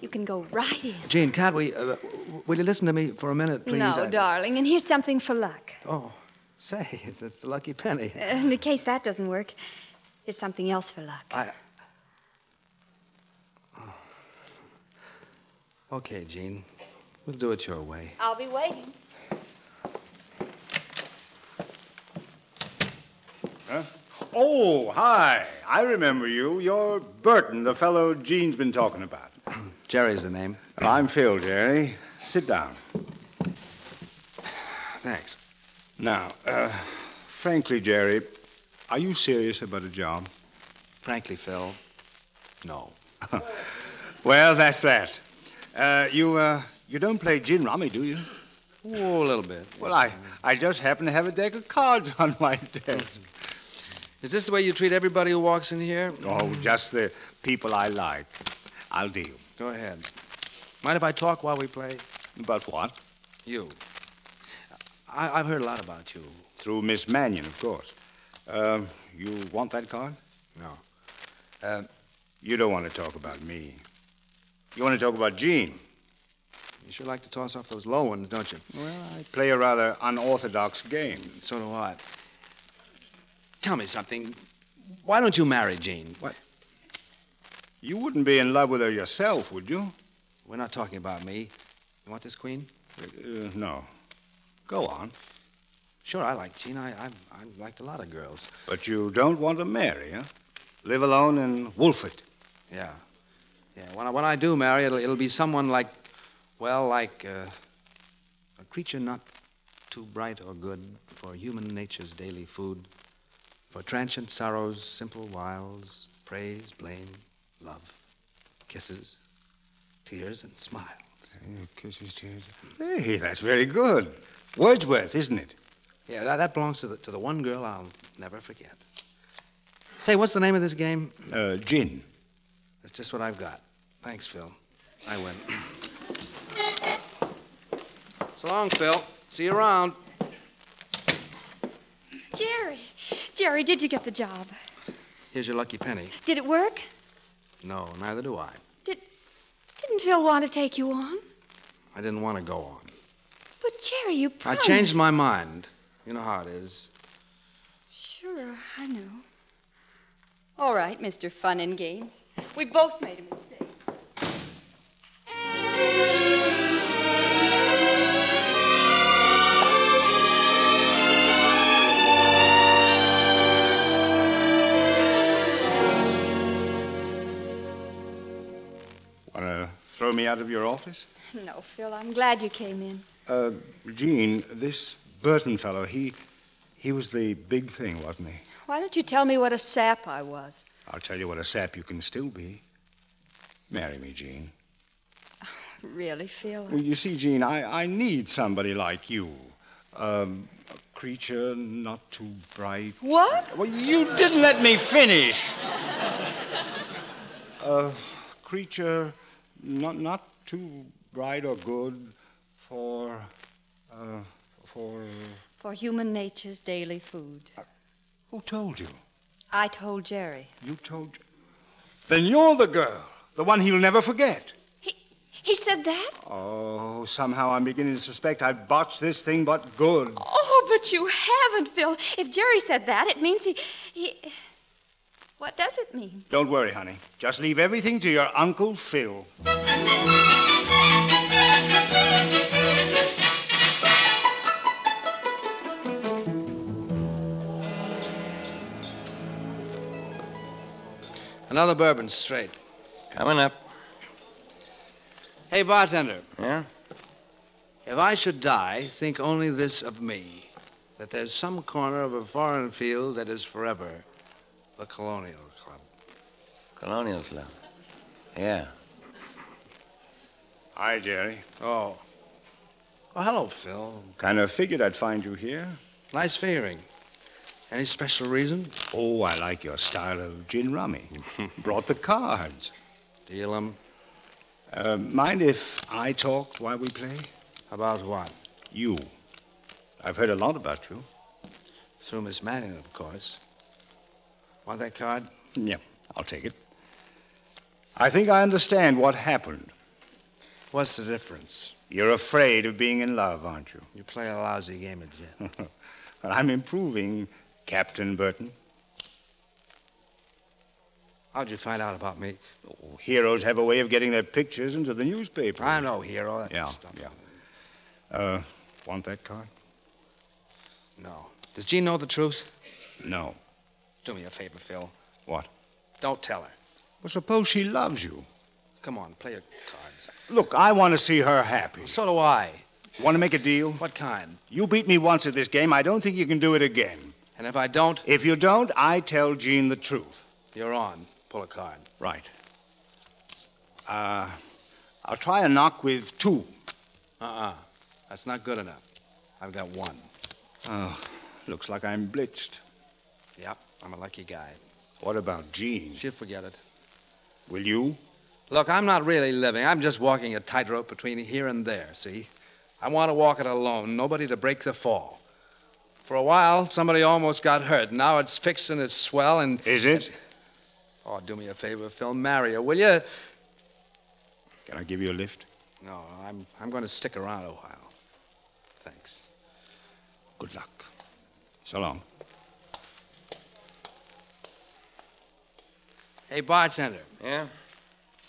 You can go right in. Jean, can't we. Uh, will you listen to me for a minute, please? no, I- darling, and here's something for luck. Oh, say, it's, it's the lucky penny. Uh, in the case that doesn't work, here's something else for luck. I. Okay, Jean. We'll do it your way. I'll be waiting. Huh? Oh, hi. I remember you. You're Burton, the fellow Jean's been talking about. Jerry's the name. I'm Phil, Jerry. Sit down. Thanks. Now, uh, frankly, Jerry, are you serious about a job? Frankly, Phil, no. well, that's that. Uh, you, uh, you don't play gin rummy, do you? Oh, a little bit. Well, I, I just happen to have a deck of cards on my desk. Is this the way you treat everybody who walks in here? Oh, just the people I like. I'll deal. Go ahead. Mind if I talk while we play? About what? You. I, I've heard a lot about you. Through Miss Mannion, of course. Um, you want that card? No. Uh, you don't want to talk about me. You want to talk about Jean. You sure like to toss off those low ones, don't you? Well, I play a rather unorthodox game. So do I. Tell me something. Why don't you marry Jean? What? You wouldn't be in love with her yourself, would you? We're not talking about me. You want this queen? Uh, no. Go on. Sure, I like Jean. I, I, I liked a lot of girls. But you don't want to marry, huh? Live alone in Wolford. Yeah. Yeah. When I, when I do marry, it'll, it'll be someone like, well, like uh, a creature not too bright or good for human nature's daily food, for transient sorrows, simple wiles, praise, blame, love, kisses, tears, and smiles. Kisses, tears. Hey, that's very good. Wordsworth, isn't it? Yeah, that, that belongs to the, to the one girl I'll never forget. Say, what's the name of this game? Uh, gin. That's just what I've got. Thanks, Phil. I win. so long, Phil. See you around. Jerry, Jerry, did you get the job? Here's your lucky penny. Did it work? No, neither do I. Did didn't Phil want to take you on? I didn't want to go on. But Jerry, you I changed my mind. You know how it is. Sure, I know. All right, Mr. Fun and Games. We both made a mistake. Me out of your office? No, Phil, I'm glad you came in. Uh, Jean, this Burton fellow, he, he was the big thing, wasn't he? Why don't you tell me what a sap I was? I'll tell you what a sap you can still be. Marry me, Jean. Really, Phil? Well, you see, Jean, I, I need somebody like you. Um, a creature not too bright. What? Well, you didn't let me finish. A creature not, not too bright or good for. Uh, for. For human nature's daily food. Who told you? I told Jerry. You told. Then you're the girl, the one he'll never forget. He said that? Oh, somehow I'm beginning to suspect I've botched this thing but good. Oh, but you haven't, Phil. If Jerry said that, it means he. he... What does it mean? Don't worry, honey. Just leave everything to your Uncle Phil. Another bourbon straight. Coming up. Hey, bartender. Yeah? If I should die, think only this of me that there's some corner of a foreign field that is forever the Colonial Club. Colonial Club. Yeah. Hi, Jerry. Oh. Oh, hello, Phil. Kind of figured I'd find you here. Nice figuring. Any special reason? Oh, I like your style of gin rummy. Brought the cards. Deal 'em. Uh, mind if I talk while we play? About what? You. I've heard a lot about you. Through Miss Manning, of course. Want that card? Yeah, I'll take it. I think I understand what happened. What's the difference? You're afraid of being in love, aren't you? You play a lousy game of gin. well, I'm improving, Captain Burton. How'd you find out about me? Oh, heroes have a way of getting their pictures into the newspaper. I know, hero. That Yeah, stuff. yeah. Uh, want that card? No. Does Jean know the truth? No. Do me a favor, Phil. What? Don't tell her. Well, suppose she loves you. Come on, play your cards. Look, I want to see her happy. So do I. Want to make a deal? What kind? You beat me once at this game. I don't think you can do it again. And if I don't? If you don't, I tell Jean the truth. You're on. Pull a card. Right. Uh, I'll try a knock with two. Uh-uh. That's not good enough. I've got one. Oh, looks like I'm blitzed. Yep, I'm a lucky guy. What about Jean? She'll forget it. Will you? Look, I'm not really living. I'm just walking a tightrope between here and there, see? I want to walk it alone, nobody to break the fall. For a while, somebody almost got hurt. Now it's fixed and it's swell and. Is it? Oh, do me a favor, Phil. Marry her, will you? Can I give you a lift? No, I'm, I'm going to stick around a while. Thanks. Good luck. So long. Hey, bartender. Yeah?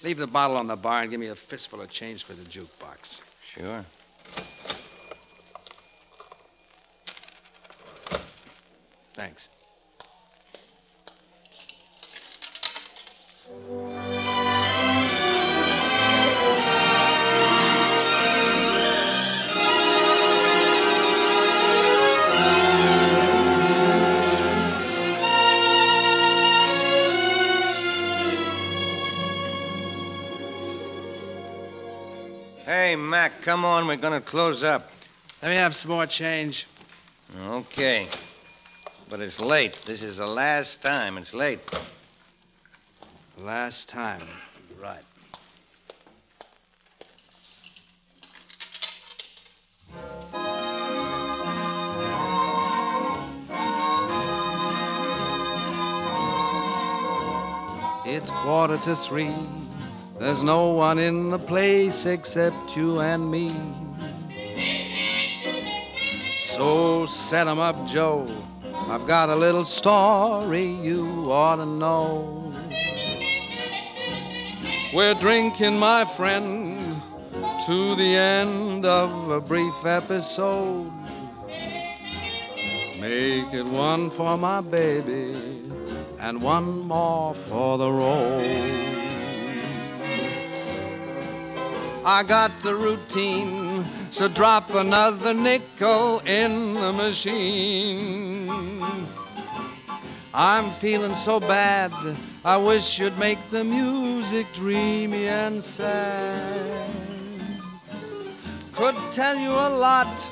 Leave the bottle on the bar and give me a fistful of change for the jukebox. Sure. Thanks. Hey, Mac, come on. We're going to close up. Let me have some more change. Okay. But it's late. This is the last time. It's late. Last time. Right. It's quarter to three. There's no one in the place except you and me. So set 'em up, Joe. I've got a little story you ought to know. We're drinking, my friend, to the end of a brief episode. Make it one for my baby and one more for the road. I got the routine, so drop another nickel in the machine. I'm feeling so bad, I wish you'd make the music dreamy and sad. Could tell you a lot,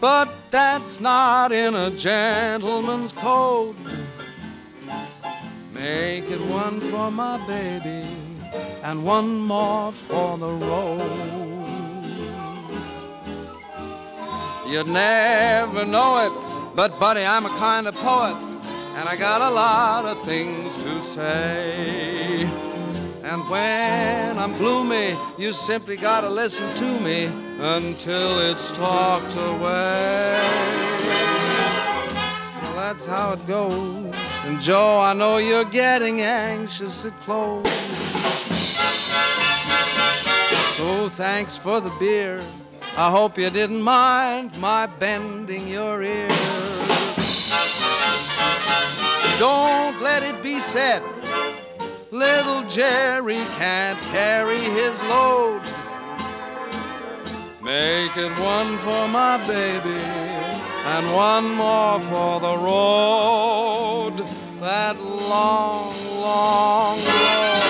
but that's not in a gentleman's code. Make it one for my baby and one more for the road. You'd never know it, but buddy, I'm a kind of poet, and I got a lot of things to say. And when I'm gloomy, you simply gotta listen to me until it's talked away. Well, that's how it goes. And Joe, I know you're getting anxious to close. So thanks for the beer. I hope you didn't mind my bending your ear. Don't let it be said, little Jerry can't carry his load. Make it one for my baby and one more for the road, that long, long road.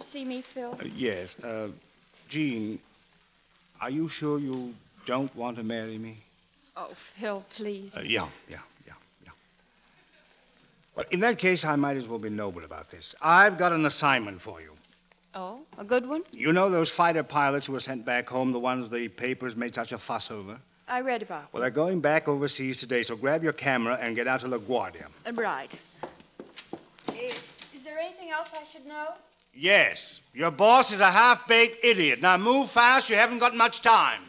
To see me, Phil? Uh, yes. Uh, Jean, are you sure you don't want to marry me? Oh, Phil, please. Uh, yeah, yeah, yeah, yeah. Well, in that case, I might as well be noble about this. I've got an assignment for you. Oh, a good one? You know those fighter pilots who were sent back home, the ones the papers made such a fuss over? I read about Well, they're going back overseas today, so grab your camera and get out to LaGuardia. them. Right. Is there anything else I should know? Yes, your boss is a half baked idiot. Now move fast, you haven't got much time.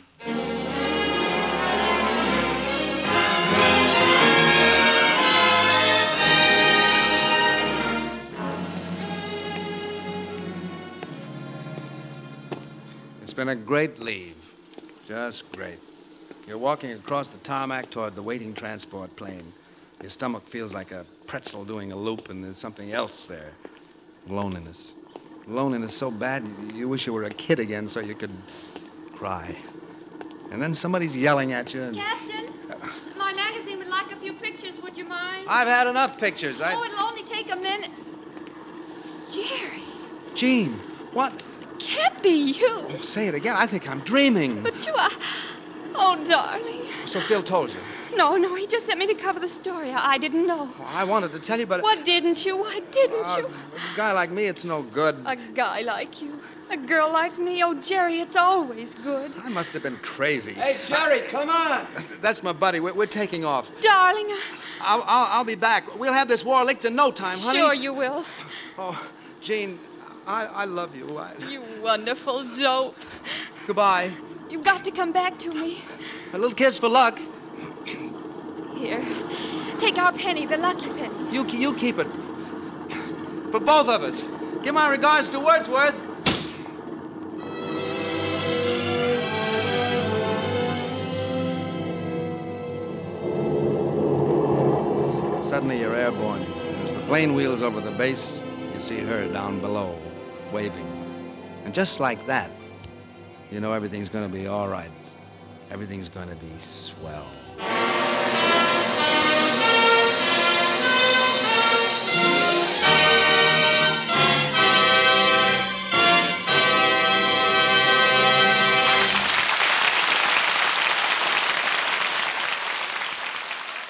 It's been a great leave. Just great. You're walking across the tarmac toward the waiting transport plane. Your stomach feels like a pretzel doing a loop, and there's something else there loneliness. Loneliness so bad you, wish you were a kid again so you could cry. And then somebody's yelling at you. And Captain, my magazine would like a few pictures. Would you mind? I've had enough pictures. I... Oh, it'll only take a minute. Jerry, Jean, what? It can't be you. Oh, say it again. I think I'm dreaming. But you are. Oh, darling. So Phil told you. No, no, he just sent me to cover the story. I, I didn't know. I wanted to tell you, but What didn't you? Why didn't Uh, you? a guy like me, it's no good. A guy like you. A girl like me. Oh, Jerry, it's always good. I must have been crazy. Hey, Jerry, come on. That's my buddy. We're, we're taking off. Darling, I- I'll, I'll, I'll be back. We'll have this war licked in no time, honey. sure you will. Oh, Jean, I, I love you. I, You wonderful dope. goodbye. You've got to come back to me. A little kiss for luck. Here. Take our penny, the lucky penny. You, you keep it. For both of us. Give my regards to Wordsworth. Suddenly you're airborne. As the plane wheels over the base, you see her down below, waving. And just like that, you know everything's gonna be all right. Everything's gonna be swell.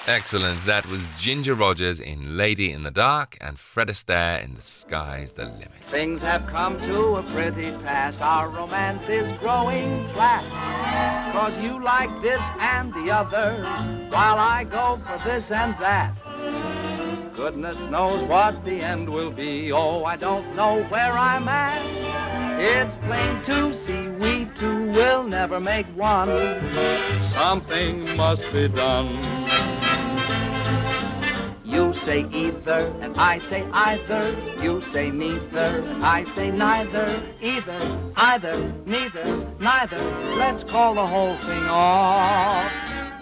Excellent. That was Ginger Rogers in Lady in the Dark and Fred Astaire in The Sky's the Limit. Things have come to a pretty pass. Our romance is growing flat. Cause you like this and the other, while I go for this and that. Goodness knows what the end will be. Oh, I don't know where I'm at. It's plain to see we two will never make one. Something must be done. You say either, and I say either. You say neither, and I say neither. Either, either, neither, neither. Let's call the whole thing off.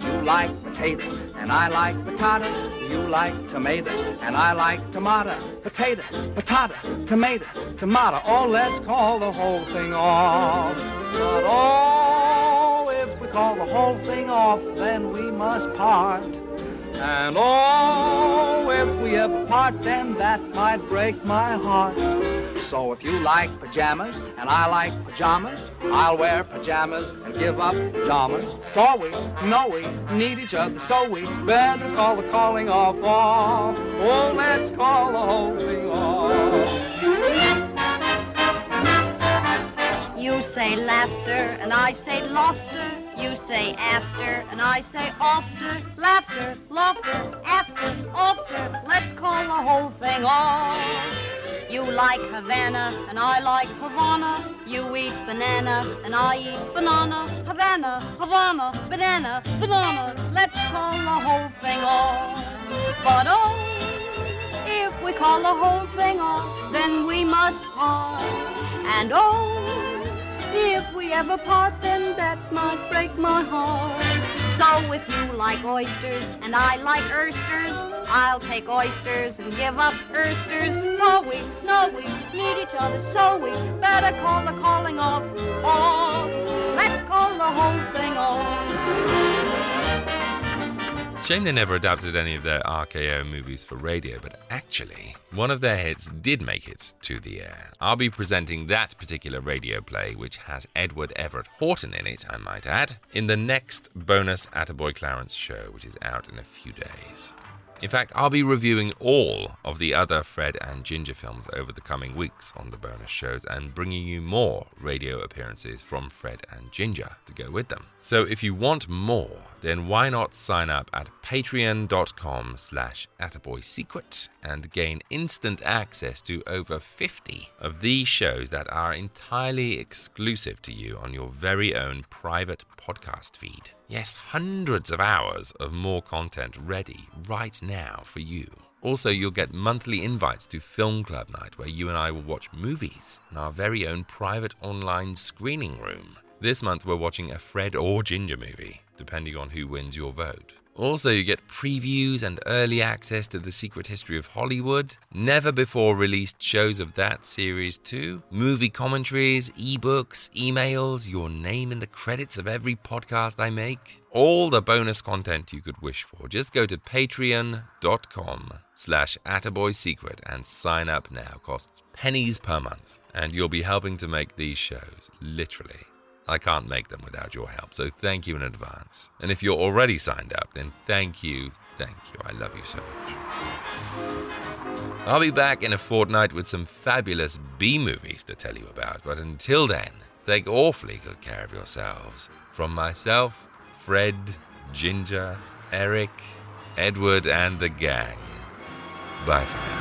You like potato, and I like patata. You like tomato, and I like tomato. Potato, patata, tomato, tomato. Oh, let's call the whole thing off. But oh, if we call the whole thing off, then we must part. And oh, if we apart, then that might break my heart. So if you like pajamas and I like pajamas, I'll wear pajamas and give up pajamas. For we know we need each other, so we better call the calling off. Oh, let's call the whole thing off. You say laughter, and I say laughter. You say after, and I say after. Laughter, laughter, after, after. Let's call the whole thing off. You like Havana, and I like Havana. You eat banana, and I eat banana. Havana, Havana, banana, banana. Let's call the whole thing off. But oh, if we call the whole thing off, then we must part. And oh, if we ever part, then that might break my heart. So if you like oysters and I like oysters, I'll take oysters and give up oysters. No, we, no, we need each other, so we better call the calling off. Off. Let's call the whole thing off. Shame they never adapted any of their RKO movies for radio, but actually, one of their hits did make it to the air. I'll be presenting that particular radio play, which has Edward Everett Horton in it, I might add, in the next bonus Attaboy Clarence show, which is out in a few days. In fact, I'll be reviewing all of the other Fred and Ginger films over the coming weeks on the bonus shows and bringing you more radio appearances from Fred and Ginger to go with them. So if you want more, then why not sign up at patreon.com slash attaboysecret and gain instant access to over 50 of these shows that are entirely exclusive to you on your very own private podcast feed. Yes, hundreds of hours of more content ready right now for you. Also, you'll get monthly invites to Film Club Night, where you and I will watch movies in our very own private online screening room. This month, we're watching a Fred or Ginger movie, depending on who wins your vote. Also, you get previews and early access to the secret history of Hollywood, never before released shows of that series too, movie commentaries, ebooks, emails, your name in the credits of every podcast I make. All the bonus content you could wish for. Just go to patreon.com slash attaboysecret and sign up now. Costs pennies per month. And you'll be helping to make these shows, literally. I can't make them without your help, so thank you in advance. And if you're already signed up, then thank you, thank you. I love you so much. I'll be back in a fortnight with some fabulous B movies to tell you about, but until then, take awfully good care of yourselves. From myself, Fred, Ginger, Erik, Edward, and the gang. Bye for now.